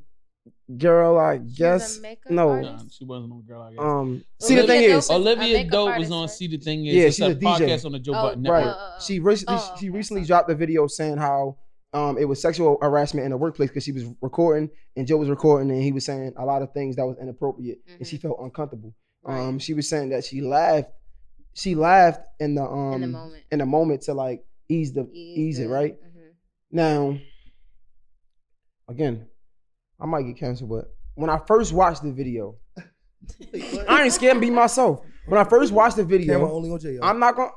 girl. I She was a guess no. artist? Nah, she wasn't on girl. I guess. Um, see the thing Dope is, is- Olivia Dope artist, was on right? See the Thing Is. Yeah, she's a a DJ. podcast on the Joe Oh, Budden right. Right. Network. Uh, uh, she recently oh, she recently dropped a video saying how um it was sexual harassment in the workplace because she was recording and Joe was recording and he was saying a lot of things that was inappropriate and she Mhm. felt uncomfortable. Right. Um, she was saying that she laughed, she laughed in the um in the moment. in the moment to like ease the ease, it the- right mhm. now. Again, I might get canceled, but when I first watched the video, I ain't scared to be myself. When I first watched the video, Camera only on Jay. I'm not gonna.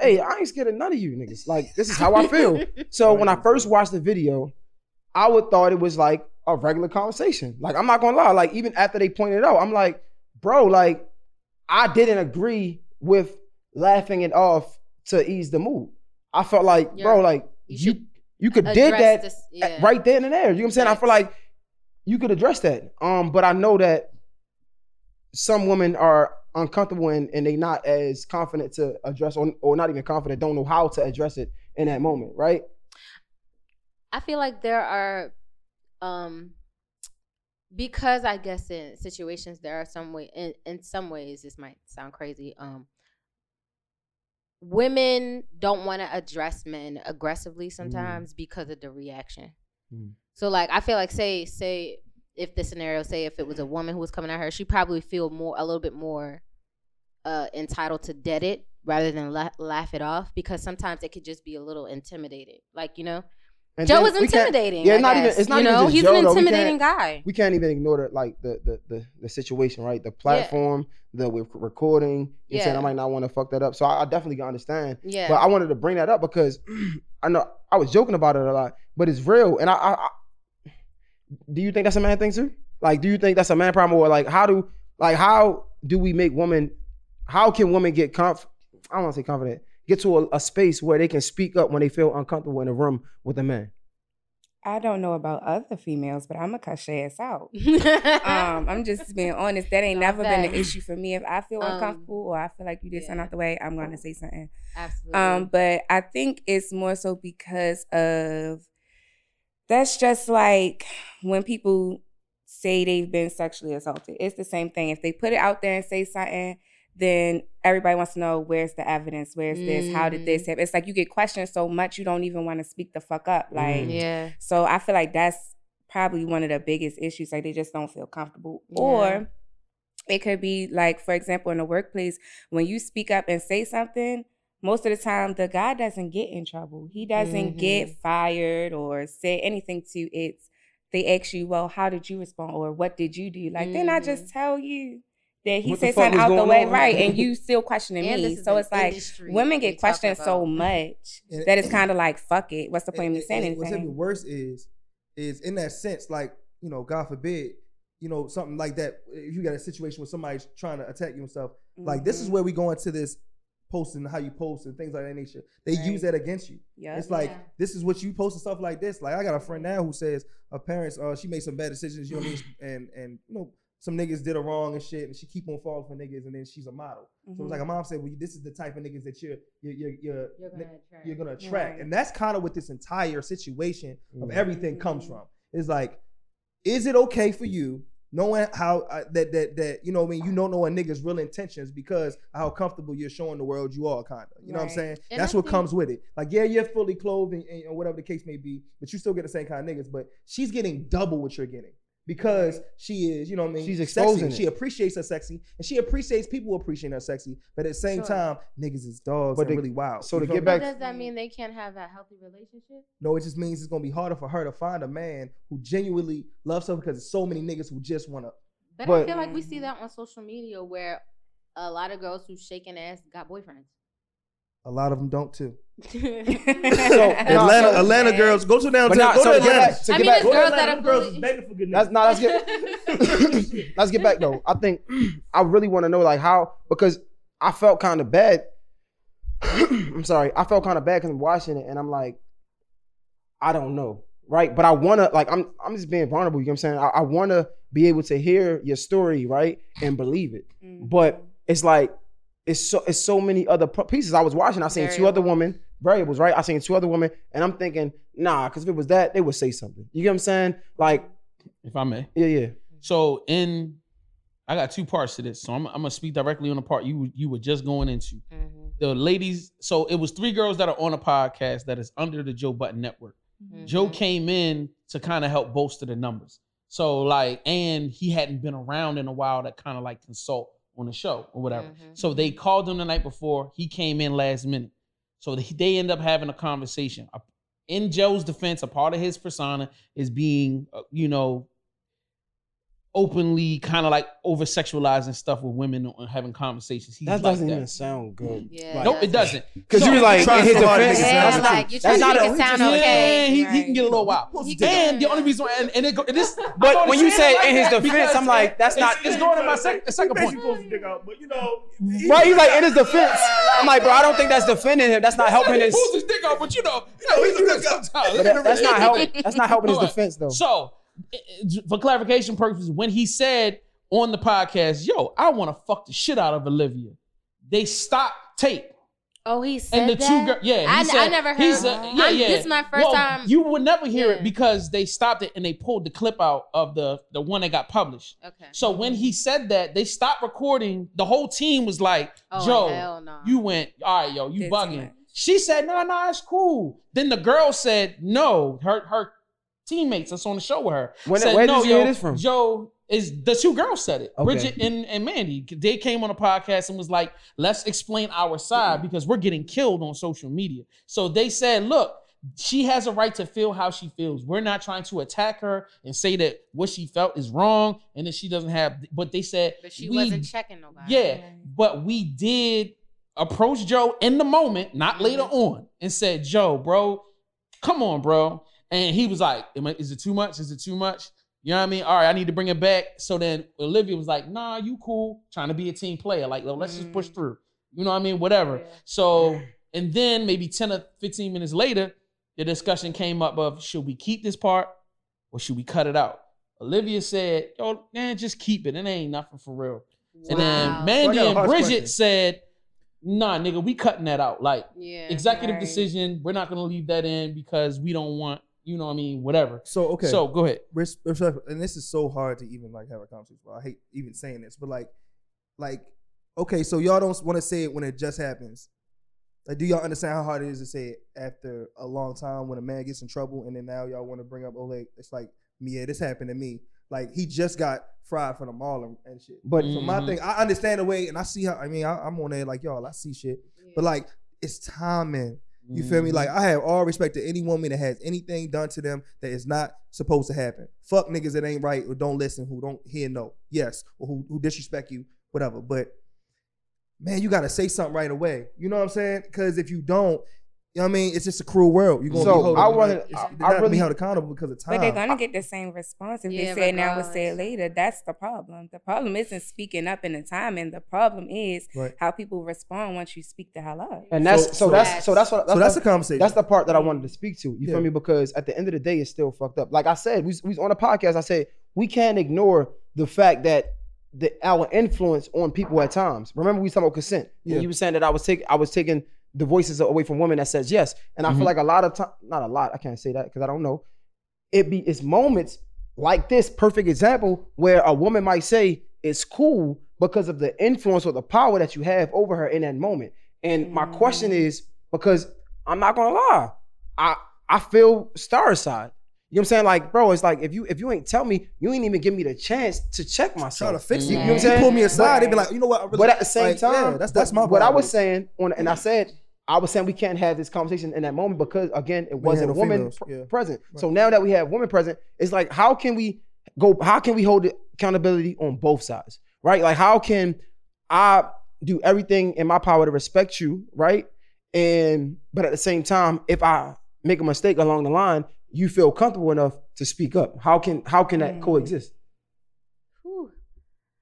Hey, I ain't scared of none of you niggas. Like this is how I feel. So when I first watched the video, I would thought it was like a regular conversation. Like I'm not gonna lie. Like even after they pointed it out, I'm like, bro, like I didn't agree with laughing it off to ease the mood. I felt like, bro, like You you you, could did that this- yeah. right then and there. You know what I'm saying? I feel like you could address that. Um, but I know that some women are uncomfortable and, and they not as confident to address or, or not even confident, don't know how to address it in that moment, right? I feel like there are, um, because I guess in situations there are some way in, in some ways this might sound crazy. Um, women don't want to address men aggressively sometimes because of the reaction. Mm. So like I feel like say say if the scenario say if it was a woman who was coming at her, she probably feel more a little bit more uh entitled to dead it rather than la- laugh it off because sometimes it could just be a little intimidated. Like you know, And Joe was intimidating. yeah, not even- it's not you even know just he's Joe, an though. We intimidating guy. We can't even ignore the like the the the, the situation, right? The platform, the with recording. You I'm saying I might not want to fuck that up. So I, I definitely can understand. Yeah, But I wanted to bring that up because I know I was joking about it a lot, but it's real. And I, I, I do you think that's a man thing too? Like, do you think that's a man problem, or like, how do, like, how do we make women? How can women get conf? I don't want to say confident. Get to a, a space where they can speak up when they feel uncomfortable in a room with a man. I don't know about other females, but I'm gonna cuss your ass out. Um, I'm just being honest. That ain't No, never been an issue for me. If I feel Um, uncomfortable or I feel like you did something out the way, I'm gonna say something. absolutely. Um, but I think it's more so because of that's just like when people say they've been sexually assaulted. It's the same thing. If they put it out there and say something, then everybody wants to know where's the evidence, where's this, how did this mm. happen? It's like you get questioned so much you don't even want to speak the fuck up. Mm. Like yeah, so I feel like that's probably one of the biggest issues. Like they just don't feel comfortable. Yeah. Or it could be like, for example, in the workplace, when you speak up and say something, most of the time the guy doesn't get in trouble. He doesn't Mhm. get mm-hmm. fired or say anything to it. they ask you, well, how did you respond or what did you do? Like then I just mm. tell you that he What the said something out the way, on? right? And you still questioning And me. So it's like women get questioned so much And- that it's kind of like fuck it. What's the point of me saying and What's even worse is, is in that sense, like you know, God forbid, you know, something like that. If you got a situation where somebody's trying to attack you and stuff, like this is Mhm. where we go into this posting how you post and things like that nature. They Right. use that against you. Yep. It's like Yeah. this is what you post and stuff like this. Like I got a friend now who says her parents, uh, she made some bad decisions, you know what I mean, and and you know. Some niggas did her wrong and shit, and she keep on falling for niggas, and then she's a model. So Mhm. it's like her mom said, "Well, this is the type of niggas that you're you're you're, you're, you're gonna attract. you're gonna attract. Right. And that's kind of what this entire situation of Mhm. everything comes Mhm. from. Is like, is it okay for you knowing how uh, that that that you know what I mean you don't know a nigga's real intentions because how comfortable you're showing the world you are kind of you know what I'm saying And that's I what think- comes with it like yeah you're fully clothed and, and whatever the case may be but you still get the same kind of niggas but she's getting double what you're getting because she is you know what I mean She's sexy. exposing it. she appreciates her sexy and she appreciates people appreciating her sexy but at the same Sure. time niggas is dogs But and the- really wild so You to get me? back- But does that mean they can't have a healthy relationship? no, it just means it's gonna be harder for her to find a man who genuinely loves her because there's so many niggas who just wanna. But, But- I feel like we see that on social media where a lot of girls who shaking ass got boyfriends. A lot of them don't too. So- Atlanta, Atlanta girls, go to downtown. But nah, go so to to Atlanta. back, to I mean, back, it's Go girls Atlanta. that are girls begging for good That's niggas. no. Let's get let's get back though. I think I really want to know like how because I felt kind of bad. I'm sorry, I felt kind of bad because I'm watching it and I'm like, I don't know, right? But I want to like I'm I'm just being vulnerable. You know what I'm saying? I, I want to be able to hear your story, right, and believe it. Mm-hmm. But it's like it's so it's so many other pieces. I was watching. I seen two other women variables, right? I seen two other women, and I'm thinking, nah, because if it was that, they would say something. You get what I'm saying? Like, If I may. yeah, yeah. So in I got two parts to this. So I'm, I'm gonna speak directly on the part you you were just going into. Mhm, The ladies, so it was three girls that are on a podcast that is under the Joe Budden Network. mhm. Joe came in to kind of help bolster the numbers. So like, and he hadn't been around in a while to kind of like consult on the show or whatever. Mhm. So they called him the night before. He came in last minute. So they, end up having a conversation. In Joe's defense, a part of his persona is being, uh, you know, openly kind of like over sexualizing stuff with women and having conversations. He's That like doesn't that. even sound good. Mm-hmm. Yeah, Like- Nope, it doesn't. Because So- you was like Try in his so to defense. make it Yeah, sound it's That's like not, you're that's trying not to make it sound yeah, okay. he, he Right. can get a little wild. He And the only reason, and, and it, go- this, But when you say in his defense, I'm like, that's it's, not. It's going to my sec, the second point. supposed to dig out, but you know, Right? He's like in his defense. I'm like, bro, I don't think that's defending him. That's not helping his. He pulls his dick out, but you know, you know, he's a dick sometimes. That's not helping. That's not helping his defense though. So, i- i- for clarification purposes, when he said on the podcast, "Yo, I want to fuck the shit out of Olivia," they stopped tape. Oh, he said And the that? two girls, yeah, I, said, I never heard. said- I'm- yeah, yeah. This is my first Well, time. You would never hear Yeah. it because they stopped it and they pulled the clip out of the the one that got published. okay. So when he said that, they stopped recording. The whole team was like, Oh, "Joe, no. you went, all right, yo, you bugging." She said, "No, no, it's cool." Then the girl said, "No." Her her teammates that's on the show with her When- said, where "No, did you hear yo, this from?" Joe is the two girls said it. Okay. Bridget and, and Mandy. They came on a podcast and was like, "Let's explain our side because we're getting killed on social media." So they said, "Look." She has a right to feel how she feels. We're not trying to attack her and say that what she felt is wrong and that she doesn't have. But they said, but she we wasn't checking nobody. yeah, but we did approach Joe in the moment, not later mm-hmm. on, and said, "Joe, bro, come on, bro." And he was like, "Is it too much? Is it too much?" You know what I mean? All right, I need to bring it back. So then Olivia was like, "Nah, you cool." Trying to be a team player, like, "Yo, let's just push Mm. through." You know what I mean? Whatever. Yeah. So, and then maybe ten or fifteen minutes later, the discussion came up of should we keep this part or should we cut it out? Olivia said, "Yo, man, just keep it. It ain't nothing for real." And then Mandy So I got a and Bridget question. said, "Nah, nigga, we cutting that out. Like Yeah. executive Right. decision. We're not gonna leave that in because we don't want, you know, what I mean, whatever." So okay, So go ahead. res- and this is so hard to even like have a conversation. About. I hate even saying this, but like, like, okay, so y'all don't want to say it when it just happens. Like, do y'all understand how hard it is to say it after a long time when a man gets in trouble, and then now y'all want to bring up, oh, Oleg? it's like, yeah, this happened to me. Like, he just got fried for the mall and, and shit. But So my mm-hmm. thing, I understand the way, and I see how. I mean, I, I'm on there like y'all. I see shit, but like, it's timing. You feel me? Like mm-hmm. I have all respect to any woman that has anything done to them that is not supposed to happen. Fuck niggas that ain't right or don't listen, who don't hear no, yes, or who, who disrespect you, whatever. But man, you gotta say something right away. You know what I'm saying? Because if you don't, you know what I mean? It's just a cruel world. You're gonna So, be held, I like, wanna- it's- I- they're I not really- be held accountable because of time. But they're gonna get the same response if Yeah, they say it now and say it later. That's the problem. The problem isn't speaking up in the time, and the problem is Right. how people respond once you speak the hell up. and that's So- so, so that's so that's what so that's the, the conversation. that's the part that I wanted to speak to. You Yeah. feel me? Because at the end of the day, it's still fucked up. Like I said, we we was on a podcast. I said we can't ignore the fact that the our influence on people at times. Remember we talking about consent. Yeah. And you were saying that I was taking I was taking the voices away from women that says yes. And I Mhm. feel like a lot of time, not a lot. I can't say that because I don't know. It be it's moments like this perfect example where a woman might say it's cool because of the influence or the power that you have over her in that moment. And my question is because I'm not gonna lie, I I feel star side. You know what I'm saying? Like, bro, it's like if you if you ain't tell me, you ain't even give me the chance to check Try to myself. fix it. You You know know what I'm saying? pull me aside. they'd be like, you know what? I really, But at the same like, time, yeah, that's that's my. what I was saying on, and I said I was saying we can't have this conversation in that moment because again, it wasn't a handle woman pr- yeah. present. So now that we have women present, it's like how can we go? How can we hold accountability on both sides? Right? Like how can I do everything in my power to respect you? Right? And but at the same time, if I make a mistake along the line, you feel comfortable enough to speak up. How can how can that Mm. coexist?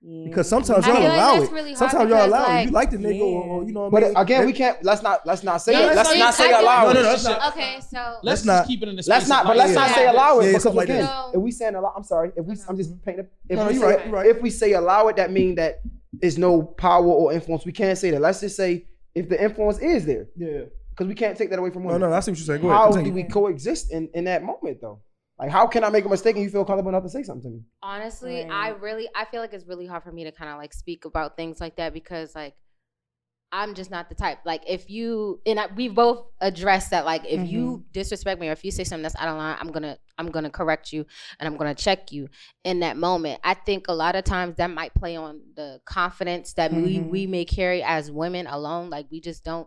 Whew. Yeah. because sometimes y'all feel like allow it. really sometimes y'all because, allow it. You like the nigga, Yeah. or, or you know what I But mean. again, we can't. Let's not. Let's not say No, it. let's Let's not- not say I allow it. No, no, let's not- Okay, so Let's, Let's just not- keep it in the Let's not, but let's not say allow it Yeah, because something like again, that. if we saying allow, I'm sorry, if we, I'm just painting. If No, we you're say, right, you're right. if we say allow it, that means that is no power or influence. We can't say that. Let's just say if the influence is there, Yeah. because we can't take that away from No, women. no, I see what you're saying. Go ahead. How do we coexist in in that moment though? Like, how can I make a mistake and you feel comfortable enough to say something to me? honestly, Right. I really I feel like it's really hard for me to kind of like speak about things like that because like I'm just not the type. Like if you and I, we both addressed that. Like if you disrespect me or if you say something that's out of line, I'm gonna I'm gonna correct you and I'm gonna check you in that moment. I think a lot of times that might play on the confidence that we Mhm. we may carry as women alone. Like we just don't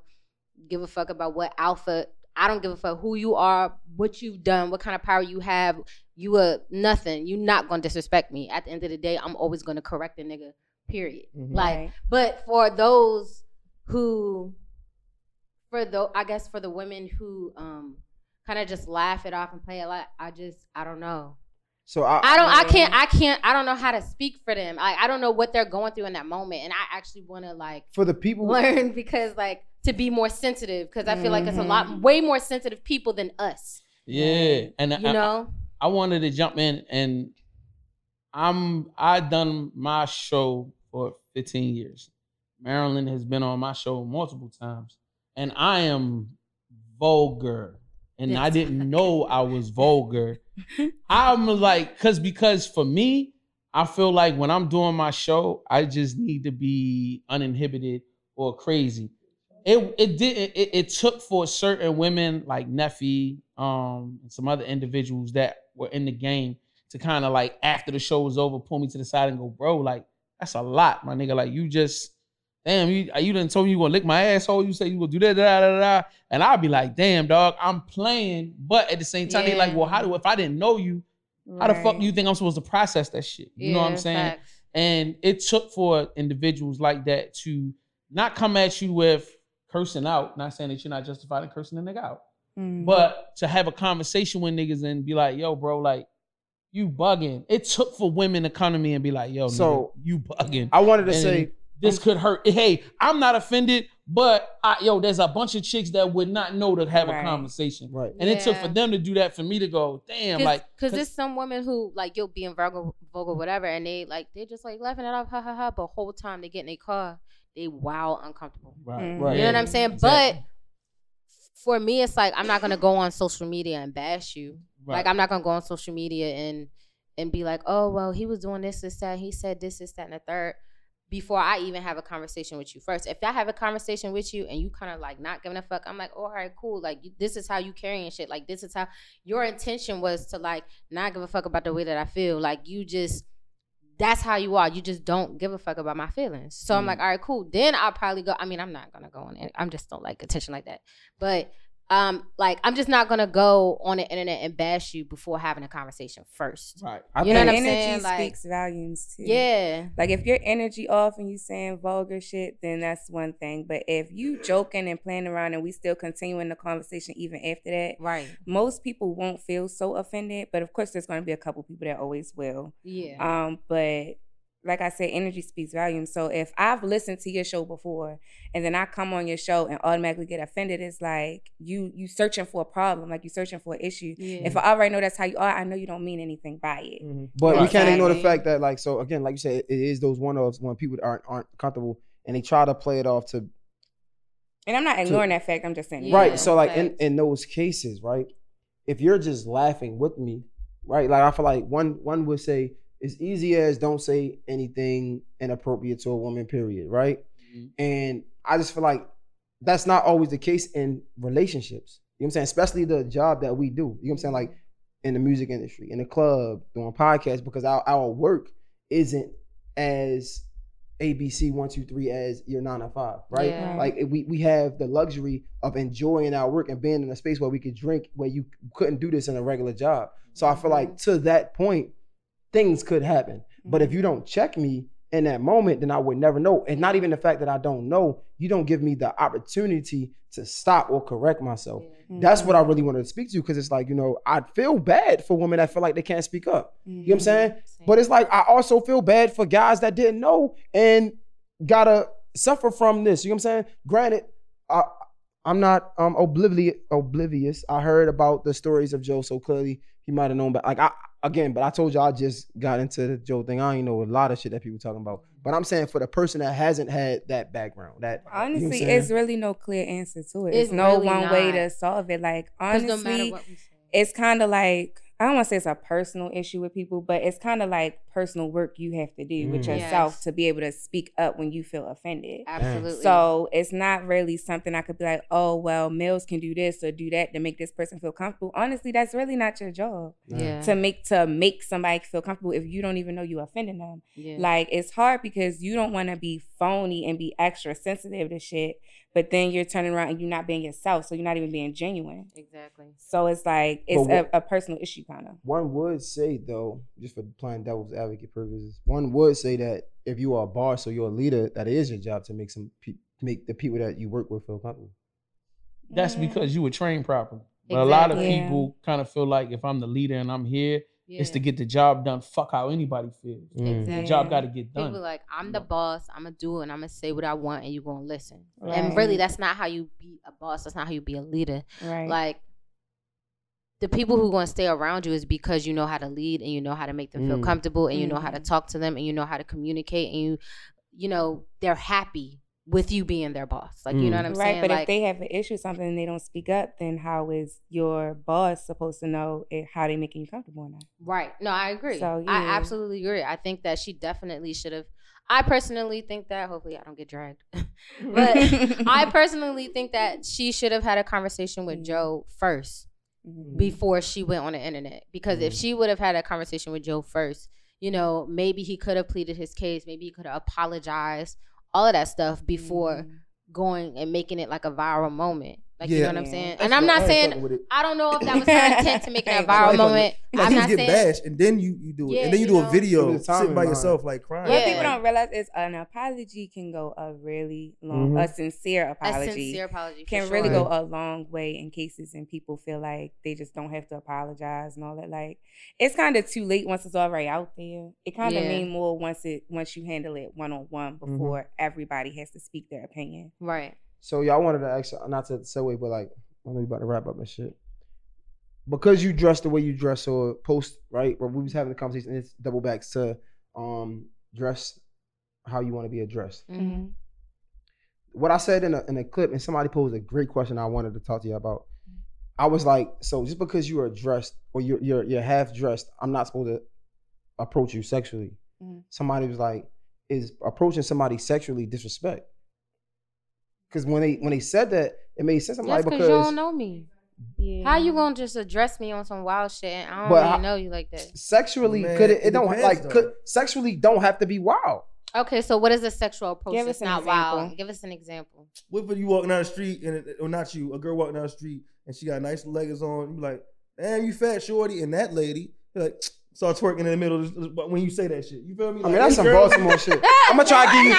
give a fuck about what alpha. I don't give a fuck who you are, what you've done, what kind of power you have. You are nothing. You're not gonna disrespect me. At the end of the day, I'm always gonna correct a nigga. Period. Like, Right. but for those who, for the, I guess for the women who um kind of just laugh it off and play it like, I just, I don't know. So I, I don't, I Yeah. can't, I can't, I don't know how to speak for them. I, I don't know what they're going through in that moment, and I actually want to like for the people. learn because like to be more sensitive because I feel like it's a lot Mhm. way more sensitive people than us. Yeah, and You I, know, I wanted to jump in, and I'm I done my show for 15 years. Marilyn has been on my show multiple times, and I am vulgar, and I didn't know I was vulgar. I'm like, cause because for me, I feel like when I'm doing my show, I just need to be uninhibited or crazy. It it did it, it took for certain women like Neffy, um, and some other individuals that were in the game to kind of like after the show was over, pull me to the side and go, bro, like that's a lot, my nigga. Like you just damn, you you didn't told me you gonna lick my asshole. You say you gonna do that, da, da, da, da. and I'll be like, damn, dog, I'm playing. But at the same time, they like, well, how do if I didn't know you, how the fuck do you think I'm supposed to process that shit? You know what I'm saying? facts. And it took for individuals like that to not come at you with cursing out, not saying that you're not justified in cursing a nigga out, Mhm. but to have a conversation with niggas and be like, yo, bro, like, you bugging. It took for women to come to me and be like, yo, So- nigga, you bugging. I wanted to And say this could hurt. Hey, I'm not offended, but I, yo, there's a bunch of chicks that would not know to have a conversation. right. And it took for them to do that for me to go, damn, Cause, like, cause there's some women who like you'll be in vulgar, vulgar, whatever, and they like they're just like laughing it off, ha ha ha. But whole time they get in their car, they wow uncomfortable. right, Mhm. Right. You know what I'm saying? Exactly. But for me, it's like I'm not gonna go on social media and bash you. Right. Like I'm not gonna go on social media and and be like, oh well, he was doing this, this, that. He said this, this, that, and the third. Before I even have a conversation with you first, if I have a conversation with you and you kind of like not giving a fuck, I'm like, oh, all right, cool. Like this is how you carrying shit. Like this is how your intention was to like not give a fuck about the way that I feel. Like you just that's how you are. You just don't give a fuck about my feelings. So I'm mm. like, all right, cool. Then I'll probably go. I mean, I'm not gonna go on it. I'm just don't like attention like that. But um, like I'm just not gonna go on the internet and bash you before having a conversation first. right. I You know what I'm energy saying? Like- speaks volumes too. Yeah. Like if your energy off and you saying vulgar shit, then that's one thing. But if you joking and playing around and we still continuing the conversation even after that, Right. most people won't feel so offended. But of course, there's going to be a couple people that always will. Yeah. Um, but like I said, energy speaks volumes. So if I've listened to your show before and then I come on your show and automatically get offended, it's like you you searching for a problem, like you searching for an issue. yeah. If I already know that's how you are, I know you don't mean anything by it. Mm-hmm. Mm-hmm. But we can't ignore the fact that, like, so again, like you said, it is those one offs when people aren't aren't comfortable and they try to play it off to And I'm not ignoring that fact. I'm just saying. Yeah. right. So like in in those cases, right, if you're just laughing with me, right? Like I feel like one one would say as easy as don't say anything inappropriate to a woman, period, right? Mhm. And I just feel like that's not always the case in relationships. You know what I'm saying? Especially the job that we do. You know what I'm saying? Like in the music industry, in the club, doing podcasts, because our, our work isn't as ABC one, two, three as your nine to five, right? Yeah. Like we we have the luxury of enjoying our work and being in a space where we could drink where you couldn't do this in a regular job. So I feel like to that point, things could happen. But if mm-hmm. you don't check me in that moment, then I would never know. And not even the fact that I don't know, you don't give me the opportunity to stop or correct myself. Mm-hmm. That's what I really wanted to speak to because it's like, you know, I feel bad for women that feel like they can't speak up. You know what I'm mm-hmm. saying? But it's like I also feel bad for guys that didn't know and gotta suffer from this. You know what I'm saying? Granted, I, I'm not um oblivious. Oblivious. I heard about the stories of Joe so clearly he might have known, but like I again, but I told you I just got into the Joe thing. I ain't know a lot of shit that people talking about. But I'm saying for the person that hasn't had that background, that you know Honestly, it's really no clear answer to it. It's It's no really one way to solve it. Like honestly, no what we say. it's kind of like I don't want to say it's a personal issue with people, but it's kind of like personal work you have to do with Mm. yourself Yes. to be able to speak up when you feel offended. Absolutely. So it's not really something I could be like, oh well, males can do this or do that to make this person feel comfortable. Honestly, that's really not your job yeah. to make to make somebody feel comfortable if you don't even know you're offending them. yeah. Like it's hard because you don't want to be phony and be extra sensitive to shit, but then you're turning around and you're not being yourself, so you're not even being genuine. exactly. So it's like it's But a, a personal issue kind of. One would say though, just for playing devil's advocate purposes, one would say that if you are a boss or you're a leader, that it is your job to make some pe- make the people that you work with feel comfortable. That's Mm. because you were trained properly. But a lot of Exactly. people kind of feel like if I'm the leader and I'm here, Yeah. it's to get the job done. Fuck how anybody feels. Mm. The job got to get done. People done. like I'm the boss. I'm gonna do it. and I'm gonna say what I want, and you're gonna listen. And really, that's not how you be a boss. That's not how you be a leader. Right. Like the people who gonna stay around you is because you know how to lead and you know how to make them feel Mm. comfortable and you know how to Mhm. talk to them and you know how to communicate and you, you know, they're happy with you being their boss. Like you know Mm. what I'm right, saying? Right, but like, if they have an issue, with something, and they don't speak up, then how is your boss supposed to know it, how they making you comfortable or not? Right. No, I agree. So, yeah. I absolutely agree. I think that she definitely should have. I personally think that. Hopefully, I don't get dragged. but I personally think that she should have had a conversation with Mhm. Joe first Mhm. before she went on the internet. Because if Mhm. she would have had a conversation with Joe first, you know, maybe he could have pleaded his case. Maybe he could have apologized. All of that stuff before Mhm. going and making it like a viral moment. Like you know what I'm saying? And I'm not I saying fucking with it. I don't know if that was her intent to make that viral fucking moment. Like I'm you not get saying bashed and then you you do it, Yeah, and then you you do know. a video There's a sitting by yourself like crying. What Yeah. people don't realize is an apology can go a really long, Mhm. a sincere apology. a apology. sincere apology can sure. really go a long way in cases and people feel like they just don't have to apologize and all that. Like it's kind of too late once it's already out there. It kind of Yeah. mean more once it once you handle it one on one before everybody has to speak their opinion. right. So y'all wanted to ask, not to segue, but like I know you about to wrap up and shit. Because you dress the way you dress or post, right? Or we was having a conversation, it's double backs to um dress how you want to be addressed. Mhm. What I said in a in a clip, and somebody posed a great question I wanted to talk to you about. I was like, so just because you are dressed or you're you're you're half dressed, I'm not supposed to approach you sexually. Mhm. Somebody was like, is approaching somebody sexually disrespect? Because when they when they said that, it made sense. I'm That's like, because you because don't know me. Yeah. How you gonna just address me on some wild shit and I don't But even I- know you like that? sexually Man, could it, it it don't like though. could sexually don't have to be wild. Okay, so what is a sexual approach Give us an not wild? example. Give us an example. What if you walking down the street and it- or not you, a girl walking down the street and she got nice leggings on, you like, damn, you fat shorty, and that lady, be like, start twerking in the middle of- when you say that shit. You feel me? I mean, that's some girl, Baltimore shit. I'm gonna try to give you.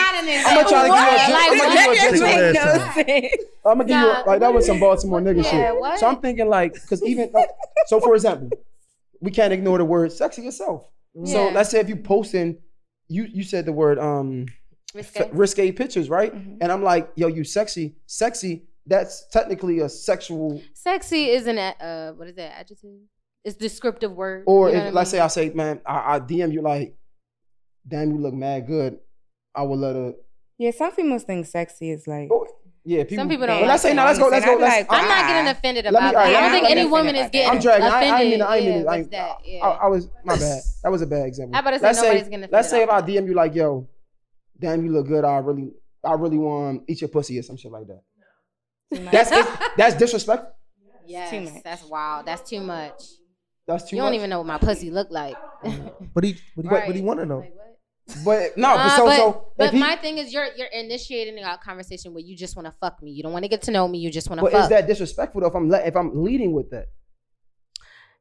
I'm gonna try to give you a. example. I'm gonna give you a what? no. I'm gonna give you a, like that was some Baltimore nigga Yeah, shit. what? So I'm thinking like, because even so, for example, we can't ignore the word sexy yourself. So Yeah. let's say if you posting, you you said the word um Risque. f- risque pictures, right? Mhm. And I'm like, yo, you sexy, sexy. That's technically a sexual. Sexy is an a- uh what is that adjective? It's descriptive word. Or if, let's mean? say I say, man, I, I, DM you like, damn, you look mad good. I would let her. Yeah, some females think sexy is like. Oh, yeah, people, some people don't. Well, let's say now, Let's go. Let's go. Let's, like, I'm not getting offended about me, that. Right, I don't think any woman is getting. I'm dragging. Offended. I, I mean, I mean, yeah, I, that, yeah. I, I, was my bad. That was a bad example. I about to say let's nobody's say, Let's say if I DM you like, yo, damn, you look good. I really, I really want to eat your pussy or some shit like that. That's that's disrespectful. Yes, that's wild. That's too much. That's too. You much. don't even know what my pussy look like. but he, but he, right. but he want to know. But no, uh, so, but, so but he, my thing is you're you're initiating a conversation where you just want to fuck me. You don't want to get to know me. You just want to. But fuck. is that disrespectful though? If I'm le- if I'm leading with that,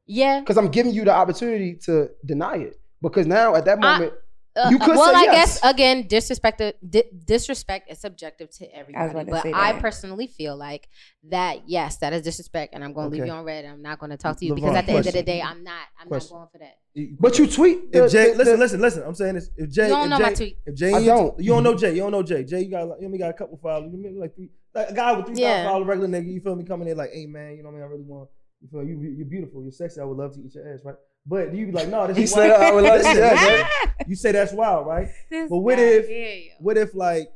yeah, because I'm giving you the opportunity to deny it. Because now at that moment, uh, you could well, I yes. guess again, disrespect di- disrespect is subjective to everybody. I but I personally feel like that yes, that is disrespect, and I'm going to okay. leave you on red. I'm not going to talk to you because at the question. end of the day, I'm not. I'm question. not going for that. But you tweet if Jay. listen, listen, listen. I'm saying this. If Jay, you don't know Jay, my tweet. If Jay, I don't. You don't know Jay. You don't know Jay. Jay, you got you only got a couple followers. You like three, like a guy with three thousand yeah. followers, regular nigga. You feel me coming in like, hey man, you know what I mean? I really want. You feel you, you're beautiful. You're sexy. I would love to eat your ass, right? But you be like, no, this is wild. I would like that, right? You say that's wild, right? This but what if, what if like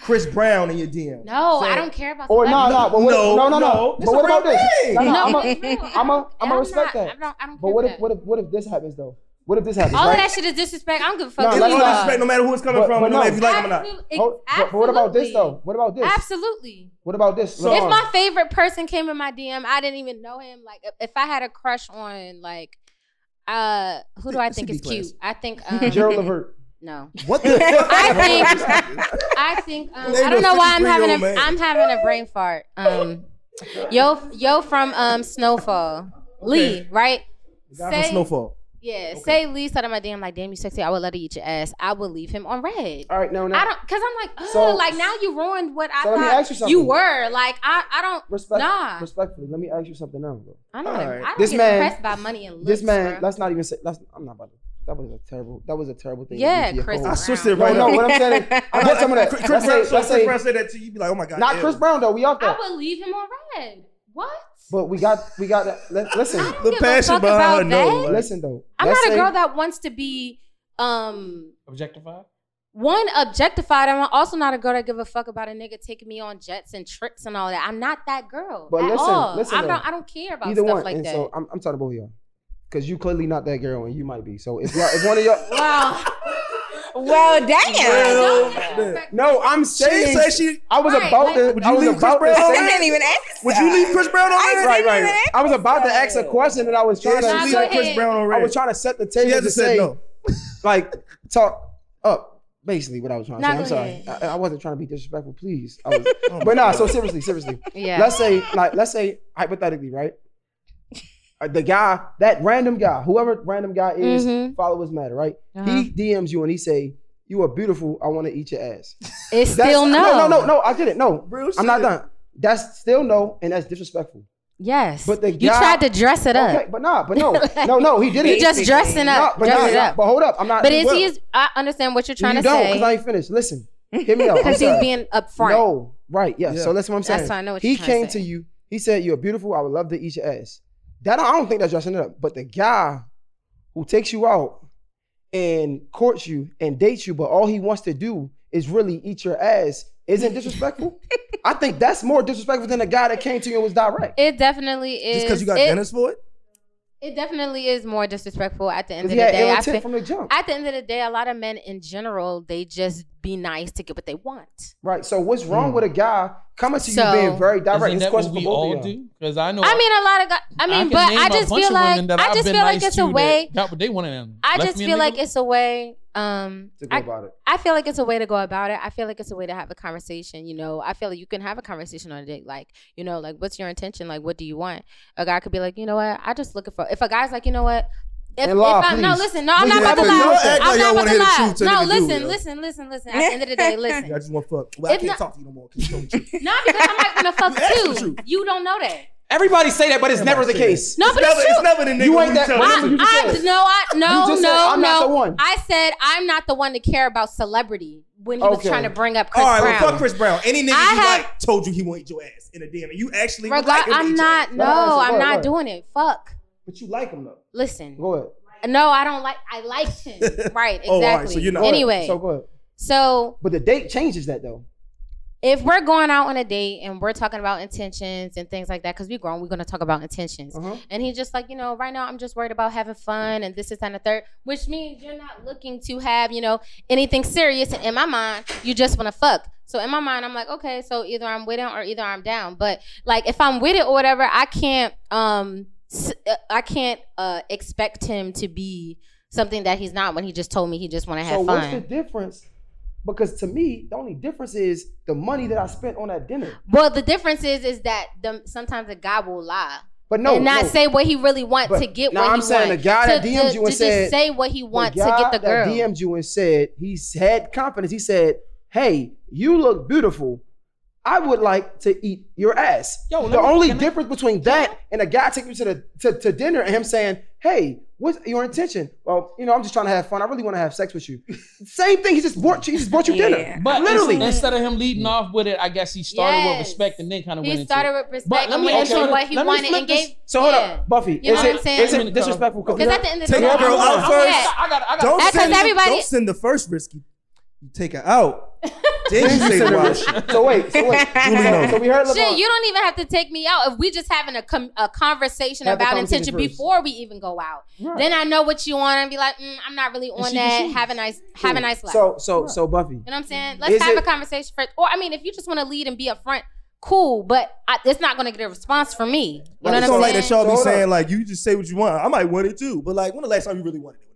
Chris Brown in your DM? No, I don't care about. Or no, no, no, no, no, no. But what about this? No, no, no, I'm a, I'm a respect not, that. I'm not, I don't but what if, what if, what if this happens though? What if this happens? All right? of that shit is disrespect. I don't give a fuck. No, let's not disrespect no matter who it's coming but, from, but no, no matter if you like them or not. But, what about this though? What about this? Absolutely. What about this? So, if my favorite person came in my DM, I didn't even know him. Like if I had a crush on like uh who do I think is cute? I think um, Gerald Levert. No. What the? I think I think um, I don't know why I'm having a man. I'm having a brain fart. Um yo yo from um Snowfall. Okay. Lee, right? Guy from Snowfall. Yeah, okay. say Lee said on my damn like damn you sexy. I would let her eat your ass. I would leave him on red. All right, no, no, I don't because I'm like, so, like now you ruined what I so thought you, you, were. Like I, I don't Respect, nah. Respectfully, let me ask you something else, Bro. I'm not. Right. I don't this get man, by money and looks. This man, bro. let's not even say. Let's, I'm not about to. That was a terrible. That was a terrible thing. Yeah, Chris. Brown. I switched it right. No, no, what I'm saying, I'm some of that. Chris, let's Brown, say, let's Chris Brown said that to you. You'd be like, oh my god. Not. Chris Brown though. We all. there. I would leave him on red. What? But we got we got listen. The passion behind no. Listen though. I'm not a girl that wants to be um objectified. One objectified. I'm also not a girl that give a fuck about a nigga taking me on jets and trips and all that. I'm not that girl. But at listen, all. listen. Not, i don't care about either stuff one. like and that. So I'm, I'm talking about both y'all, because you clearly not that girl, and you might be. So if y'all, if one of y'all, wow. Well, damn. Well, no, I'm saying she, said she I was right, about to. Would you I was leave about Chris Brown? I didn't even ask. Would you leave Chris Brown on there? Right, right. I was about to ask a question that I was trying yeah, to leave Chris Brown on. I was trying to set the table. She hasn't said no. Like talk up basically what I was trying to say. I'm sorry. I, I, wasn't trying to be disrespectful, please. I Was, oh but nah, so seriously, seriously. Yeah. Let's say, like, let's say hypothetically, right? Uh, the guy, that random guy, whoever random guy is, mm-hmm. followers matter, right? Uh-huh. He DMs you and he say, "You are beautiful. I want to eat your ass." It's that's, still no. No, no, no, no. I didn't. No, Real I'm not done. That's still no, and that's disrespectful. Yes, but the guy, you tried to dress it okay, up, but nah, but no, no, no, he didn't. You just dressing up, nah, but, dress nah, up. but hold up, I'm not. But is he? I understand what you're trying you to say. because I ain't finished. Listen, hit me up Because he's being upfront. No, right? Yeah. yeah. So that's what I'm saying. That's why I know what he came to, to you. He said, "You're beautiful. I would love to eat your ass." That I don't think that's dressing it up. But the guy who takes you out and courts you and dates you, but all he wants to do is really eat your ass isn't disrespectful. I think that's more disrespectful than the guy that came to you and was direct. It definitely is. Just because you got it, Dennis for it. It definitely is more disrespectful at the end of the day. I feel, from the jump. At the end of the day, a lot of men in general, they just be nice to get what they want. Right. So what's wrong mm. with a guy coming to so, you being very direct? Isn't that what we all do? Because I know. I mean, a lot of guys. I mean, I but I just feel like I just feel like it's a way. That, what they wanted them. I just feel like it's a way. Um, to go I, about it. I feel like it's a way to go about it. I feel like it's a way to have a conversation. You know, I feel like you can have a conversation on a date. Like, you know, like what's your intention? Like, what do you want? A guy could be like, you know what? I just looking for. If a guy's like, you know what? If, if I'm, no, listen, no, I'm not about to lie. I'm not about to lie. No, listen, listen, listen, listen. At the end of the day, listen. I just want to fuck. Well, I can't talk to you no more. No, because I might want to fuck too. You don't know that. Everybody say that, but it's never the case. No, it's but never, it's, never the nigga. You ain't that. I, I, no, I no no said, I'm no. Not the one. I said I'm not the one to care about celebrity when he okay. was trying to bring up Chris All right, Brown. Well, fuck Chris Brown. Any nigga I you have, like told you he won't eat your ass in a DM, and you actually. Like I'm not. No, I'm not doing it. Fuck. But you like him though. Listen. Go ahead. No, I don't like. I liked him. right. Exactly. Oh, right, so you know. Anyway. So go ahead. So. But the date changes that though. If we're going out on a date and we're talking about intentions and things like that, because we're grown, we're going to talk about intentions. Uh-huh. And he's just like, you know, right now I'm just worried about having fun and this is and the third, which means you're not looking to have, you know, anything serious. And in my mind, you just want to fuck. So in my mind, I'm like, okay, so either I'm with him or either I'm down. But like, if I'm with it or whatever, I can't. um I can't uh expect him to be something that he's not when he just told me he just wanna have So fun. what's the difference? Because to me, the only difference is the money that I spent on that dinner. Well, the difference is is that the, sometimes a guy will lie But no, and not no. say what he really wants to get now what I'm saying wants. the guy that to, DM'd to- you and to said- just say what he wants to get the girl. That DM'd you and said he had confidence. He said, "Hey, you look beautiful. I would like to eat your ass." Yo, the me- only can I- difference between that and a guy taking you to the to, to dinner and him saying, "Hey, what's your intention?" Well, you know, I'm just trying to have fun. I really want to have sex with you. Same thing. He just bought you. He just bought you Yeah. dinner. But literally. instead of him leading mm. off with it, I guess he started with respect and then kind of went he into started it. with But respect let me went ask you- what he wanted flip and this- gave. so hold yeah. up, Buffie. You know is what it I'm saying? is Let it me disrespectful? Because at the end of the Take day, your girl out first. I got, I got. Don't send, everybody- don't send the first risky. You take her out. then you say so wait, so wait. So, so we heard Shit, you don't even have to take me out. If we just having a com- a conversation Have about conversation intention first. before we even go out, then I know what you want and be like, mm, I'm not really on she that. can choose. Have a nice, have a nice life. So so so Buffie. You know what I'm saying? Let's Is have it- a conversation first. Or I mean, if you just want to lead and be upfront, cool. But I, it's not going to get a response from me. You know It's what I'm not saying? like that y'all be Hold saying up. like you just say what you want. I might want it too, but like when the last time you really wanted it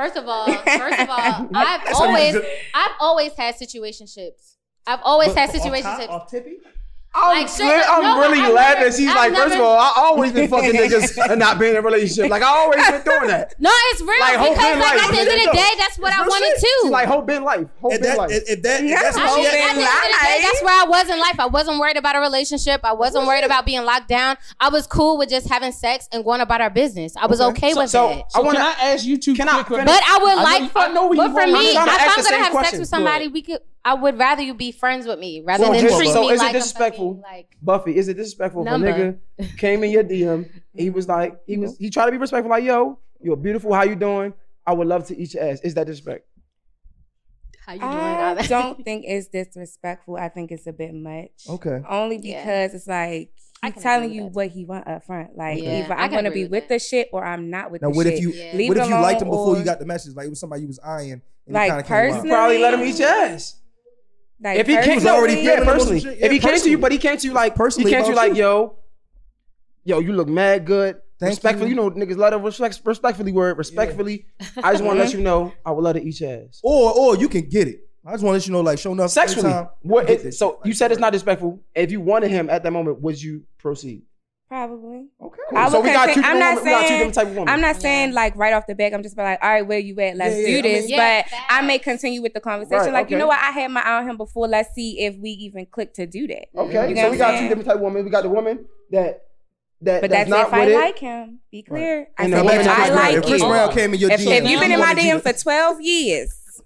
First of all, first of all, I've That's how you always, I've always had situationships. I've always had But off top, situationships. Off tippy? I'm, Like, shit, I'm no, really I've glad never- that she's I've like, first of all, I always been fucking niggas and not being in a relationship. Like I always been doing that. No, it's real Like, hope because like life. at the end of the day, that's what it's I wanted shit. too. She's like hope been life. Hope If been that, life. if if that, if Yeah, that's I what mean, she at the end of the day, that's where I was in life. I wasn't worried about a relationship. I wasn't worried about being locked down. I was cool with just having sex and going about our business. I was okay, So- with so that. So I wanna- can I ask you two Can I quick? But I would like for, I know but for me, if trying to ask I'm gonna have sex with somebody, we could. I would rather you be friends with me rather So, than just- treat so me is it disrespectful? I'm fucking, like Buffie, is it disrespectful if a nigga came in your DM? He mm-hmm. was like, he was he tried to be respectful, like, yo, you're beautiful, how you doing? I would love to eat your ass. Is that disrespect? how you doing? I all that? don't think it's disrespectful. I think it's a bit much. Okay. Only Yeah. because it's like I he's can telling you that. what he want up front. Like Yeah, either I I'm gonna be with with the shit or I'm not with Now the what shit. if you Yeah. Leave what if you liked him alone before you got the message? Like it was somebody you was eyeing and Like, it kind of came out. personally- Probably let him eat your ass. Like if he came, personally- no, already yeah, feeling him or some personally. shit, if yeah, he came to you, but he came to you like Personally he came to you like, you. yo, yo, you look mad good. Thank respectfully, you. you. know, niggas love to respect, respectfully word, respectfully. I just want to let you know, I would love to eat your ass. Or or you can get it. I just want to let you know, like, show enough Sexually, anytime, what? It, this so you said it's not disrespectful. If you wanted him at that moment, would you proceed? Probably. Okay. Cool. So we got, saying, I'm not women. We got two saying- different type of women. I'm not saying Yeah. like right off the back. I'm just be like, all right, where you at? Let's Yeah, yeah, do I this. mean- Yeah, but I may continue with the conversation. Right, like, you know what? I had my eye on him before. Let's see if we even click to do that. Okay, You know so we I'm got two different type of women. We got the woman that that But that's, that's, not if I with it. like him. Be clear. I And said if I Chris Brown- like if Chris. Brown came in your If, DM, if you've been in my wanted DM for 12 years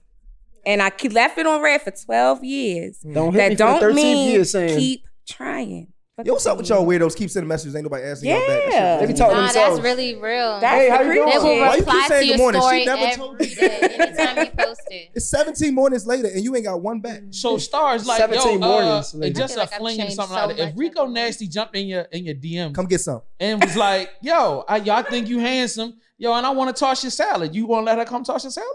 and I ke- left it on read for 12 years, Don't hit me that for don't 13th mean year saying keep trying. Yo, what's up with y'all weirdos? Keep sending messages. Ain't nobody asking y'all back. That shit Yeah. They be talking Nah, themselves. that's really real. That's Hey, how you doing? they will shit. Why you keep reply saying to good your morning? She story never told every me. day, anytime you post it. It's 17 mornings later and you ain't got one back. So Starrz like 17 yo, uh, mornings, and lady. just I feel a like I've fling or changed something so like that. If much Rico over the. Nasty jumped in your in your DMs Come get some. and was like, "Yo, I, y'all think you handsome, yo, and I want to toss your salad. You want to let her come toss your salad?"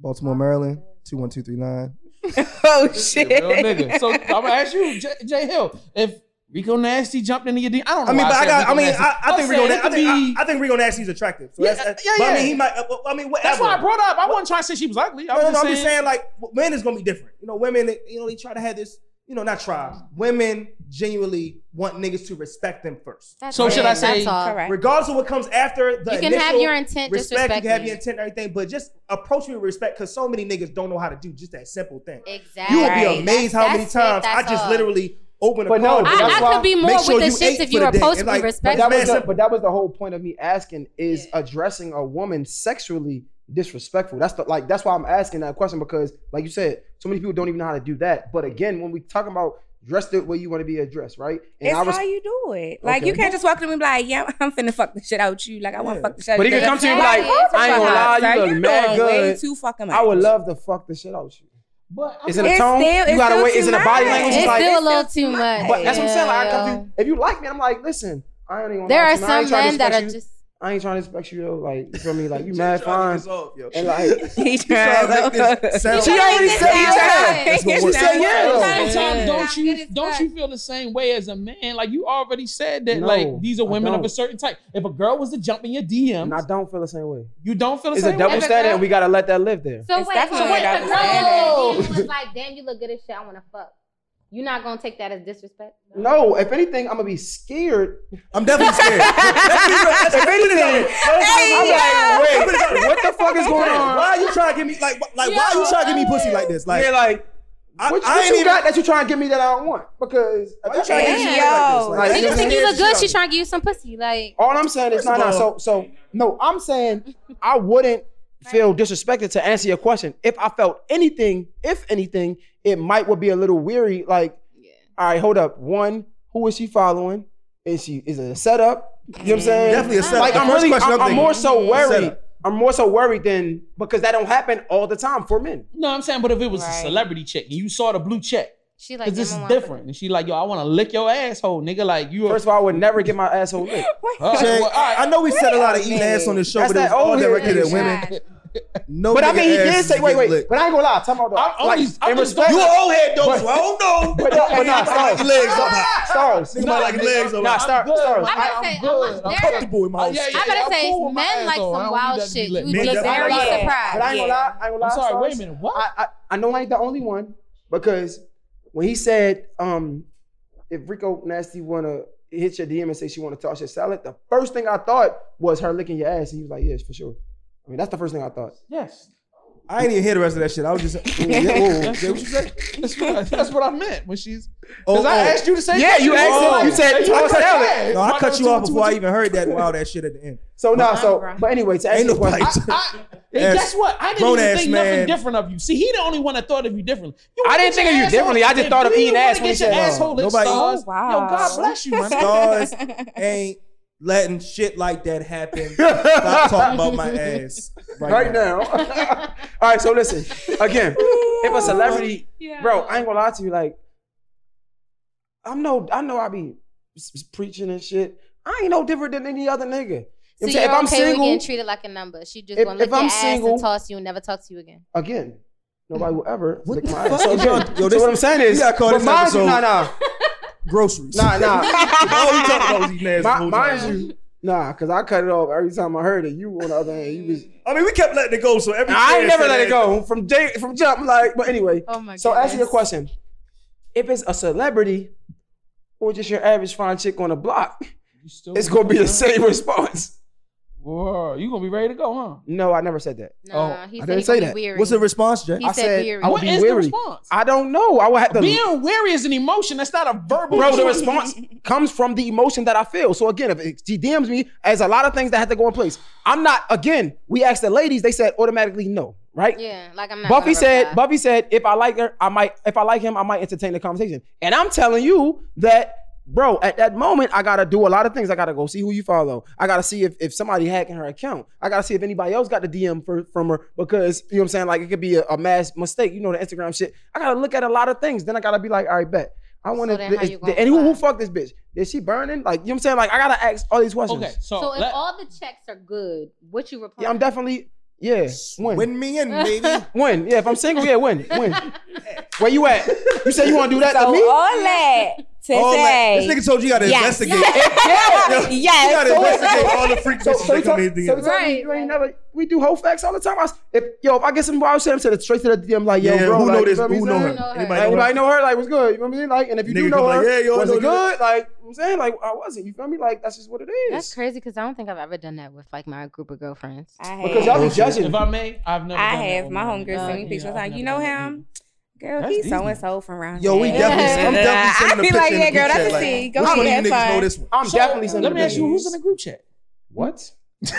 Baltimore, Maryland, 21239. Oh shit. Real shit. nigga. So I'm gonna ask you, Jay, Jay Hill, if Rico Nasty jumped into your DM, I don't know. I mean, why but I said got. Rico I mean, Nasty. I, I think I'm Rico. saying Na- it I think be- I, I think Rico Nasty's attractive. So Yeah, that's, that's, yeah, But I yeah. mean, he might. uh, I mean, whatever. That's why I brought up. I wasn't trying to say she was ugly. I No, was no, no, just I'm just saying, like, men is gonna be different. You know, women, you know, they try to have this. You know, not try. Women genuinely want niggas to respect them first, That's So it. should I say- That's all. Correct. regardless of what comes after. The You can have your intent, respect. You can have me. your intent and everything, but just approach me with respect because so many niggas don't know how to do just that simple thing. Exactly. You would Right. be amazed how many times I just all. literally open a But no, but I, that's I why- could be more sure with the you shits if you were day. approach And me like, but But that was the, but that was the whole point of me asking is addressing a woman sexually disrespectful. That's the like that's why I'm asking that question because like you said, so many people don't even know how to do that. But again, when we talking about dress the way you want to be addressed, right? And It's I was how you do it. Like Okay. you can't just walk to me and be like, "Yeah, I'm finna fuck the shit out you." Like I want to fuck the shit. out But he can come to you Like, like, I ain't gonna lie, you you're look mad doing way too fucking much. I would love to fuck the shit out you. But I Is it a tone? still- you gotta wait. Is too it a body language? It's It's like, still a little too much. but that's what I'm saying. Like, I Yeah. come to, if you like me, I'm like, listen, I ain't even. gonna There are to you, man. I ain't some trying men that disrespect are just. I ain't trying to respect you though. Like, you feel me? Like, you mad fine. to get off, yo. And like, He trying to make this sound She like- already said yeah. to- That's what he we're said yeah, sometimes don't you don't you feel the same way as a man? Like you already said that No, like these are women of a certain type. If a girl was to jump in your DMs, and I don't feel the same way. you don't feel the It's same a double way. If a standard, girl- and we gotta let that live there. So It's wait, so wait, not the the girl was like, "Damn, you look good as shit. I want to fuck." You're not gonna take that as disrespect. No, if anything, I'm gonna be scared. I'm definitely scared. Let's be real. Let's If anything, real. I'm like, wait, Wait. what the fuck is going on? Why are you trying to give me like wh- like why are you trying to give me pussy like this? Like yeah, like, I, what, I what ain't you even, got that you trying to give me that I don't want? Because Why you trying to give me Damn. like this? Like, Like, She think you look good. She trying to give you some pussy. Like, all I'm saying is, no, no. So, so no, I'm saying I wouldn't feel disrespected to answer your question. If I felt anything, if anything, it might would be a little weary. Like, all right, hold up. One, who is she following? Is she is it a setup? You know what I'm saying? Definitely a setup. Like The I'm first really, question I'm, I'm I'm more so worried. I'm more so worried than because that don't happen all the time for men. No, I'm saying, but if it was a celebrity check and you saw the blue check, she like because this is "Damn, I wanna different, and she like, yo, I want to lick your asshole, nigga. Like you. First of all, I would never get my asshole licked. Huh? Jay, Well, all right. I know we said a lot of Wait a eating ass on this show, That's but it's that all old head directed at women. No, But I mean, he did say, wait, wait. licked. But I ain't gonna lie. Tell me I- like, I'm like just- I'm in just- respect. You an old head though, But- so I don't know. But, no, but nah, Nigga might like Starrz. legs up high. Starrz. Nigga might like legs up Nah, high. star, I'm good. Starrz. I'm I, gonna I'm I'm good. a- I'm comfortable in my Uh, own shit. I'm gonna say cool with my men like asshole. I some wild need that to be shit. You'd be very surprised. but I ain't gonna lie. I ain't gonna lie. Sorry. Wait a minute. What? I, I, I know I ain't the only one because when he said, um, if Rico Nasty wanna hit your DM and say she wanna toss your salad, the first thing I thought was her licking your ass. And he was like, yes, for sure. I mean, that's the first thing I thought. yes. I ain't even hear the rest of that shit. I was just. Oh, yeah, oh, whoa. That's what you said. That's what, that's what I meant when she's. Oh, Because I oh. asked you to say. Yeah, you asked Oh. him. You said You toss cut- salad. yeah. No, I One, cut you off two, before I two. even heard that wild ass shit at the end. So now, Nah, so bro. but anyway, to Ain't answer your nobody. question, I, I, and guess what? I didn't even think man. nothing different of you. See, he the only one that thought of you differently. You I didn't think of you differently. I just thought of eating ass when get he said, asshole licked, Nobody- Starrz. Oh, wow. Yo, God bless you, man. Starrz ain't letting shit like that happen. Stop talking about my ass right, right now. All right, so listen again. If a celebrity, bro, I ain't gonna lie to you. Like, I'm no, I know I be s- s- preaching and shit. I ain't no different than any other nigga. So you know you're saying? if I'm okay with single, getting treated like a number. She just If- gonna look at I'm your ass single- and toss you and never talk to you again. again, nobody will ever What lick the my fuck ass. So, is again, y'all- yo, so what I'm saying is, we gotta call this episode- nah, nah, Groceries. nah, nah. All we talking about was eating ass. the mind you, nah, because I cut it off every time I heard it. You on the other hand, you was. I mean, we kept letting it go, so every I ain't never let it go from J, from jump. Like, but anyway. Oh my god. So answer your question. If it's a celebrity or just your average fine chick on the block, it's gonna be the same response. Whoa, you gonna be ready to go, huh? No, I never said that. Nah, Oh, he I didn't say that. be weary. What's the response, Jay? He I said said weary. I would What be is the response? I don't know. I would have to. Being weary is an emotion. That's not a verbal. Bro, the response comes from the emotion that I feel. So again, if it- she DMs me, as a lot of things that have to go in place. I'm not. Again, we asked the ladies. They said automatically no. Right? Yeah, like I'm not. Buffie said, reply. Buffie said, if I like her, I might, if I like him, I might entertain the conversation. And I'm telling you that, bro, at that moment, I gotta do a lot of things. I gotta go see who you follow. I gotta see if, if somebody hacking her account. I gotta see if anybody else got the DM for, from her because you know what I'm saying? Like it could be a, a mass mistake. You know the Instagram shit. I gotta look at a lot of things. Then I gotta be like, all right, bet. I want to. then how you gonna and who, who fucked this bitch? Is she burning? Like you know what I'm saying? Like I gotta ask all these questions. Okay, so, So if let- all the checks are good, what you reply? Yeah, I'm definitely. Yeah, win. Win me in, baby. Win. Yeah, if I'm single, yeah, win. Win. Where you at? You say you want to do that So to me? all that to All that. say, This nigga told you you gotta Yes. investigate. yeah. You yes, gotta investigate all the freak So, bitches so, you that come talk, in his so you DMs. talk- Right, you ain't never. We do whole facts all the time. I, s- if yo, if I get some wild shit, I'm saying straight to the DM like, yo, Yeah, bro, who like, know this? feel Who know saying? her? Know her. Anybody know Anybody her? know her? Like, what's good? You know what I mean? Like, and if you do know her, like, yeah, yo, I was it good? Like, I'm saying, like, I wasn't. You feel me? Like, that's just what it is. That's crazy because I don't think I've ever done that with like my group of girlfriends. I Because have. y'all be Bullshit. judging. if I may, I've never. I done have with my my- homegirl send me uh, pictures like, you know him? Girl, That's he's so and so from around Yo, we here. definitely, I'm definitely sending a be picture like, yeah, girl, that's chat, a like, C. Go Which one of ahead, you niggas know this one? I'm So, definitely sending. Let me ask you, who's in the group chat? What?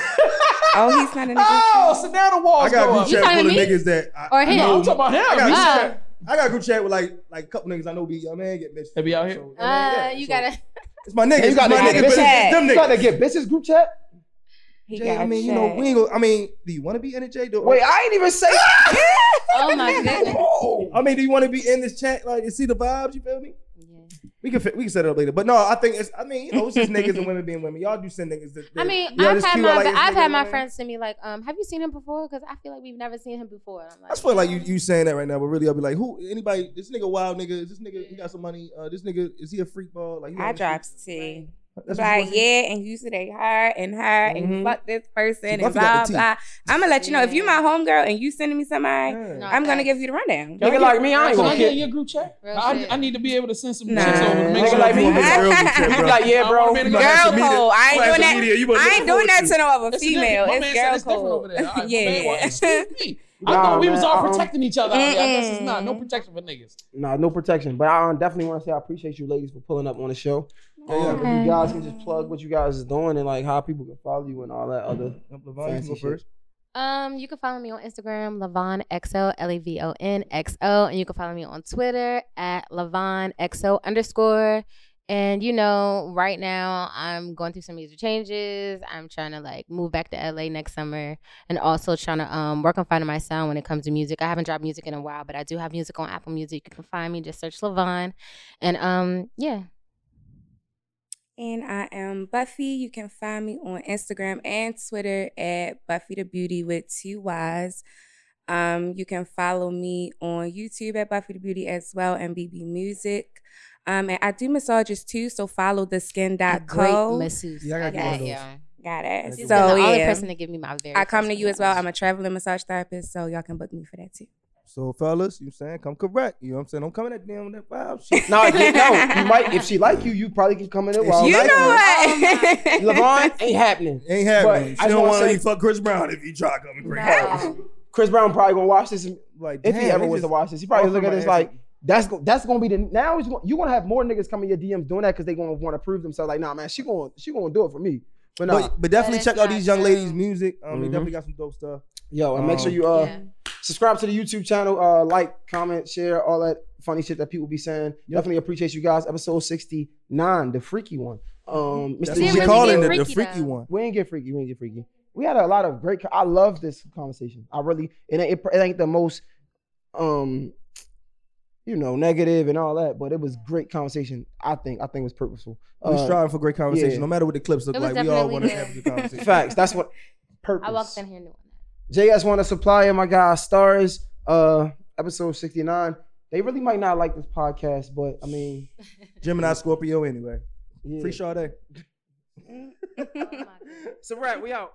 Oh, he's not in the group Oh, chat. so now the walls I got a group chat talking full of niggas that I, Or I him? know. I'm talking about him. I got, a group chat, I got a group chat with like like a couple niggas I know be young man get bitch. They be out here? So, Uh, yeah, you so gotta. It's my niggas. You gotta, my get niggas, but it's bitches. You got to get bitches group chat. He Jay, got I mean, you know, we ain't gonna, I mean, do you want to be in it, Jay? Do, Wait, I ain't even say. Oh my goodness. Oh. I mean, do you want to be in this chat? Like, and see the vibes? You feel me? Yeah. We can fi- we can set it up later. But no, I think it's. I mean, you know, it's just niggas and women being women. Y'all do send niggas. That, I mean, yeah, I've had my I like this I've had my man. friends send me like, um, have you seen him before? Because I feel like we've never seen him before. And I'm like, I just feel like you you saying that right now, but really I'll be like, who? Anybody? This nigga wild nigga. Is this nigga? He got some money. Uh, this nigga is he a freak ball? Like he I on the dropped street? T. That's what Like, want to see? yeah, and you today her and her Mhm. and fuck this person See, and blah blah. I'm gonna let you know if you my homegirl and you sending me somebody, Yeah. No. I'm gonna give you the rundown. Nigga like me, I ain't gonna get your group chat? I. I need to be able to send some Nah. chicks over to make Nigga sure like me, you you girl sure- group You be like, yeah, bro. I wanna be in Girl code. I ain't doing that. media, you better I ain't doing that to. to no other female. It's girl it's over code. there. Yeah. man, well, excuse me. I Nah, thought we was all protecting each other out there. I guess it's not. No protection for niggas. Nah, no protection. But I um, definitely want to say I appreciate you ladies for pulling up on the show. Um, if you guys can just plug what you guys is doing and like how people can follow you and all that other. Yep, Lavon, you Fancy go first. Um, you can follow me on Instagram, Lavon XO, L A V O N X O, and you can follow me on Twitter at Lavon XO underscore. And you know, right now I'm going through some major changes. I'm trying to like move back to LA next summer, and also trying to um work on finding my sound when it comes to music. I haven't dropped music in a while, but I do have music on Apple Music. You can find me just search Lavon, and um yeah, And I am Buffie. You can find me on Instagram and Twitter at Buffie the Beauty with two Y's. Um, you can follow me on YouTube at Buffie the Beauty as well and BB Music. Um, and I do massages too, so follow the a skin.co. great masseuse. Yeah, I gotta get one of Yeah, yeah. Got it. She's She's So been the only yeah, person to give me my very. I come to you as well. I'm a traveling massage therapist, so y'all can book me for that too. So fellas, you saying come correct. You know what I'm saying? Don't come in that damn that vibe shit. No, yeah, no. You might if she like you, you probably can come in there. If While she you like know what? LeBron ain't happening. Ain't happening. But She I don't wanna say- fuck Chris Brown if he try coming bring No. Chris Brown probably gonna watch this. and- Like If he ever was to watch this, he probably offer look at this like that's go, that's gonna be the now is you gonna have more niggas coming your DMs doing that because they gonna want to prove themselves. Like, nah, man, she gonna she gonna do it for me. But nah, But, but definitely That check out these young true. ladies' music. Um, They Mhm. definitely got some dope stuff. yo, and make sure Um, you uh Yeah. Subscribe to the YouTube channel, uh, like, comment, share, all that funny shit that people be saying. Definitely appreciate you guys. Episode sixty nine, the freaky one. Um, Mr. That's She what G- we really calling it, the freaky, freaky though. one. We ain't get freaky. We ain't get freaky. We had a lot of great. co- I love this conversation. I really. It ain't. It, ain't the most, um, you know, negative and all that, but it was great conversation. I think. I think it was purposeful. We Uh, striving for great conversation. yeah. No matter what the clips look like, we all want to have a good conversation. facts. That's what. Purpose. I walked in here knowing that. JS1 Tha Supplier my guy Starrz. Uh, episode sixty nine. They really might not like this podcast, but I mean, Gemini Scorpio anyway. yeah. Free Sade. Oh my God. It's a wrap. We out.